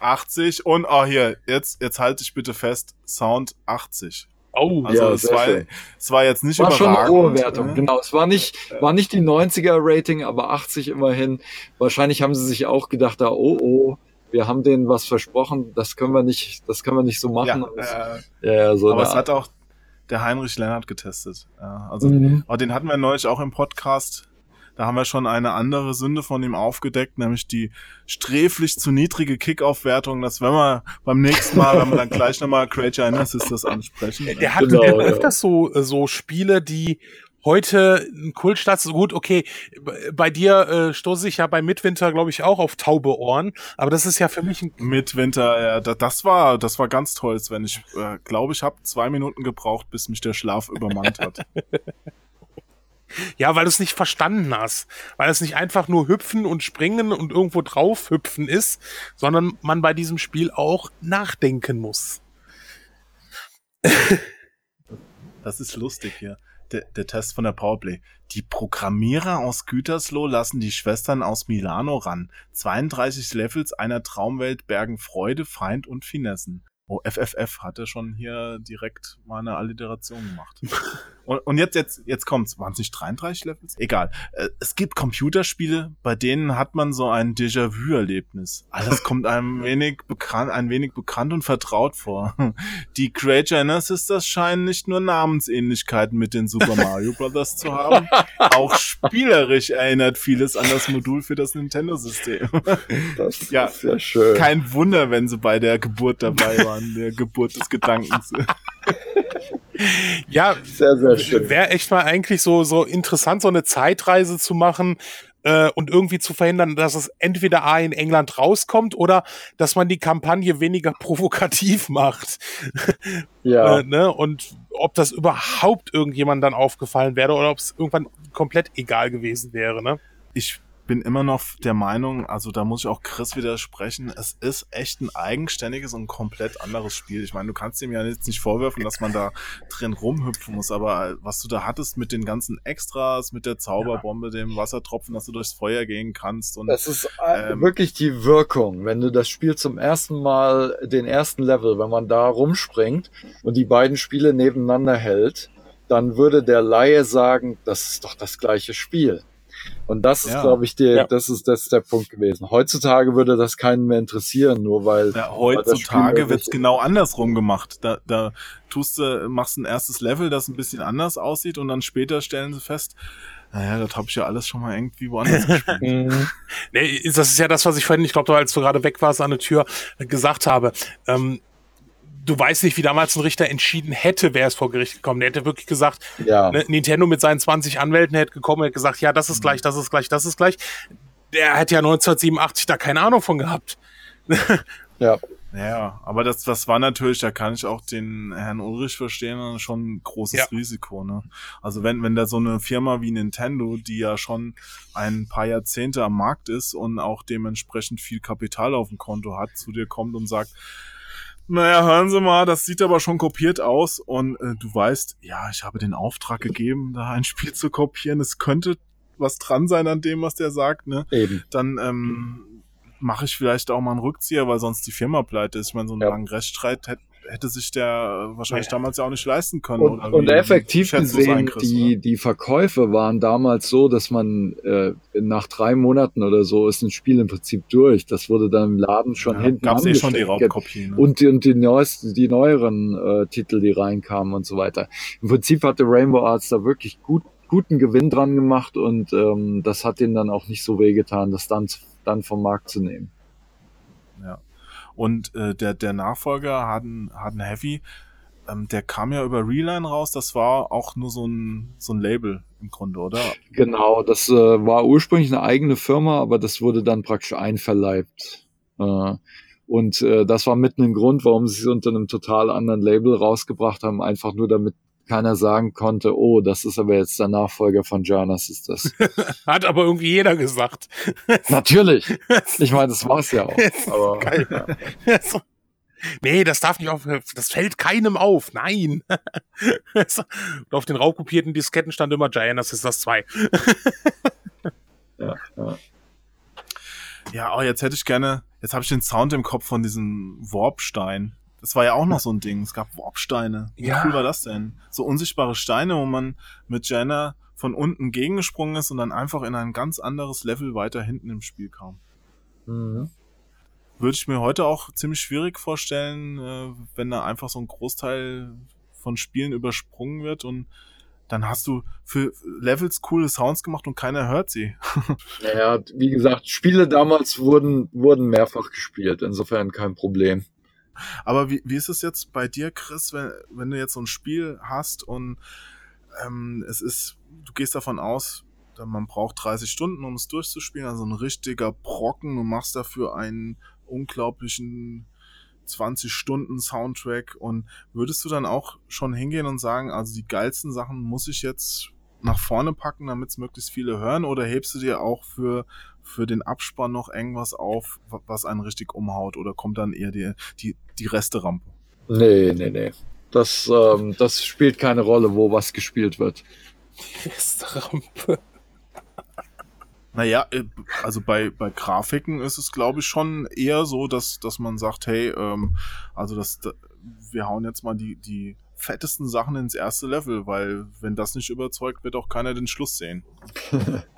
80 und, oh hier, jetzt, jetzt halte ich bitte fest, Sound 80. Oh, also ja, es, war, es war jetzt nicht war schon eine hohe Wertung, ne? genau. Es war nicht, war nicht die 90er Rating, aber 80 immerhin. Wahrscheinlich haben sie sich auch gedacht, da, oh, oh, wir haben denen was versprochen, das können wir nicht, das können wir nicht so machen. Ja, äh, ja, so aber es hat auch der Heinrich Lennart getestet. Ja, also, mhm. aber den hatten wir neulich auch im Podcast da haben wir schon eine andere Sünde von ihm aufgedeckt, nämlich die sträflich zu niedrige Kickoff-Wertung. Das werden wir beim nächsten Mal, wenn wir dann gleich nochmal Creature Assist ansprechen. Der hat genau, ja. öfters so, so Spiele, die heute ein Kultstatus, gut, okay, bei dir äh, stoße ich ja bei Midwinter, glaube ich, auch auf taube Ohren, aber das ist ja für mich ein Midwinter, ja, das war, das war ganz toll, Sven. Ich äh, glaube, ich habe zwei Minuten gebraucht, bis mich der Schlaf übermannt hat. *laughs* Ja, weil du es nicht verstanden hast. Weil es nicht einfach nur hüpfen und springen und irgendwo drauf hüpfen ist, sondern man bei diesem Spiel auch nachdenken muss. Das ist lustig hier. Der, der Test von der Powerplay. Die Programmierer aus Gütersloh lassen die Schwestern aus Milano ran. 32 Levels einer Traumwelt bergen Freude, Feind und Finessen. Oh, FFF hat er schon hier direkt mal eine Alliteration gemacht. *laughs* und, und jetzt, jetzt, jetzt kommt's. Waren es nicht 33 Levels? Egal. Äh, es gibt Computerspiele, bei denen hat man so ein Déjà-vu-Erlebnis. Alles kommt einem *laughs* wenig bekannt, ein wenig bekannt und vertraut vor. Die Creature Inner Sisters scheinen nicht nur Namensähnlichkeiten mit den Super Mario Brothers zu haben, *laughs* auch spielerisch erinnert vieles an das Modul für das Nintendo-System. Das ja, ist ja schön. Kein Wunder, wenn sie bei der Geburt dabei waren der Geburt des Gedankens. *laughs* ja, sehr, sehr schön. Wäre echt mal eigentlich so, so interessant, so eine Zeitreise zu machen, äh, und irgendwie zu verhindern, dass es entweder A in England rauskommt oder dass man die Kampagne weniger *laughs* provokativ macht. Ja. äh, ne? Und ob das überhaupt irgendjemand dann aufgefallen wäre oder ob es irgendwann komplett egal gewesen wäre. Ne? Ich bin immer noch der Meinung, also da muss ich auch Chris widersprechen, es ist echt ein eigenständiges und komplett anderes Spiel. Ich meine, du kannst ihm ja jetzt nicht vorwerfen, dass man da drin rumhüpfen muss, aber was du da hattest mit den ganzen Extras, mit der Zauberbombe, dem Wassertropfen, dass du durchs Feuer gehen kannst und das ist äh, ähm, wirklich die Wirkung, wenn du das Spiel zum ersten Mal den ersten Level, wenn man da rumspringt und die beiden Spiele nebeneinander hält, dann würde der Laie sagen, das ist doch das gleiche Spiel. Und das ist, ja. glaube ich, der, ja. das ist, das ist der Punkt gewesen. Heutzutage würde das keinen mehr interessieren, nur weil. Ja, heutzutage wird's genau andersrum gemacht. Da, da tust du, machst ein erstes Level, das ein bisschen anders aussieht und dann später stellen sie fest, naja, das habe ich ja alles schon mal irgendwie woanders *laughs* gespielt. Mhm. nee, das ist ja das, was ich vorhin, ich glaube, als du gerade weg warst an der Tür, gesagt habe. Ähm, du weißt nicht, wie damals ein Richter entschieden hätte, wer es vor Gericht gekommen. Der hätte wirklich gesagt, ja. ne, Nintendo mit seinen 20 Anwälten hätte gekommen, hätte gesagt, ja, das ist gleich, das ist gleich, das ist gleich. Der hätte ja 1987 da keine Ahnung von gehabt. *laughs* ja. Ja, aber das, das war natürlich, da kann ich auch den Herrn Ulrich verstehen, schon ein großes ja. Risiko. Ne? Also wenn, wenn da so eine Firma wie Nintendo, die ja schon ein paar Jahrzehnte am Markt ist und auch dementsprechend viel Kapital auf dem Konto hat, zu dir kommt und sagt, naja, hören Sie mal, das sieht aber schon kopiert aus und äh, du weißt, ja, ich habe den Auftrag gegeben, da ein Spiel zu kopieren. Es könnte was dran sein an dem, was der sagt, ne? Eben. Dann ähm, mache ich vielleicht auch mal einen Rückzieher, weil sonst die Firma pleite ist. Ich meine, so einen ja. langen Rechtsstreit hätte hätte sich der wahrscheinlich ja. damals ja auch nicht leisten können. Und, und effektiv gesehen, die, die Verkäufe waren damals so, dass man äh, nach drei Monaten oder so ist ein Spiel im Prinzip durch. Das wurde dann im Laden schon ja, hinten Gab es eh schon die Raubkopien. Ne? Und, die, und die, neuesten, die neueren äh, Titel, die reinkamen und so weiter. Im Prinzip hatte Rainbow Arts da wirklich gut guten Gewinn dran gemacht und ähm, das hat ihnen dann auch nicht so wehgetan, das dann, dann vom Markt zu nehmen. Und äh, der, der Nachfolger, Harden, Harden Heavy, ähm, der kam ja über Reline raus, das war auch nur so ein, so ein Label im Grunde, oder? Genau, das äh, war ursprünglich eine eigene Firma, aber das wurde dann praktisch einverleibt. Äh, und äh, das war mitten ein Grund, warum sie es unter einem total anderen Label rausgebracht haben, einfach nur damit keiner sagen konnte, oh, das ist aber jetzt der Nachfolger von Jonas, ist das. *laughs* Hat aber irgendwie jeder gesagt. *laughs* Natürlich. *laughs* Ich meine, das war's ja auch. Aber, Geil. Ja. Nee, das darf nicht auf, das fällt keinem auf. Nein. Und auf den raubkopierten Disketten stand immer Giannis ist das 2. ja, ja. Ja, oh, jetzt hätte ich gerne, jetzt habe ich den Sound im Kopf von diesem Warpstein. Das war ja auch noch so ein Ding. Es gab Warpsteine. Wie ja. cool war das denn? So unsichtbare Steine, wo man mit Jenna von unten gegengesprungen ist und dann einfach in ein ganz anderes Level weiter hinten im Spiel kam. Mhm. Würde ich mir heute auch ziemlich schwierig vorstellen, äh, wenn da einfach so ein Großteil von Spielen übersprungen wird und dann hast du für Levels coole Sounds gemacht und keiner hört sie. *laughs* naja, wie gesagt, Spiele damals wurden, wurden mehrfach gespielt, insofern kein Problem. Aber wie, wie ist es jetzt bei dir, Chris, wenn, wenn du jetzt so ein Spiel hast und ähm, es ist, du gehst davon aus, man braucht 30 Stunden, um es durchzuspielen, also ein richtiger Brocken, du machst dafür einen unglaublichen 20 Stunden Soundtrack und würdest du dann auch schon hingehen und sagen, also die geilsten Sachen muss ich jetzt nach vorne packen, damit es möglichst viele hören? Oder hebst du dir auch für, für den Abspann noch irgendwas auf, was einen richtig umhaut? Oder kommt dann eher die, die, die Resterampe? Nee, nee, nee. Das, ähm, das spielt keine Rolle, wo was gespielt wird. Die Resterampe. Naja, äh, also bei, bei Grafiken ist es, glaube ich, schon eher so, dass, dass man sagt, hey, ähm, also das, wir hauen jetzt mal die, die fettesten Sachen ins erste Level, weil wenn das nicht überzeugt, wird auch keiner den Schluss sehen. *laughs*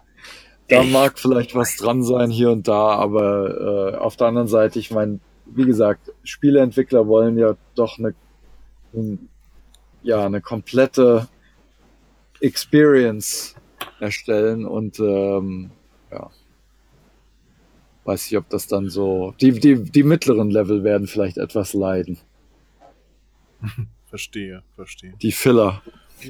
da mag vielleicht was dran sein hier und da, aber äh, auf der anderen Seite, ich meine, wie gesagt, Spieleentwickler wollen ja doch eine, ja, eine komplette Experience erstellen und ähm, ja, weiß ich, ob das dann so, die, die, die mittleren Level werden vielleicht etwas leiden. *laughs* Verstehe, verstehe. Die Filler.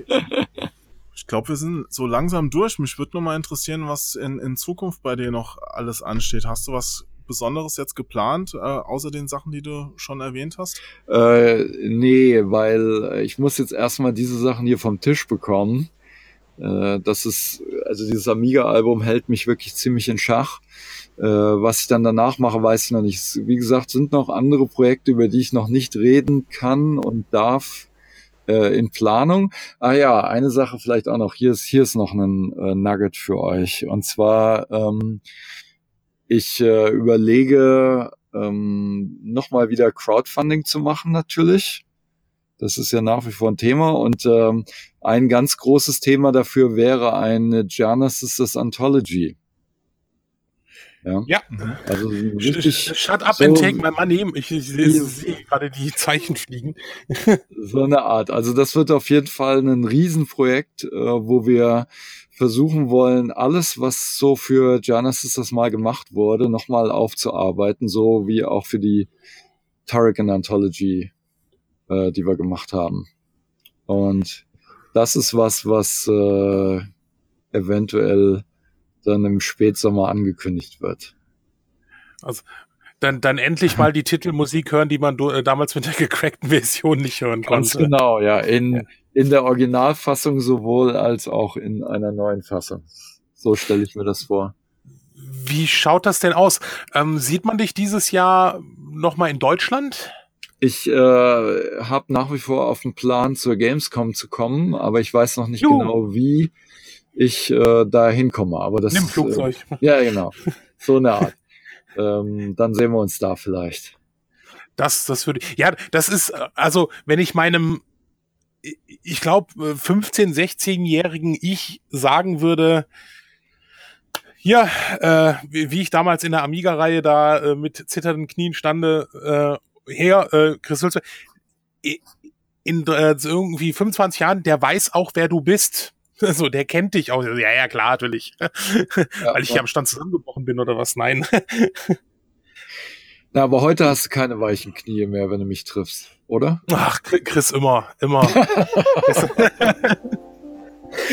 *laughs* ich glaube, wir sind so langsam durch. Mich würde nur mal interessieren, was in, in Zukunft bei dir noch alles ansteht. Hast du was Besonderes jetzt geplant, äh, außer den Sachen, die du schon erwähnt hast? Äh, nee, weil ich muss jetzt erstmal diese Sachen hier vom Tisch bekommen. Äh, das ist, also dieses Amiga-Album hält mich wirklich ziemlich in Schach. Äh, was ich dann danach mache, weiß ich noch nicht. Wie gesagt, sind noch andere Projekte, über die ich noch nicht reden kann und darf äh, in Planung. Ah ja, eine Sache vielleicht auch noch. Hier ist, hier ist noch ein äh, Nugget für euch. Und zwar, ähm, ich äh, überlege, ähm, nochmal wieder Crowdfunding zu machen natürlich. Das ist ja nach wie vor ein Thema. Und ähm, ein ganz großes Thema dafür wäre eine Genesis Anthology. Ja. ja. Also richtig Shut up so, and take my money. Ich, ich, sehe gerade die Zeichen fliegen. so eine Art. Also das wird auf jeden Fall ein Riesenprojekt, äh, wo wir versuchen wollen, alles, was so für Genesis das mal gemacht wurde, nochmal aufzuarbeiten, so wie auch für die Turrican Anthology äh, die wir gemacht haben. Und das ist was, was äh, eventuell dann im Spätsommer angekündigt wird. Also dann, dann endlich mal die Titelmusik hören, die man äh, damals mit der gecrackten Version nicht hören konnte. Ganz genau, ja. In, in der Originalfassung sowohl als auch in einer neuen Fassung. So stelle ich mir das vor. Wie schaut das denn aus? Ähm, sieht man dich dieses Jahr nochmal in Deutschland? Ich äh, habe nach wie vor auf dem Plan, zur Gamescom zu kommen, aber ich weiß noch nicht Juhu. genau, wie ich äh, da hinkomme. Aber das Nimm Flugzeug. Äh, ja, genau. So eine Art. *laughs* ähm, dann sehen wir uns da vielleicht. Das, das würde, ja, das ist, also, wenn ich meinem, ich glaube, 15, 16-jährigen Ich sagen würde, ja, äh, wie ich damals in der Amiga-Reihe da äh, mit zitternden Knien stande äh, her, äh, Chris Hülze, in äh, irgendwie 25 Jahren, der weiß auch, wer du bist. *laughs* So, der kennt dich auch. Ja, ja, klar, natürlich. *laughs* Ja, Weil ich ja. am Stand zusammengebrochen bin oder was? Nein. Na, aber heute hast du keine weichen Knie mehr, wenn du mich triffst, oder? Ach, Chris, immer, immer. *laughs*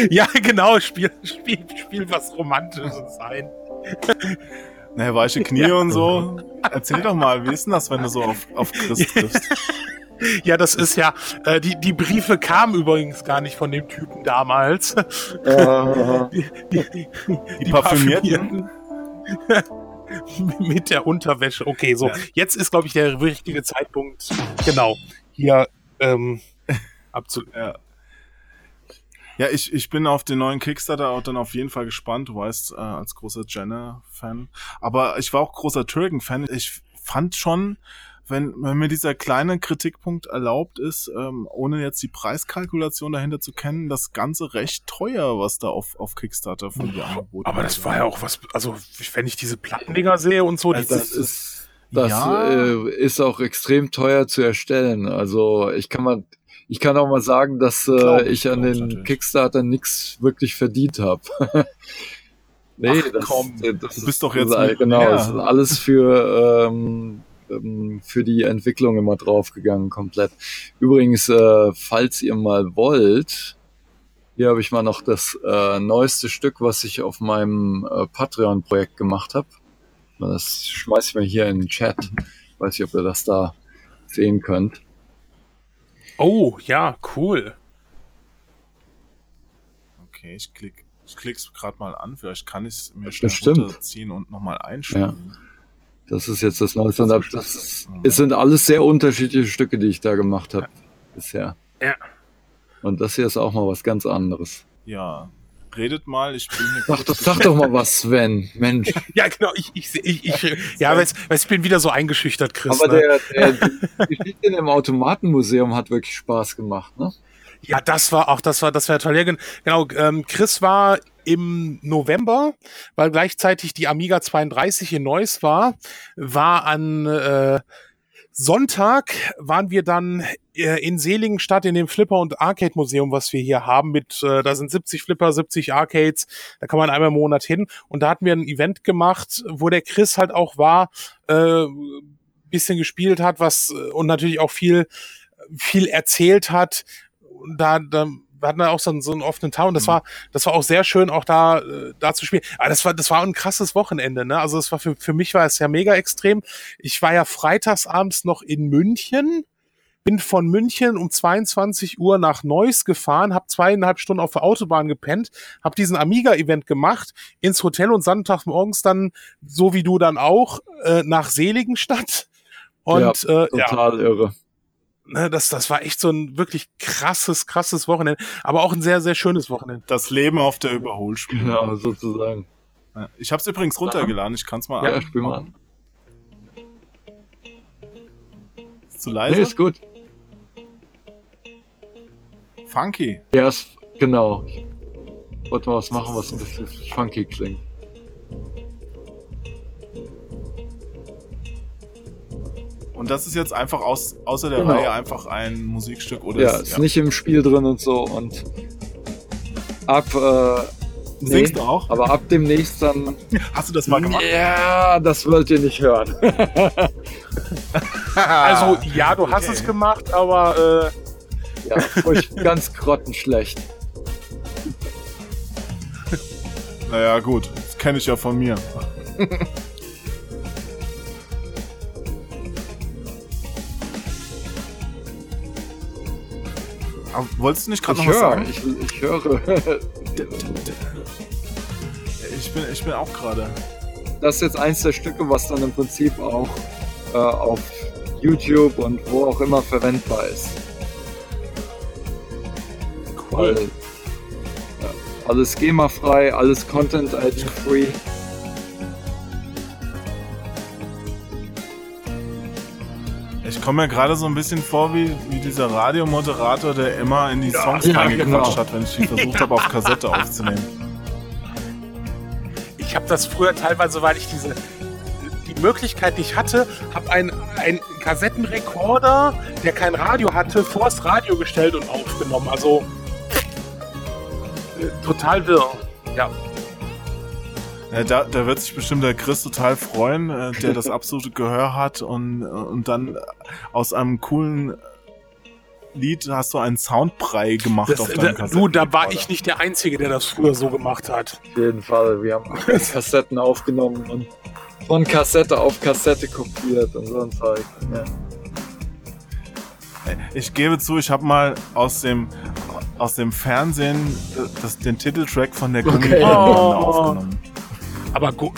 ja, genau, spiel, spiel, spiel was Romantisches ein. Naja, weiche Knie und so. Erzähl doch mal, wie ist denn das, wenn du so auf, auf Chris triffst? Ja, das ist ja, äh, die, die Briefe kamen übrigens gar nicht von dem Typen damals. *laughs* Uh, die, die, die, die, parfümierten. *laughs* mit der Unterwäsche. Okay, so. Ja. Jetzt ist, glaube ich, der richtige Zeitpunkt, genau, hier ähm, *laughs* absolut. Ja. Ja, ich, ich bin auf den neuen Kickstarter auch dann auf jeden Fall gespannt. Du weißt, äh, als großer Jenner-Fan. Aber ich war auch großer Turrican-Fan. Ich fand schon, wenn, wenn mir dieser kleine Kritikpunkt erlaubt ist, ähm, ohne jetzt die Preiskalkulation dahinter zu kennen, das Ganze recht teuer, was da auf, auf Kickstarter von dir angeboten Aber das war ja auch was, also wenn ich diese Plattendinger sehe und so, also das, das ist, das ja. äh, ist auch extrem teuer zu erstellen. Also ich kann mal, ich kann auch mal sagen, dass äh, ich, an den natürlich. Kickstarter nichts wirklich verdient habe. *laughs* nee, Ach, das, komm, das du bist doch jetzt ist, genau, ja. ist alles für ähm, ähm, für die Entwicklung immer draufgegangen komplett. Übrigens, äh, falls ihr mal wollt, hier habe ich mal noch das äh, neueste Stück, was ich auf meinem äh, Patreon-Projekt gemacht habe. Das schmeiß ich mir hier in den Chat. Ich weiß nicht, ob ihr das da sehen könnt. Oh, ja, cool. Okay, ich klick, ich klick's gerade mal an. Vielleicht kann ich es mir schnell runterziehen und nochmal einspielen. Ja. Das ist jetzt das Neueste. Das, das, es sind alles sehr unterschiedliche Stücke, die ich da gemacht habe bisher. Ja. Und das hier ist auch mal was ganz anderes. Ja, redet mal, ich bin hier Sag, doch, sag doch mal was, Sven, Mensch. *laughs* ja, genau, ich, ich, ich, ich ja, weiß, ich bin wieder so eingeschüchtert, Chris. Aber ne? der, der die Geschichte im Automatenmuseum hat wirklich Spaß gemacht, ne? Ja, das war auch, das war, das war toll. Ja, genau, ähm, Chris war im November, weil gleichzeitig die Amiga 32 in Neuss war, war an äh, Sonntag waren wir dann äh, in Seligenstadt in dem Flipper und Arcade Museum, was wir hier haben, mit äh, da sind 70 Flipper, 70 Arcades, da kann man einmal im Monat hin und da hatten wir ein Event gemacht, wo der Chris halt auch war, äh, bisschen gespielt hat, was äh, und natürlich auch viel viel erzählt hat. Da, da hatten da auch so einen, so einen offenen Town. Das mhm. war, das war auch sehr schön, auch da, äh, da zu spielen. Aber das war, das war ein krasses Wochenende, ne? Also das war für, für mich war es ja mega extrem. Ich war ja freitagsabends noch in München bin von München um 22 Uhr nach Neuss gefahren, habe zweieinhalb Stunden auf der Autobahn gepennt, habe diesen Amiga-Event gemacht, ins Hotel und sonntagsmorgens dann, so wie du dann auch, äh, nach Seligenstadt. Und ja, äh, total ja, irre. Ne, das, das war echt so ein wirklich krasses, krasses Wochenende, aber auch ein sehr, sehr schönes Wochenende. Das Leben auf der Überholspur. Ja, sozusagen. Ich habe es übrigens runtergeladen, ich kann es mal Ja, spiel mal an. Ist zu leise? Nee, ist gut. Funky. Ja, ist, genau. Ich wollte mal was machen, was ein bisschen funky klingt. Und das ist jetzt einfach aus, außer der Genau. Reihe einfach ein Musikstück oder Ja, ist nicht im Spiel drin und so und ab, äh, nee, Singst du auch? aber ab demnächst dann, Hast du das mal gemacht? ja, das wollt ihr nicht hören. *laughs* Also ja, du hast Okay. es gemacht, aber äh, Ja, *laughs* furcht, ganz grottenschlecht. Naja, gut. Das kenne ich ja von mir. *laughs* Aber wolltest du nicht gerade Ich noch was höre, sagen? ich, ich höre. Ich bin, ich bin auch gerade. Das ist jetzt eins der Stücke, was dann im Prinzip auch äh, auf YouTube und wo auch immer verwendbar ist. Weil, ja, alles GEMA-frei, alles Content-ID-free. Komme mir gerade so ein bisschen vor wie, wie dieser Radiomoderator, der immer in die Songs ja, reingequatscht genau. hat, wenn ich die versucht habe, auf Kassette aufzunehmen. ich habe das früher teilweise, weil ich diese die Möglichkeit nicht hatte, habe einen ein Kassettenrekorder, der kein Radio hatte, vors Radio gestellt und aufgenommen. Also äh, total wirr. Ja. Ja, da, da wird sich bestimmt der Chris total freuen, äh, der das absolute Gehör hat und, äh, und dann aus einem coolen Lied hast du einen Soundbrei gemacht Das, auf da, deinem du, da war ich nicht der Einzige, der das früher so gemacht hat. Auf jeden Fall. Wir haben *laughs* Kassetten aufgenommen und von Kassette auf Kassette kopiert und so ein Zeug. Ja. Ich gebe zu, ich habe mal aus dem aus dem Fernsehen äh, das, den Titeltrack von der Okay. Gummibärenbande Oh. aufgenommen. Aber gu-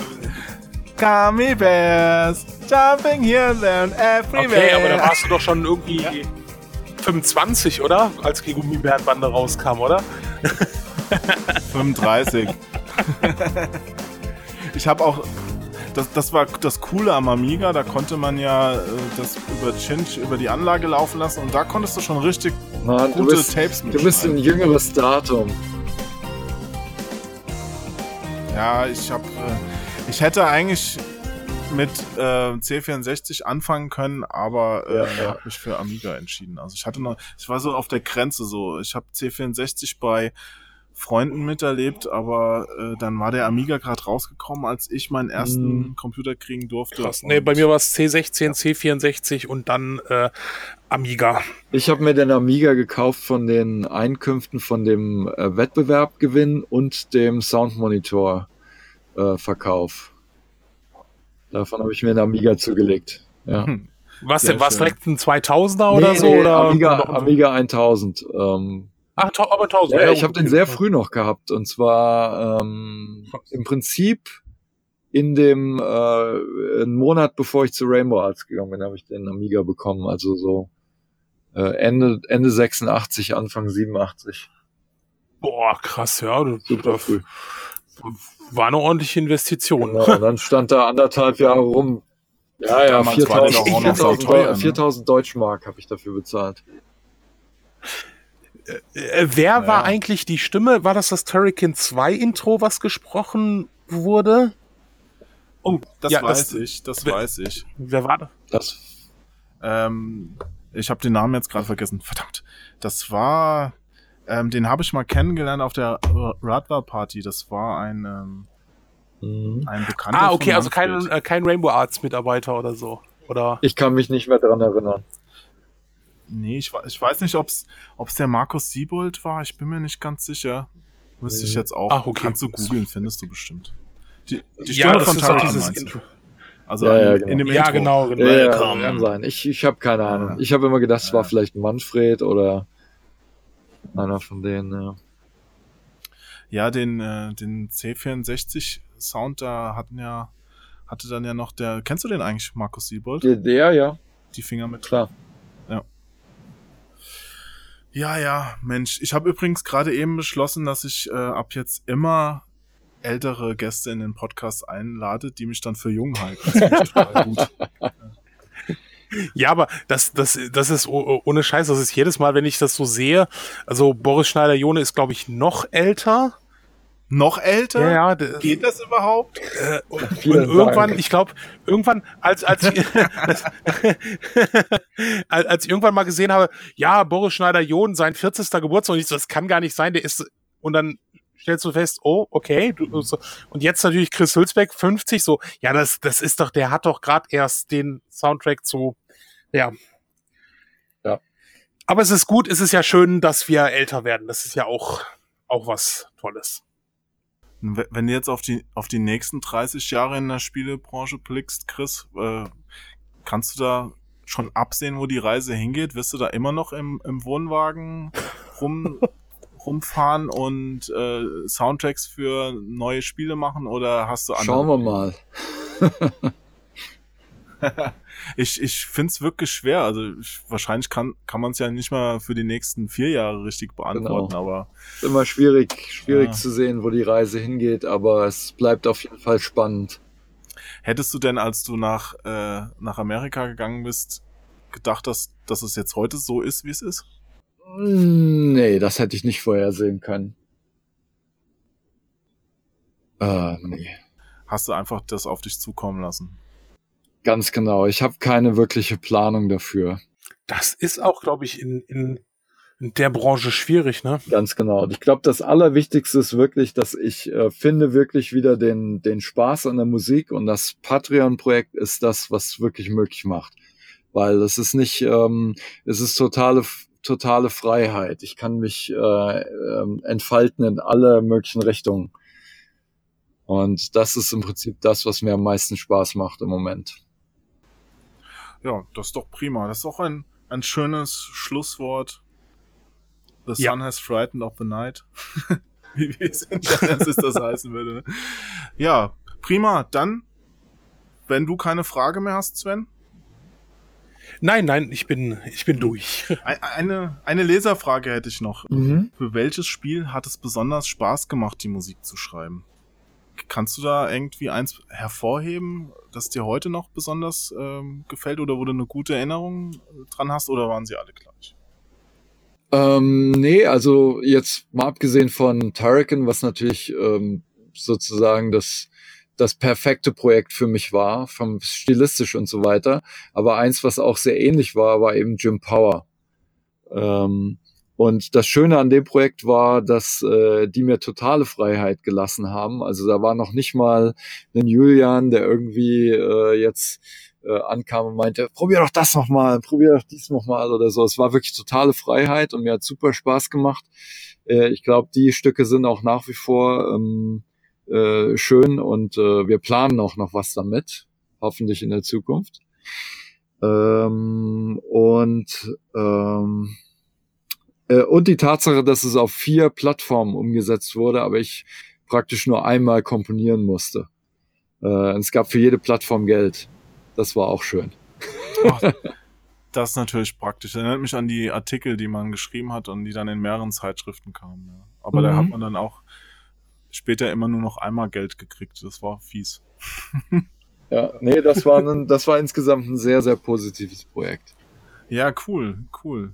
Gummy Bears, jumping here and there and everywhere. okay, aber da warst du doch schon irgendwie 25, oder? Als die Gummibärenbande rauskam, oder? 35. *laughs* ich habe auch, das, das war das Coole am Amiga, da konnte man ja äh, das über Cinch über die Anlage laufen lassen und da konntest du schon richtig Mann, du gute bist, Tapes du bist ein jüngeres Datum. Ja, ich habe, äh, ich hätte eigentlich mit äh, C64 anfangen können, aber äh, Ja, ja, ja. habe mich für Amiga entschieden. Also ich hatte noch, ich war so auf der Grenze so. Ich habe C64 bei Freunden miterlebt, aber äh, dann war der Amiga gerade rausgekommen, als ich meinen ersten Mhm. Computer kriegen durfte. Krass. Nee, bei mir war es C16, C64 und dann äh, Amiga. Ich habe mir den Amiga gekauft von den Einkünften von dem äh, Wettbewerbgewinn und dem Soundmonitor äh, Verkauf. Davon habe ich mir einen Amiga zugelegt. Ja. Hm. Was Sehr denn? War direkt ein 2000er oder so? nee, oder Amiga, Amiga 1000. Ähm, Ach, aber 1000. ja, ich habe den sehr früh noch gehabt und zwar ähm, im Prinzip in dem äh, einen Monat bevor ich zu Rainbow Arts gegangen bin, habe ich den Amiga bekommen. Also so äh, Ende Ende 86, Anfang 87. Boah, krass, ja. Du, Super früh. war eine ordentliche Investition. Genau, und dann stand da anderthalb Jahre rum. Ja, ja, Damals war der 4000, doch auch noch 4000, sau teuer, ne? 4000 Deutschmark habe ich dafür bezahlt. Äh, wer Naja. war eigentlich die Stimme? War das das Turrican 2 Intro, was gesprochen wurde? Oh, Das ja, weiß das, ich, das wer- weiß ich. Wer war das? Das Ähm, ich habe den Namen jetzt gerade vergessen. Verdammt. Das war, ähm, den habe ich mal kennengelernt auf der Radler Party. Das war ein, ähm, Mhm. ein Bekannter. Ah, okay, von also kein, äh, kein Rainbow Arts Mitarbeiter oder so. Oder Ich kann mich nicht mehr dran erinnern. Nee, ich, ich weiß nicht, ob es der Markus Siebold war. Ich bin mir nicht ganz sicher. Wüsste ich jetzt auch. Ach, okay. Kannst du googeln, findest du bestimmt. Die, die Stimme ja, von Taran dieses Intro. Also ja, ja, genau. in dem ja, genau, genau. Ja, ja, kann sein. Ich, ich habe keine Ahnung. Ich habe immer gedacht, es war vielleicht Manfred oder einer von denen, ja. Ja, den, äh, den C64 Sound da hatten ja, hatte dann ja noch der, kennst du den eigentlich, Markus Siebold? Der, der ja. Die Finger mit. Klar. Ja. Ja, Mensch. Ich habe übrigens gerade eben beschlossen, dass ich äh, ab jetzt immer ältere Gäste in den Podcast einlade, die mich dann für jung halten. Das. *laughs* Ja, aber das, das, das ist ohne Scheiß, das ist jedes Mal, wenn ich das so sehe. Also Boris Schneider-Jone ist, glaube ich, noch älter. Noch älter? Ja, ja. Geht das überhaupt? Äh, und, und irgendwann, Dank. ich glaube, irgendwann, als, als, ich, *laughs* als, als ich irgendwann mal gesehen habe, ja, Boris Schneider-John, sein 40. Geburtstag, und ich so, das kann gar nicht sein, der ist, und dann stellst du fest, oh, okay. Du, so. Und jetzt natürlich Chris Hülsbeck, 50, so, ja, das, das ist doch, der hat doch gerade erst den Soundtrack zu, ja. Ja. Aber es ist gut, es ist ja schön, dass wir älter werden. Das ist ja auch, auch was Tolles. Wenn du jetzt auf die, auf die nächsten 30 Jahre in der Spielebranche blickst, Chris, äh, kannst du da schon absehen, wo die Reise hingeht? Wirst du da immer noch im, im Wohnwagen rum *laughs* rumfahren und äh, Soundtracks für neue Spiele machen oder hast du andere? Schauen wir mal. *laughs* ich ich finde es wirklich schwer. Also ich, wahrscheinlich kann, kann man es ja nicht mal für die nächsten vier Jahre richtig beantworten, genau. aber. Ist immer schwierig, schwierig ja. zu sehen, wo die Reise hingeht, aber es bleibt auf jeden Fall spannend. Hättest du denn, als du nach, äh, nach Amerika gegangen bist, gedacht, dass, dass es jetzt heute so ist, wie es ist? Nee, das hätte ich nicht vorhersehen können. Äh, nee. Hast du einfach das auf dich zukommen lassen? Ganz genau. Ich habe keine wirkliche Planung dafür. Das ist auch, glaube ich, in, in, in der Branche schwierig, ne? Ganz genau. Ich glaube, das Allerwichtigste ist wirklich, dass ich äh, finde wirklich wieder den, den Spaß an der Musik und das Patreon-Projekt ist das, was wirklich möglich macht. Weil es ist nicht, ähm, es ist totale totale Freiheit. Ich kann mich äh, äh, entfalten in alle möglichen Richtungen. Und das ist im Prinzip das, was mir am meisten Spaß macht im Moment. Ja, das ist doch prima. Das ist auch ein, ein schönes Schlusswort. The ja. sun has frightened of the night. *laughs* wie, wie es in das heißen würde. Ne? Ja, prima. Dann, wenn du keine Frage mehr hast, Sven, Nein, nein, ich bin, ich bin durch. Eine, eine Leserfrage hätte ich noch. Mhm. Für welches Spiel hat es besonders Spaß gemacht, die Musik zu schreiben? Kannst du da irgendwie eins hervorheben, das dir heute noch besonders ähm, gefällt oder wo du eine gute Erinnerung äh, dran hast oder waren sie alle gleich? Ähm, nee, also jetzt mal abgesehen von Turrican, was natürlich ähm, sozusagen das das perfekte Projekt für mich war, vom stilistisch und so weiter. Aber eins, was auch sehr ähnlich war, war eben Jim Power. Ähm, und das Schöne an dem Projekt war, dass äh, die mir totale Freiheit gelassen haben. Also da war noch nicht mal ein Julian, der irgendwie äh, jetzt äh, ankam und meinte, probier doch das nochmal, probier doch dies nochmal oder so. Es war wirklich totale Freiheit und mir hat super Spaß gemacht. Äh, ich glaube, die Stücke sind auch nach wie vor ähm, äh, schön und äh, wir planen auch noch was damit, hoffentlich in der Zukunft. Ähm, und ähm, äh, und die Tatsache, dass es auf vier Plattformen umgesetzt wurde, aber ich praktisch nur einmal komponieren musste. Äh, es gab für jede Plattform Geld. Das war auch schön. Ach, *laughs* das ist natürlich praktisch. Erinnert mich an die Artikel, die man geschrieben hat und die dann in mehreren Zeitschriften kamen. Ja. Aber mhm. da hat man dann auch später immer nur noch einmal Geld gekriegt. Das war fies. *laughs* ja, nee, das war, ein, das war insgesamt ein sehr, sehr positives Projekt. Ja, cool, cool.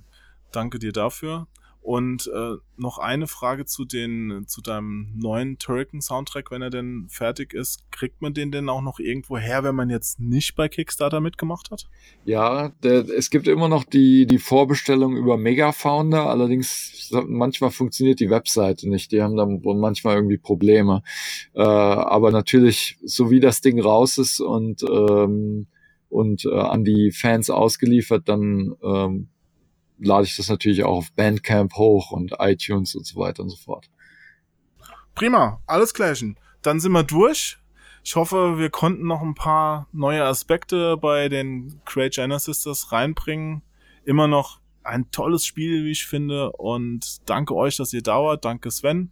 Danke dir dafür. Und äh, noch eine Frage zu den zu deinem neuen Turrican Soundtrack, wenn er denn fertig ist, kriegt man den denn auch noch irgendwo her, wenn man jetzt nicht bei Kickstarter mitgemacht hat? Ja, der, es gibt immer noch die die Vorbestellung über Megafounder, allerdings manchmal funktioniert die Webseite nicht, die haben dann manchmal irgendwie Probleme. Äh, aber natürlich, so wie das Ding raus ist und ähm, und äh, an die Fans ausgeliefert, dann ähm, lade ich das natürlich auch auf Bandcamp hoch und iTunes und so weiter und so fort. Prima, alles klärchen. Dann sind wir durch. Ich hoffe, wir konnten noch ein paar neue Aspekte bei den Create Genesis reinbringen. Immer noch ein tolles Spiel, wie ich finde. Und danke euch, dass ihr dauert. Danke Sven.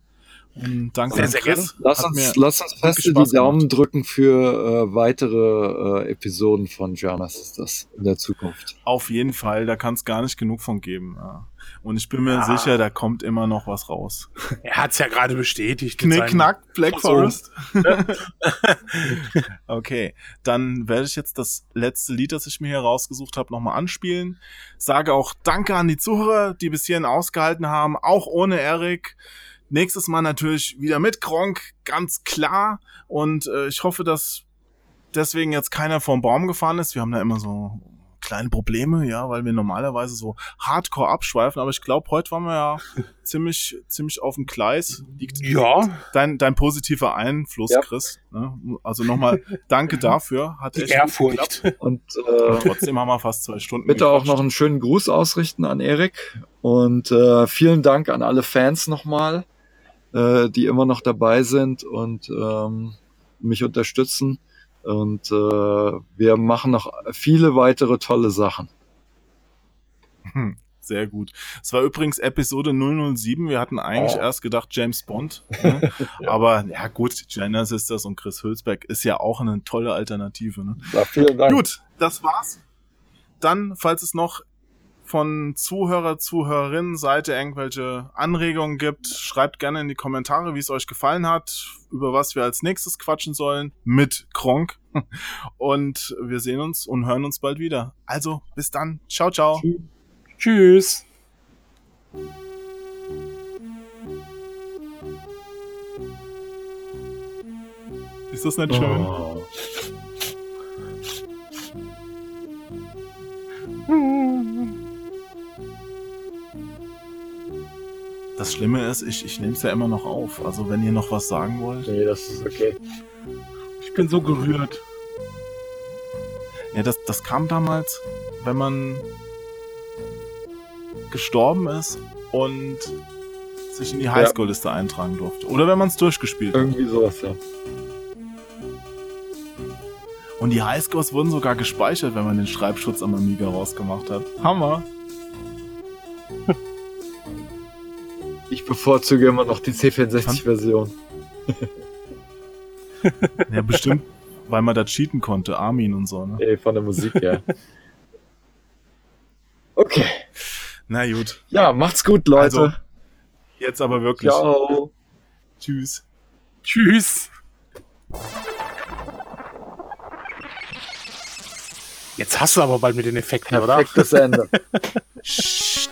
Und danke sehr, sehr Chris. Lass uns, lass uns fest die Daumen gemacht. drücken für äh, weitere äh, Episoden von Jonas das in der Zukunft. Auf jeden Fall, da kann es gar nicht genug von geben. Ja. Und ich bin mir ja. sicher, da kommt immer noch was raus. *laughs* Er hat es ja gerade bestätigt. Knick, knack, Black Forest. *laughs* *laughs* okay, dann werde ich jetzt das letzte Lied, das ich mir hier rausgesucht habe, nochmal anspielen. Sage auch Danke an die Zuhörer, die bis hierhin ausgehalten haben, auch ohne Erik. Nächstes Mal natürlich wieder mit Gronk, ganz klar. Und äh, ich hoffe, dass deswegen jetzt keiner vom Baum gefahren ist. Wir haben da immer so kleine Probleme, ja, weil wir normalerweise so hardcore abschweifen, aber ich glaube, heute waren wir ja *laughs* ziemlich, ziemlich auf dem Gleis. Liegt ja. Dein, dein positiver Einfluss, ja. Chris. Ne? Also nochmal danke *laughs* dafür. Hat Die Ehrfurcht. *laughs* Und, äh, trotzdem haben wir fast zwei Stunden. Bitte gequatscht. auch noch einen schönen Gruß ausrichten an Erik. Und äh, vielen Dank an alle Fans nochmal äh, die immer noch dabei sind und ähm, mich unterstützen. Und äh, wir machen noch viele weitere tolle Sachen. Hm, sehr gut. Es war übrigens Episode 007. Wir hatten eigentlich oh. erst gedacht James Bond. *laughs* Ne? ja. Aber ja gut, Jenna Sisters und Chris Hülsbeck ist ja auch eine tolle Alternative. Ne? Ja, vielen Dank. Gut, das war's. Dann, falls es noch von Zuhörer, Zuhörerinnen Seite irgendwelche Anregungen gibt, schreibt gerne in die Kommentare, wie es euch gefallen hat, über was wir als nächstes quatschen sollen mit Kronk. *laughs* Und wir sehen uns und hören uns bald wieder. Also, bis dann. Ciao, ciao. Tschüss. Ist das nicht schön? Oh. *laughs* Das Schlimme ist, ich, ich nehme es ja immer noch auf. Also wenn ihr noch was sagen wollt. Nee, das ist okay. Ich bin so gerührt. Ja, das, das kam damals, wenn man gestorben ist und sich in die Highschool-Liste ja. eintragen durfte. Oder wenn man es durchgespielt hat. Irgendwie sowas, ja. Und die Highscores wurden sogar gespeichert, wenn man den Schreibschutz am Amiga rausgemacht hat. Hammer! Ich bevorzuge immer noch die C64-Version. ja, bestimmt, weil man da cheaten konnte, Armin und so, ne? Ey, von der Musik her. Okay. Na gut. Ja, macht's gut, Leute. Also, jetzt aber wirklich. Ciao. Tschüss. Tschüss. Jetzt hast du aber bald mit den Effekten, Perfektes oder? Ende. Psst. *laughs*